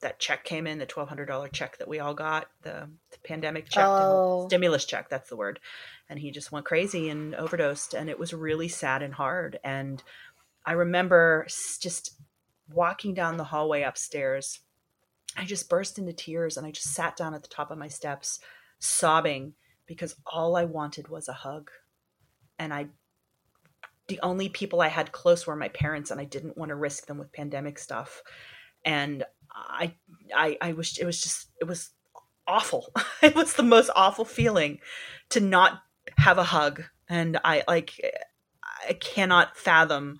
that check came in, the twelve hundred dollar check that we all got, the, the pandemic check, Oh. stimulus check. That's the word. And he just went crazy and overdosed, and it was really sad and hard. And I remember just walking down the hallway upstairs. I just burst into tears and I just sat down at the top of my steps, sobbing because all I wanted was a hug. And I, the only people I had close were my parents, and I didn't want to risk them with pandemic stuff. And I, I, I was, it was just, it was awful. [LAUGHS] it was the most awful feeling to not have a hug. And I like, I cannot fathom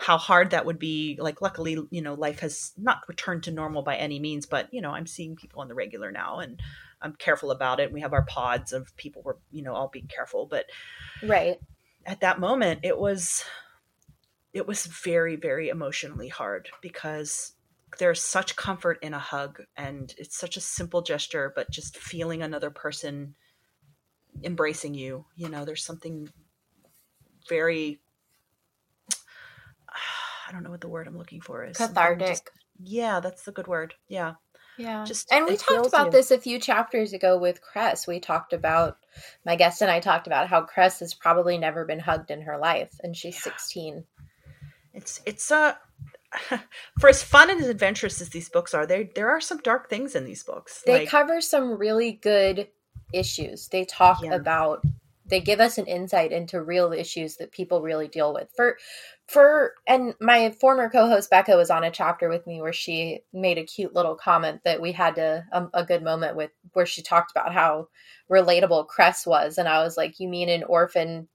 how hard that would be like luckily you know life has not returned to normal by any means but you know i'm seeing people on the regular now and i'm careful about it we have our pods of people we're you know all being careful but Right. at that moment it was it was very very emotionally hard because there's such comfort in a hug and it's such a simple gesture but just feeling another person embracing you you know there's something very [SIGHS] i don't know what the word i'm looking for is Cathartic. just- yeah that's the good word yeah Yeah. Just- and we talked about you. this a few chapters ago with Cress. We talked about my guest and I talked about how Cress has probably never been hugged in her life and she's Yeah. 16. it's it's a [LAUGHS] for as fun and as adventurous as these books are there there are some dark things in these books They like cover some really good issues. They talk Yeah. about they give us an insight into real issues that people really deal with. For for and my former co-host Becca was on a chapter with me where she made a cute little comment that we had to um, a good moment with where she talked about how relatable Cress was and I was like, "You mean an orphan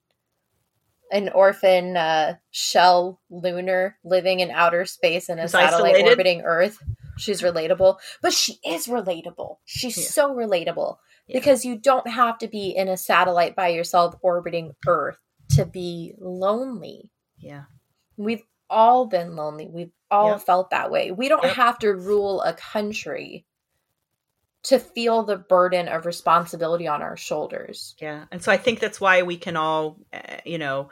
an orphan uh, shell lunar living in outer space in a satellite isolated? orbiting Earth. She's relatable, but she is relatable. She's Yeah. so relatable Yeah. because you don't have to be in a satellite by yourself orbiting Earth to be lonely. yeah We've all been lonely. We've all Yep. felt that way. We don't Yep. have to rule a country to feel the burden of responsibility on our shoulders. Yeah, and so I think that's why we can all, uh, you know,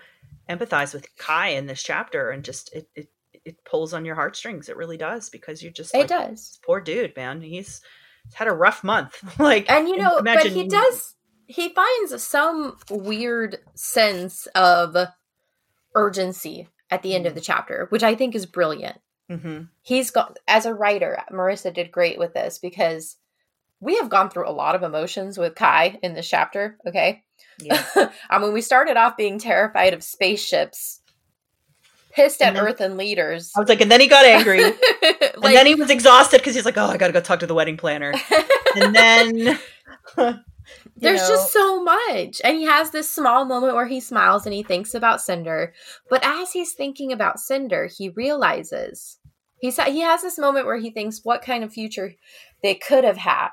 empathize with Kai in this chapter, and just it it it pulls on your heartstrings. It really does because you're just It like, does. poor dude, man. He's, he's had a rough month. [LAUGHS] like, and you know but he does he finds some weird sense of urgency at the end of the chapter which i think is brilliant Mhm. he's got as a writer marissa did great with this because we have gone through a lot of emotions with kai in this chapter okay Yeah, [LAUGHS] i mean we started off being terrified of spaceships pissed at then- earth and leaders I was like, and then he got angry, [LAUGHS] and then he was exhausted because he's like, oh, I got to go talk to the wedding planner, [LAUGHS] and then. There's know, just so much. And he has this small moment where he smiles and he thinks about Cinder. But as he's thinking about Cinder, he realizes he he's, he has this moment where he thinks what kind of future they could have had.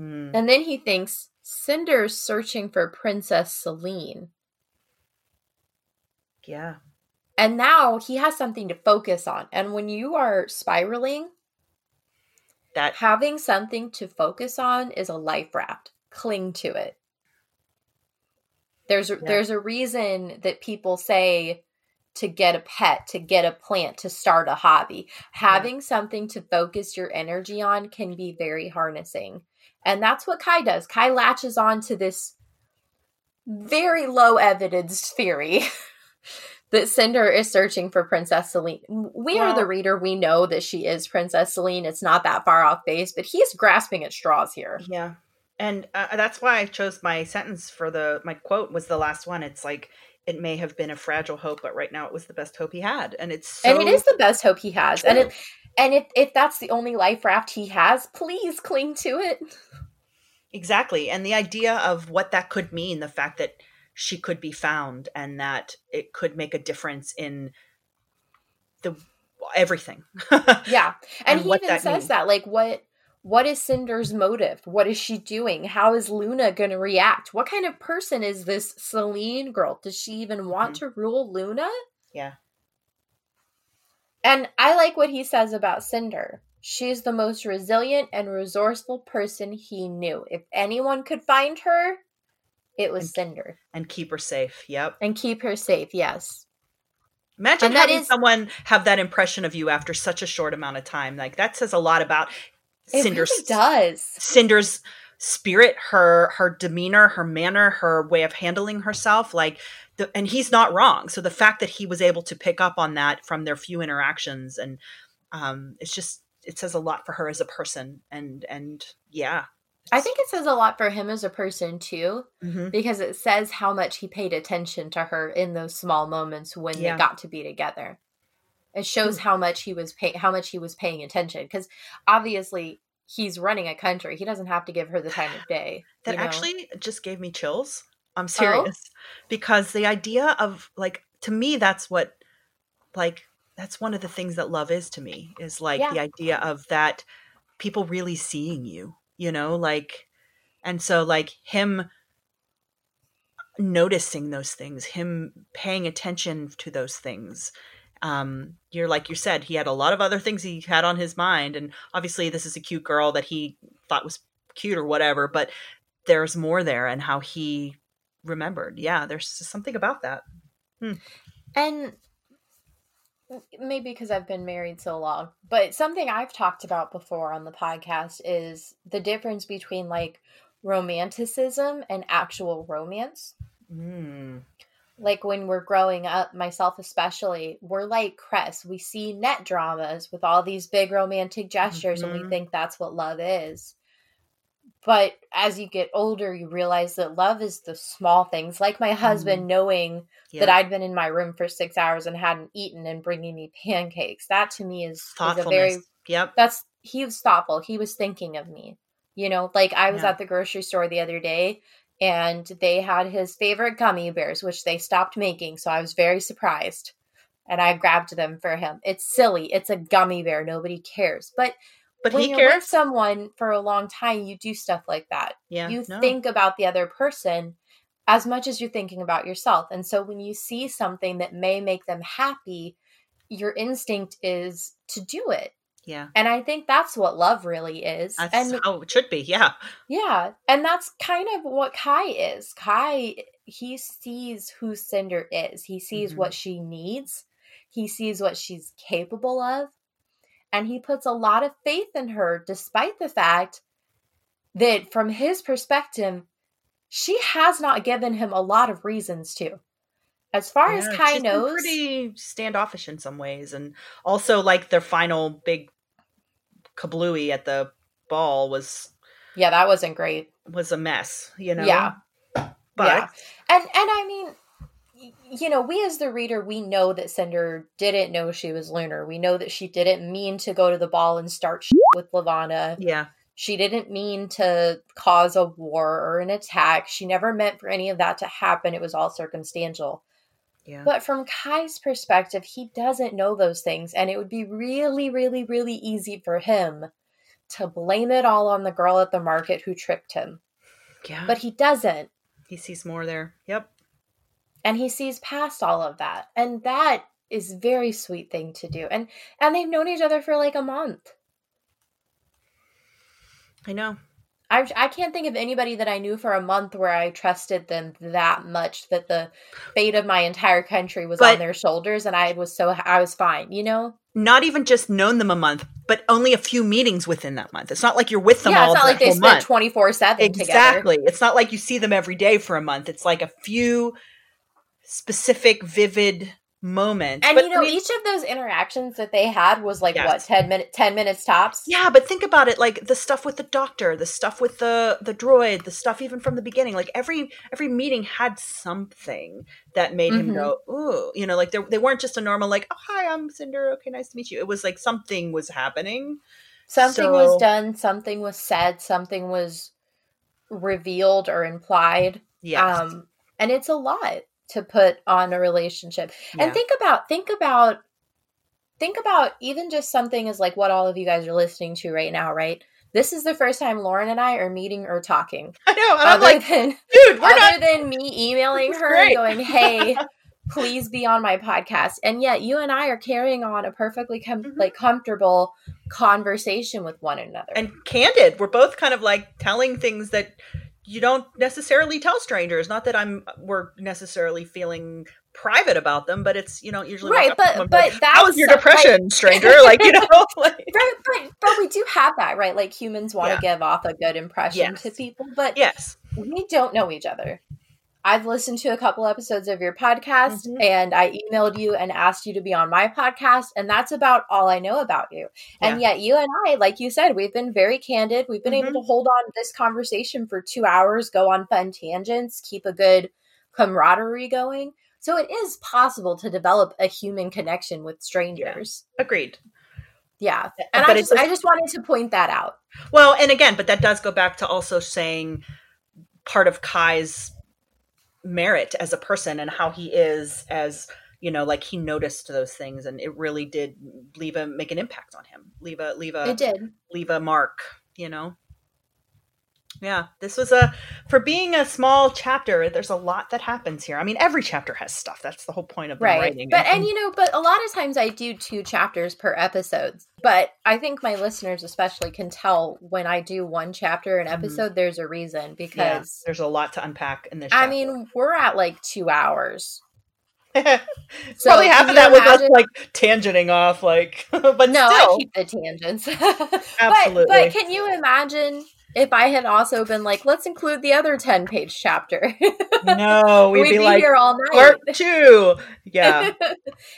Mm, And then he thinks Cinder's searching for Princess Selene. yeah, And now he has something to focus on. And when you are spiraling, that having something to focus on is a life raft. Cling to it. There's a, there's a reason that people say to get a pet, to get a plant, to start a hobby. Having something to focus your energy on can be very harnessing. And that's what Kai does. Kai latches on to this very low evidenced theory [LAUGHS] that Cinder is searching for Princess Selene. We are the reader. We know that she is Princess Selene. It's not that far off base, but he's grasping at straws here. Yeah. And uh, that's why I chose my sentence for the my quote was the last one. It's like it may have been a fragile hope, but right now it was the best hope he had, and it's so and it is the best hope he has. And it, and if if that's the only life raft he has, please cling to it. exactly. And the idea of what that could mean, the fact that she could be found, and that it could make a difference in the everything. [LAUGHS] Yeah. And, And he what even that says means. that like what what is Cinder's motive? What is she doing? How is Luna going to react? What kind of person is this Selene girl? Does she even want mm-hmm. to rule Luna? yeah. And I like what he says about Cinder. She's the most resilient and resourceful person he knew. If anyone could find her, it was And- Cinder. And keep her safe. Yep. And keep her safe, yes. Imagine And having is- someone have that impression of you after such a short amount of time. Like that says a lot about Cinder's really does. Cinder's spirit, her her demeanor, her manner, her way of handling herself, like the, and he's not wrong. So the fact that he was able to pick up on that from their few interactions and um it's just it says a lot for her as a person and and yeah. I think it says a lot for him as a person too, Mhm. because it says how much he paid attention to her in those small moments when Yeah. they got to be together. It shows how much he was pay- how much he was paying attention because obviously he's running a country. He doesn't have to give her the time of day. [SIGHS] that you know? Actually just gave me chills. I'm serious because the idea of like to me that's what like that's one of the things that love is to me is like Yeah. the idea of that people really seeing you, you know, like and so like him noticing those things, him paying attention to those things um, you're like you said, he had a lot of other things he had on his mind, and obviously this is a cute girl that he thought was cute or whatever, but there's more there, and how he remembered. Yeah, there's something about that. Hmm. And maybe because I've been married so long, but something I've talked about before on the podcast is the difference between like romanticism and actual romance. Mm. Like when we're growing up, myself especially, we're like Cress. We see net dramas with all these big romantic gestures and we Mhm. think that's what love is. But as you get older, you realize that love is the small things, like my husband mm-hmm. knowing Yeah. that I'd been in my room for six hours and hadn't eaten and bringing me pancakes. That to me is, is a very yep. that's he was thoughtful. He was thinking of me. You know, like I was Yeah. at the grocery store the other day and they had his favorite gummy bears, which they stopped making. So I was very surprised. And I grabbed them for him. It's silly. It's a gummy bear. Nobody cares. But, But when he you're cares. with someone for a long time, you do stuff like that yeah. you no. think about the other person as much as you're thinking about yourself. And so when you see something that may make them happy, your instinct is to do it. Yeah. And I think that's what love really is. That's and how it should be. Yeah. yeah, and that's kind of what Kai is. Kai he sees who Cinder is. He sees Mhm. what she needs. He sees what she's capable of. And he puts a lot of faith in her despite the fact that from his perspective she has not given him a lot of reasons to. As far as Yeah, Kai she's knows, pretty standoffish in some ways, and also like their final big kablooey at the ball was yeah, that wasn't great. was a mess. You know. Yeah. But Yeah. And and I mean, you know, we as the reader, we know that Cinder didn't know she was lunar. We know that she didn't mean to go to the ball and start with Levana. yeah. She didn't mean to cause a war or an attack. She never meant for any of that to happen. It was all circumstantial. Yeah. But from Kai's perspective, he doesn't know those things. And it would be really, really, really easy for him to blame it all on the girl at the market who tricked him. yeah. But he doesn't. he sees more there. Yep. And he sees past all of that and that is very sweet thing to do and and they've known each other for like a month I know. I, I can't think of anybody that I knew for a month where I trusted them that much that the fate of my entire country was But- on their shoulders and I was so I was fine, you know? Not even just known them a month, but only a few meetings within that month. It's not like you're with them yeah, all it's not like they spent twenty four seven together. Exactly. It's not like you see them every day for a month. It's like a few specific, vivid moments. And But, you know, I mean- each of those interactions that they had was like what ten minute ten minutes tops. Yeah, but think about it like the stuff with the doctor, the stuff with the the droid, the stuff even from the beginning. Like every every meeting had something that made him Mhm. go, "Ooh," you know, like they they weren't just a normal like, "Oh, hi, I'm Cinder. Okay, nice to meet you." It was like something was happening. Something was done, something was said, something was revealed or implied. Yeah. Um, and it's a lot to put on a relationship. yeah. And think about, think about, think about even just something as like what all of you guys are listening to right now, right? This is the first time Lauren and I are meeting or talking. [LAUGHS] I know. Other like, than dude, we're other not than me emailing her and going, "Hey, [LAUGHS] please be on my podcast," and yet you and I are carrying on a perfectly com- Mhm. like comfortable conversation with one another. and candid. We're both kind of like telling things that you don't necessarily tell strangers. Not that I'm we're necessarily feeling private about them, but it's you know usually right, walk up to someone but but like, that's how was your like- depression, stranger? [LAUGHS] Like you know, [LAUGHS] like, right, but but we do have that, right? Like humans want Yeah. to give off a good impression Yes. to people, but yes, we don't know each other. I've listened to a couple episodes of your podcast Mhm. and I emailed you and asked you to be on my podcast, and that's about all I know about you. And yet, you and I, like you said, we've been very candid. We've been Mm-hmm. able to hold on this conversation for two hours, go on fun tangents, keep a good camaraderie going. So, it is possible to develop a human connection with strangers. agreed. Yeah. And But I it just, I just wanted to point that out. Well, and again, but that does go back to also saying part of Kai's merit as a person and how he is as you know like he noticed those things and it really did leave a make an impact on him leave a leave a it did. leave a mark you know Yeah, this was a for being a small chapter. There's a lot that happens here. I mean, every chapter has stuff. That's the whole point of right writing. but it. and you know but a lot of times i do two chapters per episode but i think my listeners especially can tell when i do one chapter an Mhm. episode there's a reason yeah, because there's a lot to unpack in this. i mean we're at like two hours [LAUGHS] probably half of that was us like tangenting off, like, [LAUGHS] but no still, i keep the tangents [LAUGHS] But- absolutely. but, can you imagine if i had also been like let's include the other 10 page chapter no, [LAUGHS] we'd, we'd be, be, like here all night part two. Yeah, [LAUGHS]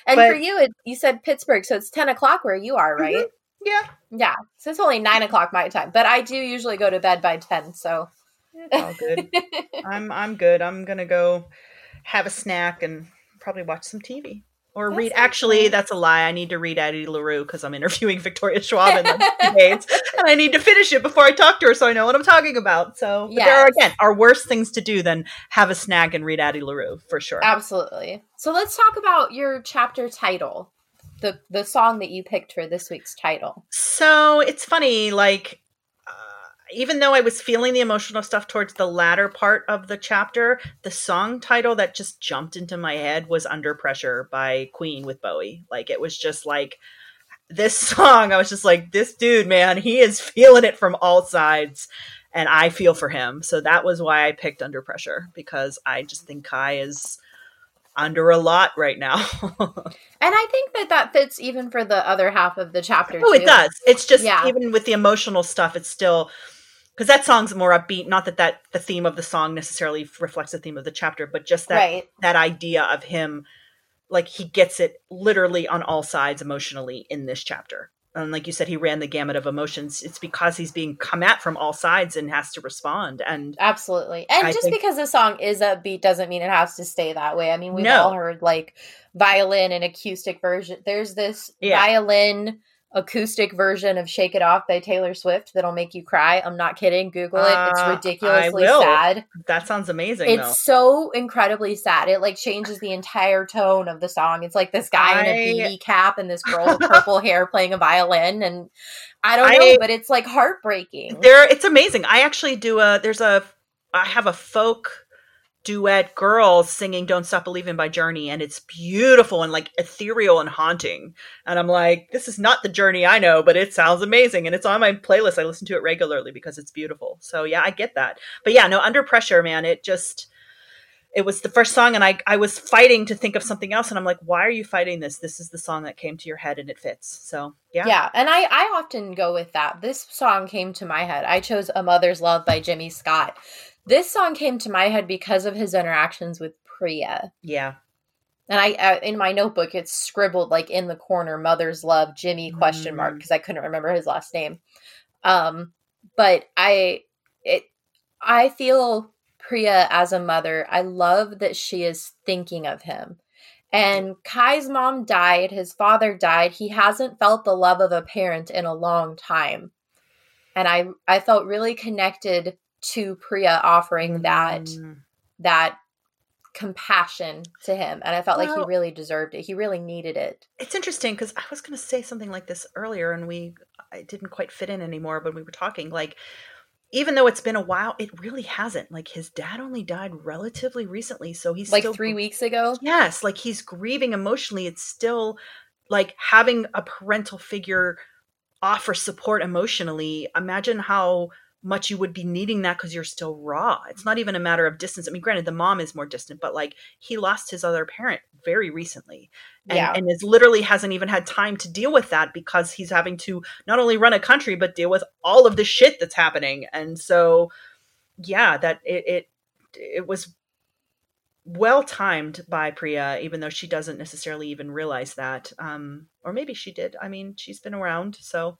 and But- for you it, you said pittsburgh so it's 10 o'clock where you are mm-hmm. right yeah. yeah so it's only 9 o'clock my time but i do usually go to bed by 10 so It's all good. [LAUGHS] I'm I'm good. I'm gonna go have a snack and probably watch some TV or read. Actually, that's a lie. I need to read Addie LaRue because I'm interviewing [LAUGHS] Victoria Schwab in the days, and I need to finish it before I talk to her so I know what I'm talking about. So but there are again are worse things to do than have a snack and read Addie LaRue for sure. Absolutely. So let's talk about your chapter title. The the song that you picked for this week's title. So it's funny, like, even though I was feeling the emotional stuff towards the latter part of the chapter, the song title that just jumped into my head was Under Pressure by Queen with Bowie. Like, it was just like this [LAUGHS] song, I was just like, this dude, man, he is [LAUGHS] feeling it from all sides. And I feel for him. So that was why I picked Under Pressure because I just think Kai is under a lot right now. [LAUGHS] And I think that that fits even for the other half of the chapter. Oh, too. it does. It's just Yeah. even with the emotional stuff, it's still because that song's more upbeat. Not that that the theme of the song necessarily reflects the theme of the chapter, but just that Right. that idea of him, like he gets it literally on all sides emotionally in this chapter. And like you said, he ran the gamut of emotions. It's because he's being come at from all sides and has to respond. And Absolutely. And I just think- because the song is upbeat doesn't mean it has to stay that way. I mean, we've No. all heard like violin and acoustic version. There's this Yeah. violin acoustic version of Shake It Off by Taylor Swift that'll make you cry. I'm not kidding. Google it. Uh, it's ridiculously sad. that sounds amazing. It's though. so incredibly sad. It like changes the entire tone of the song. It's like this guy in a BB cap and this girl with [LAUGHS] purple hair playing a violin, and I don't I- know, but it's like heartbreaking. there it's amazing i actually do a there's a i have a folk duet girls singing don't stop believing by journey and it's beautiful and like ethereal and haunting. And i'm like this is not the journey i know but it sounds amazing and it's on my playlist. I listen to it regularly because it's beautiful. So yeah i get that. But yeah no under pressure man it just it was the first song and I, I was fighting to think of something else and i'm like why are you fighting this? This is the song that came to your head and it fits. So yeah. Yeah, and I I often go with that. This song came to my head. I chose A Mother's Love by Jimmy Scott. This song came to my head because of his interactions with Priya. yeah And I uh, in my notebook it's scribbled like in the corner Mother's Love Jimmy question mark Mm. because I couldn't remember his last name. Um but I it I feel Priya as a mother. I love that she is thinking of him. And Kai's mom died, his father died. He hasn't felt the love of a parent in a long time. And I I felt really connected to Priya offering that Mm. that compassion to him and I felt like he really deserved it. He really needed it. It's interesting because I was going to say something like this earlier, and we I didn't quite fit in anymore. when we were talking like, even though it's been a while, it really hasn't. Like his dad only died relatively recently, so he's Like still 3 weeks ago. Yes, like he's grieving emotionally. It's still like having a parental figure offer support emotionally. Imagine how much you would be needing that because you're still raw. It's not even a matter of distance. I mean, granted, the mom is more distant, but like he lost his other parent very recently. And, Yeah. and is literally hasn't even had time to deal with that because he's having to not only run a country but deal with all of the shit that's happening. And so, yeah, that it it, it was well timed by Priya, even though she doesn't necessarily even realize that. Um, or maybe she did. I mean, she's been around, so.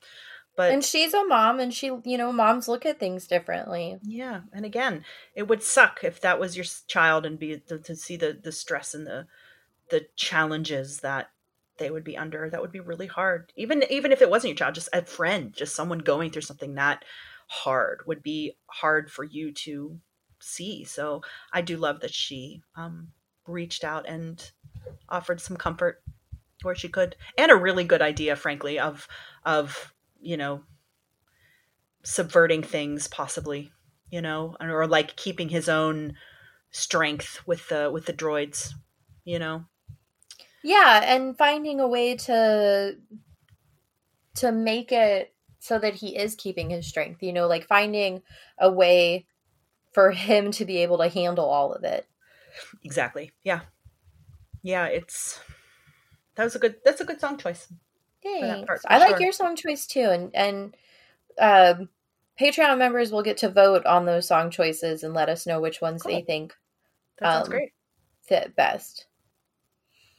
But And she's a mom and she, you know, moms look at things differently. yeah, and again, it would suck if that was your child and be to, to see the the stress and the the challenges that they would be under. That would be really hard. Even even if it wasn't your child, just a friend, just someone going through something that hard would be hard for you to see. So I do love that she um, reached out and offered some comfort where she could, and a really good idea, frankly, of of you know subverting things possibly you know, or like keeping his own strength with the with the droids, you know. Yeah, and finding a way to to make it so that he is keeping his strength, you know, like finding a way for him to be able to handle all of it. Exactly. Yeah. Yeah, it's that was a good that's a good song choice. Thanks. part, I like sure. your song choice too, and and um, Patreon members will get to vote on those song choices and let us know which ones they think That sounds Um, great. fit best.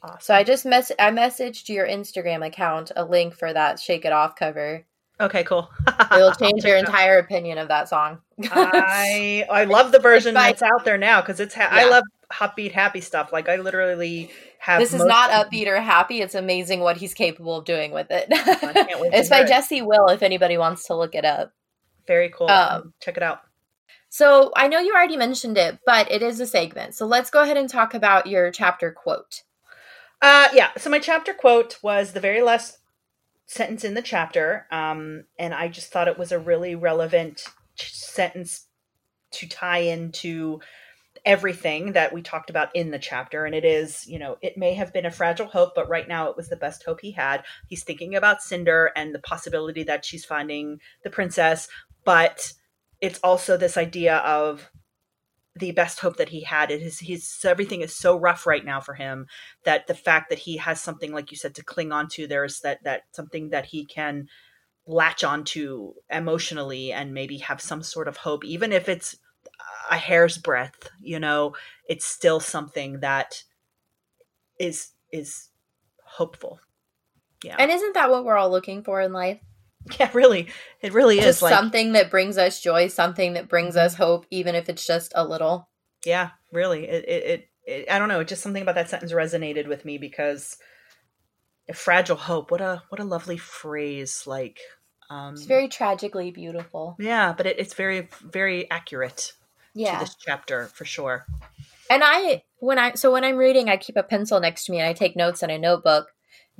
Awesome. So I just mess I messaged your Instagram account a link for that "Shake It Off" cover. Okay, cool. [LAUGHS] It'll change your entire opinion of that song. [LAUGHS] I I love the version by- that's out there now because it's ha- I love upbeat happy stuff. Like I literally have. this is not upbeat or happy. It's amazing what he's capable of doing with it. [LAUGHS] to it's by it. Jesse Will. If anybody wants to look it up. Very cool. Um, Check it out. So I know you already mentioned it, but it is a segment. So let's go ahead and talk about your chapter quote. Uh, yeah. So my chapter quote was the very last sentence in the chapter, um, and I just thought it was a really relevant sentence to tie into everything that we talked about in the chapter. And it is, you know, it may have been a fragile hope, but right now it was the best hope he had. He's thinking about Cinder and the possibility that she's finding the princess, but it's also this idea of the best hope that he had. It is he's everything is so rough right now for him that the fact that he has something like you said to cling on to there's that that something that he can latch onto emotionally and maybe have some sort of hope even if it's a hair's breadth you know it's still something that is is hopeful yeah And isn't that what we're all looking for in life? [LAUGHS] yeah really it really is like something that brings us joy, something that brings us hope, even if it's just a little. yeah really it, it, it, it i don't know just something about that sentence resonated with me because a fragile hope what a what a lovely phrase like um It's very tragically beautiful. yeah but it, it's very very accurate Yeah. to this chapter for sure And I when I so when I'm reading, I keep a pencil next to me and I take notes in a notebook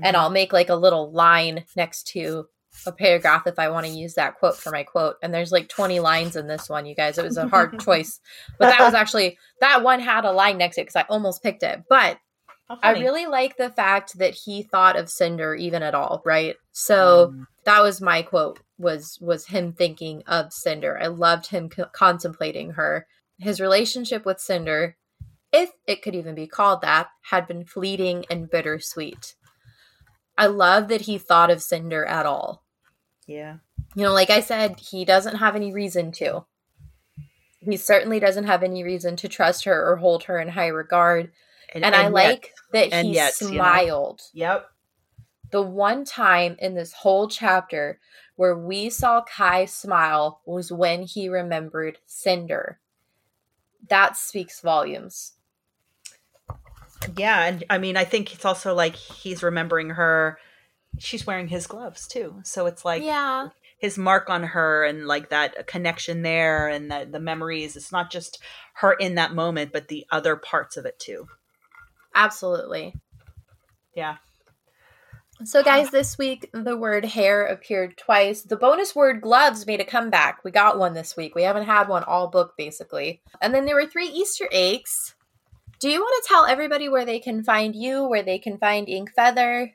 and Mhm. I'll make like a little line next to a paragraph if I want to use that quote for my quote. And there's like 20 lines in this one, you guys. It was a hard [LAUGHS] choice. But that was actually that one had a line next to it because I almost picked it. But I really like the fact that he thought of Cinder even at all, right? So Mm. That was my quote was was him thinking of Cinder. I loved him co- contemplating her. His relationship with Cinder, if it could even be called that, had been fleeting and bittersweet. I love that he thought of Cinder at all. yeah You know, like I said, he doesn't have any reason to. He certainly doesn't have any reason to trust her or hold her in high regard. And, I yet- like that and he yet, you know. smiled. yep The one time in this whole chapter where we saw Kai smile was when he remembered Cinder. That speaks volumes. yeah and i mean i think it's also like he's remembering her she's wearing his gloves too so it's like yeah. his mark on her and like that connection there and the, the memories it's not just her in that moment but the other parts of it too Absolutely. yeah So, guys, this week the word hair appeared twice. The bonus word gloves made a comeback. We got one this week. We haven't had one all book, basically. And then there were three Easter eggs. Do you want to tell everybody where they can find you, where they can find Ink Feather,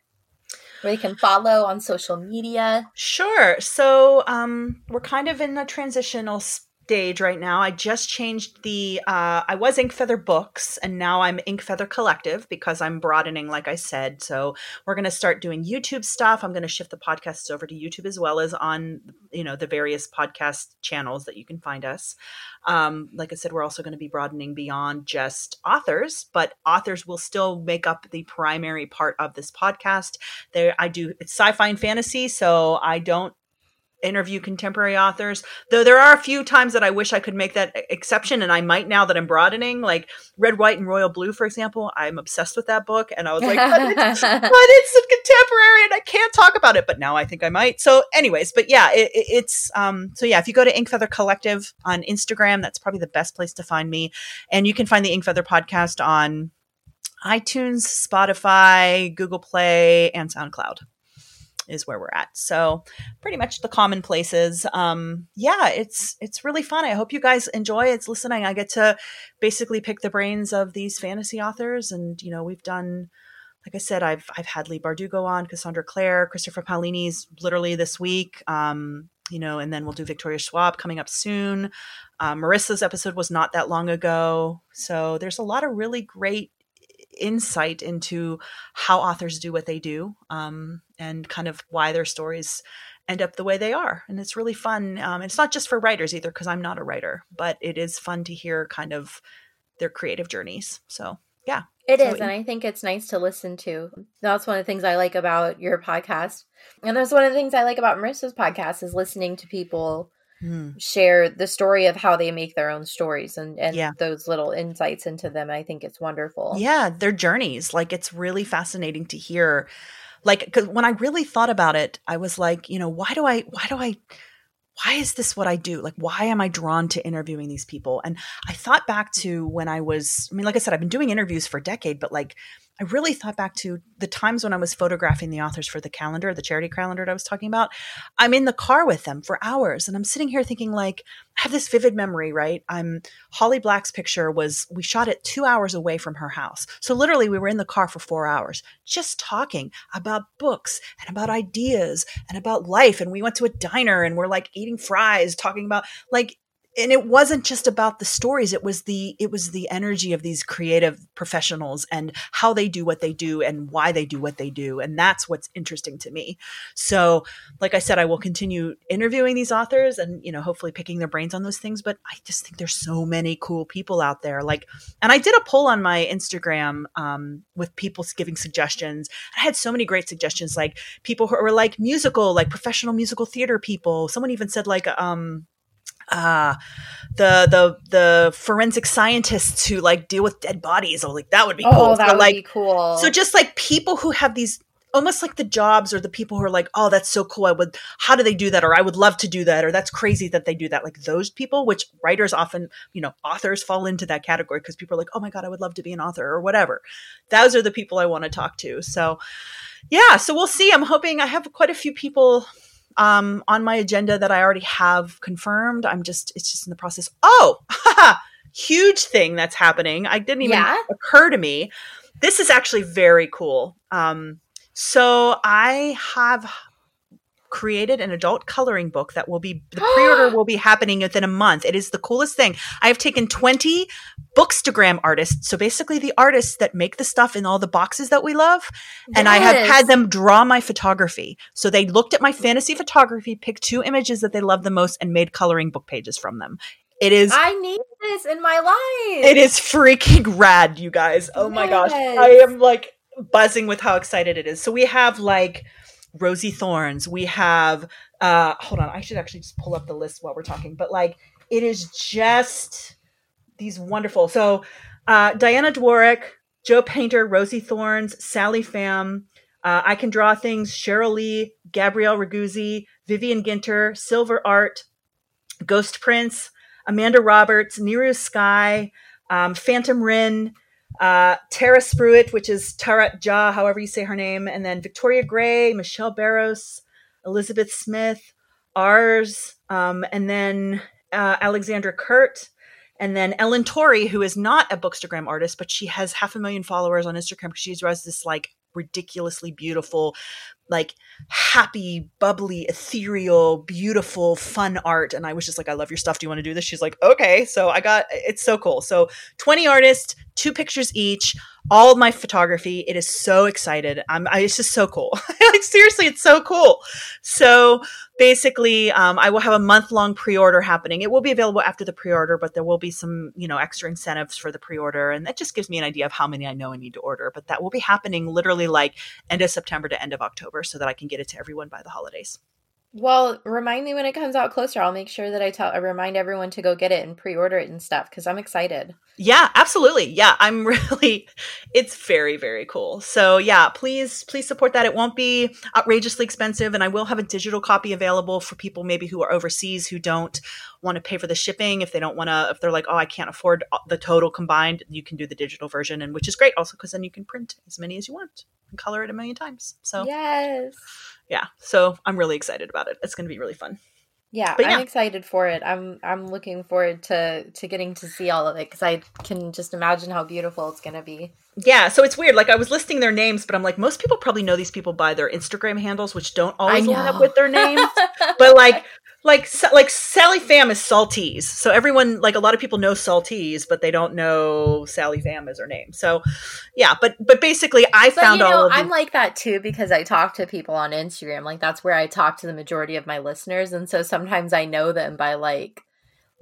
where they can follow on social media? Sure. So um, we're kind of in a transitional stage right now. I just changed the. Uh, I was Ink Feather Books, and now I'm Ink Feather Collective because I'm broadening, like I said. So we're going to start doing YouTube stuff. I'm going to shift the podcasts over to YouTube as well as on, you know, the various podcast channels that you can find us. Um, like I said, we're also going to be broadening beyond just authors, but authors will still make up the primary part of this podcast. There, I do it's sci-fi and fantasy, so I don't interview contemporary authors. Though there are a few times that I wish I could make that exception, and I might now that I'm broadening. Like Red, White, and Royal Blue, for example, I'm obsessed with that book, and I was like, but it's, [LAUGHS] but it's a contemporary, and I can't talk about it. But now I think I might. So, anyways, but yeah, it, it- it's um. So yeah, if you go to Ink Feather Collective on Instagram, that's probably the best place to find me, and you can find the Ink Feather podcast on iTunes, Spotify, Google Play, and SoundCloud. Is where we're at. So pretty much the common places. Um, yeah, it's it's really fun. I hope you guys enjoy. It's listening. I get to basically pick the brains of these fantasy authors, and you know we've done. Like I said, I've I've had Leigh Bardugo on, Cassandra Clare, Christopher Paolini's literally this week. Um, you know, and then we'll do Victoria Schwab coming up soon. Uh, Marissa's episode was not that long ago, so there's a lot of really great insight into how authors do what they do um, and kind of why their stories end up the way they are. And it's really fun. Um, it's not just for writers either, because I'm not a writer, but it is fun to hear kind of their creative journeys. So, yeah. It so is, and I think it's nice to listen to. That's one of the things I like about your podcast. And that's one of the things I like about Marissa's podcast is listening to people Hmm. share the story of how they make their own stories and, and Yeah. those little insights into them. I think it's wonderful. Yeah, their journeys. Like it's really fascinating to hear. Like 'cause when I really thought about it, I was like, you know, why do I why do I why is this what I do? Like why am I drawn to interviewing these people? And I thought back to when I was I mean, like I said, I've been doing interviews for a decade, but like I really thought back to the times when I was photographing the authors for the calendar, the charity calendar that I was talking about. I'm in the car with them for hours and I'm sitting here thinking like I have this vivid memory, right? I'm Holly Black's picture was we shot it 2 hours away from her house. So literally we were in the car for 4 hours just talking about books and about ideas and about life and we went to a diner and we're like eating fries talking about like and it wasn't just about the stories it was the it was the energy of these creative professionals and how they do what they do and why they do what they do and that's what's interesting to me. So like i said i will continue interviewing these authors and you know hopefully picking their brains on those things but i just think there's so many cool people out there like and i did a poll on my instagram um, with people giving suggestions. I had so many great suggestions like people who were like musical like professional musical theater people. Someone even said like um uh the the the forensic scientists who like deal with dead bodies. Oh, like that would be Oh, cool. that would like be cool. so just like people who have these almost like the jobs or the people who are like, oh, that's so cool. I would how do they do that? Or I would love to do that, or that's crazy that they do that. Like those people, which writers often, you know, authors fall into that category because people are like, oh my God, I would love to be an author or whatever. Those are the people I want to talk to. So yeah, so we'll see. I'm hoping I have quite a few people um, on my agenda that I already have confirmed. I'm just, it's just in the process. Oh, [LAUGHS] huge thing that's happening. I didn't even Yeah? occur to me. This is actually very cool. Um, so I have created an adult coloring book that will be the pre-order [GASPS] will be happening within a month. It is the coolest thing. I have taken 20 bookstagram artists, so basically the artists that make the stuff in all the boxes that we love, and I have had them draw my photography. So they looked at my fantasy photography, picked two images that they love the most and made coloring book pages from them. It is I need this in my life. it is freaking rad, you guys. Oh my gosh. I am like buzzing with how excited it is. So we have like Rosie Thorns. We have uh hold on, I should actually just pull up the list while we're talking. But like it is just these wonderful. So uh Diana Dworak, Joe Painter, Rosie Thorns, Sally Pham, uh, I Can Draw Things, Cheryl Lee, Gabrielle Raguzzi, Vivian Ginter, Silver Art, Ghost Prince, Amanda Roberts, Neru Sky, um, Phantom Rin, uh, Tara Spruitt, which is Tara Ja, however you say her name, and then Victoria Gray, Michelle Barros, Elizabeth Smith, ours, um, and then uh, Alexandra Kurt, and then Ellen Torrey, who is not a bookstagram artist, but she has half a million followers on Instagram because she draws this like ridiculously beautiful, like happy, bubbly, ethereal, beautiful, fun art. And I was just like, I love your stuff. Do you want to do this? She's like, okay. So I got it's so cool. So 20 artists, two pictures each, all my photography. It is so excited. I'm I, it's just so cool. [LAUGHS] like seriously, it's so cool. So basically, um, I will have a month long pre order happening. It will be available after the pre order, but there will be some, you know, extra incentives for the pre order. And that just gives me an idea of how many I know I need to order. But that will be happening literally like end of September to end of October so that I can get it to everyone by the holidays. Well, remind me when it comes out closer. I'll make sure that I tell I remind everyone to go get it and pre-order it and stuff because I'm excited. Yeah, absolutely. Yeah, I'm [LAUGHS] really it's very very cool. So, yeah, please please support that. It won't be outrageously expensive and I will have a digital copy available for people maybe who are overseas who don't want to pay for the shipping if they don't want to if they're like, "Oh, I can't afford the total combined." You can do the digital version and which is great also cuz then you can print as many as you want. and color it a million times. So yes. yeah, so I'm really excited about it. It's going to be really fun. Yeah, yeah. I'm excited for it. I'm I'm looking forward to to getting to see all of it because I can just imagine how beautiful it's gonna be. Yeah, so it's weird. Like I was listing their names, but I'm like, most people probably know these people by their Instagram handles, which don't always line up with their [LAUGHS] names. but like, like, like Sally Pham is Saltese, so everyone, like, a lot of people know Saltese, but they don't know Sally Pham is her name. So, yeah, but but basically, I But found you all of I'm the- like that too because I talk to people on Instagram. Like that's where I talk to the majority of my listeners, and so sometimes I know them by like,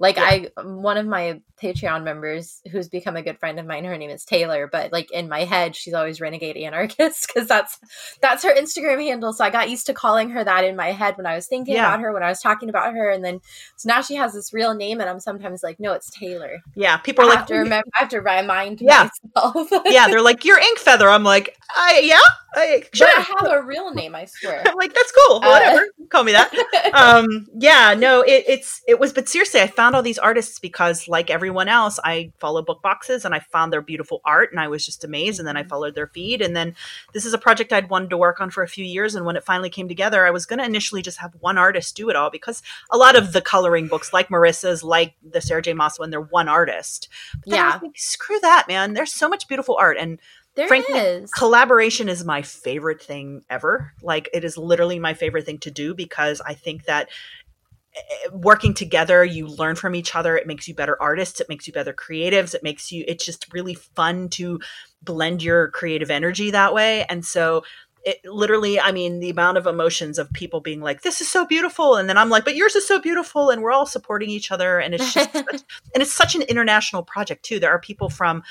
like I one of my Patreon members who's become a good friend of mine. Her name is Taylor, but like in my head, she's always Renegade Anarchist [LAUGHS] because that's that's her Instagram handle. So I got used to calling her that in my head when I was thinking Yeah. about her, when I was talking about her, and then so now she has this real name, and I'm sometimes like, no, it's Taylor. yeah, people are I like, have to remember. I have to remind Yeah. myself. [LAUGHS] yeah, they're like, you're Ink Feather. I'm like, I yeah, I, sure. I have a real name, I swear. [LAUGHS] I'm like, that's cool. Uh, Whatever, call me that. um yeah no it, it's it was but seriously i found all these artists because like everyone else i follow book boxes and i found their beautiful art and i was just amazed and then i Mm-hmm. followed their feed and then this is a project i'd wanted to work on for a few years and when it finally came together i was going to initially just have one artist do it all because a lot of the coloring books like marissa's like the sarah j maas one they're one artist but then I was Yeah. like, screw that man there's so much beautiful art and There Frankly, is. collaboration is my favorite thing ever like it is literally my favorite thing to do because i think that working together you learn from each other. It makes you better artists. It makes you better creatives. It makes you it's just really fun to blend your creative energy that way. And so it literally i mean the amount of emotions of people being like this is so beautiful and then i'm like but yours is so beautiful and we're all supporting each other. And it's just [LAUGHS] such, and it's such an international project too. There are people from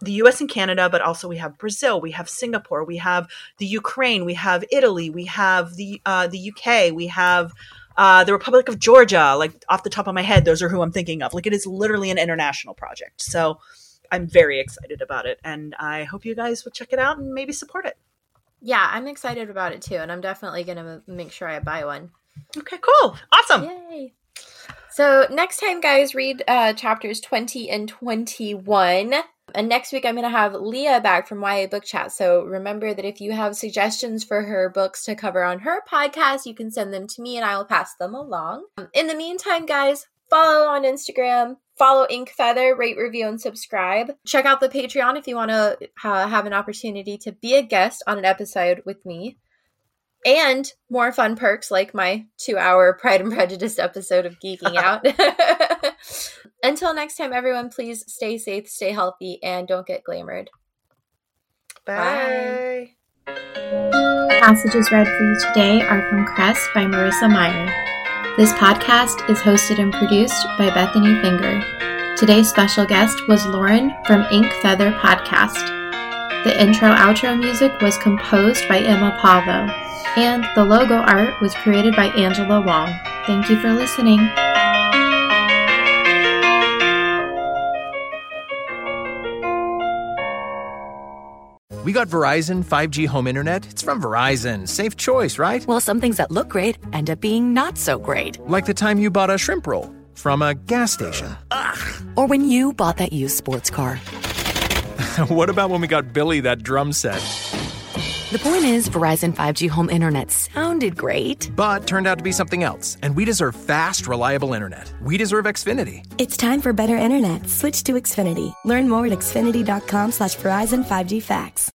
the US and Canada, but also we have Brazil, we have Singapore, we have the Ukraine, we have Italy, we have the uh, the UK, we have uh, the Republic of Georgia. Like off the top of my head, those are who I'm thinking of. Like it is literally an international project. So I'm very excited about it, and I hope you guys will check it out and maybe support it. yeah, I'm excited about it too, and I'm definitely gonna make sure I buy one. Okay, cool, awesome. Yay! So next time, guys, read uh, chapters 20 and 21. And next week, I'm going to have Leah back from YA Book Chat. So remember that if you have suggestions for her books to cover on her podcast, you can send them to me and I will pass them along. Um, In the meantime, guys, follow on Instagram, follow Ink Feather, rate, review, and subscribe. Check out the Patreon if you want to uh, have an opportunity to be a guest on an episode with me and more fun perks like my two hour Pride and Prejudice episode of Geeking [LAUGHS] Out. [LAUGHS] Until next time, everyone, please stay safe, stay healthy, and don't get glamored. Bye. Passages read for you today are from Cress by Marissa Meyer. This podcast is hosted and produced by Bethanie Finger. Today's special guest was Lauren from Ink Feather Podcast. The intro outro music was composed by Emma Pavvo, and the logo art was created by Angela Wong. Thank you for listening. We got Verizon 5G home internet. It's from Verizon. Safe choice, right? Well, some things that look great end up being not so great. Like the time you bought a shrimp roll from a gas station. Ugh. Or when you bought that used sports car. [LAUGHS] what about when we got Billy that drum set? The point is, Verizon 5G home internet sounded great. But turned out to be something else. And we deserve fast, reliable internet. We deserve Xfinity. It's time for better internet. Switch to Xfinity. Learn more at xfinity.com slash Verizon 5G Facts.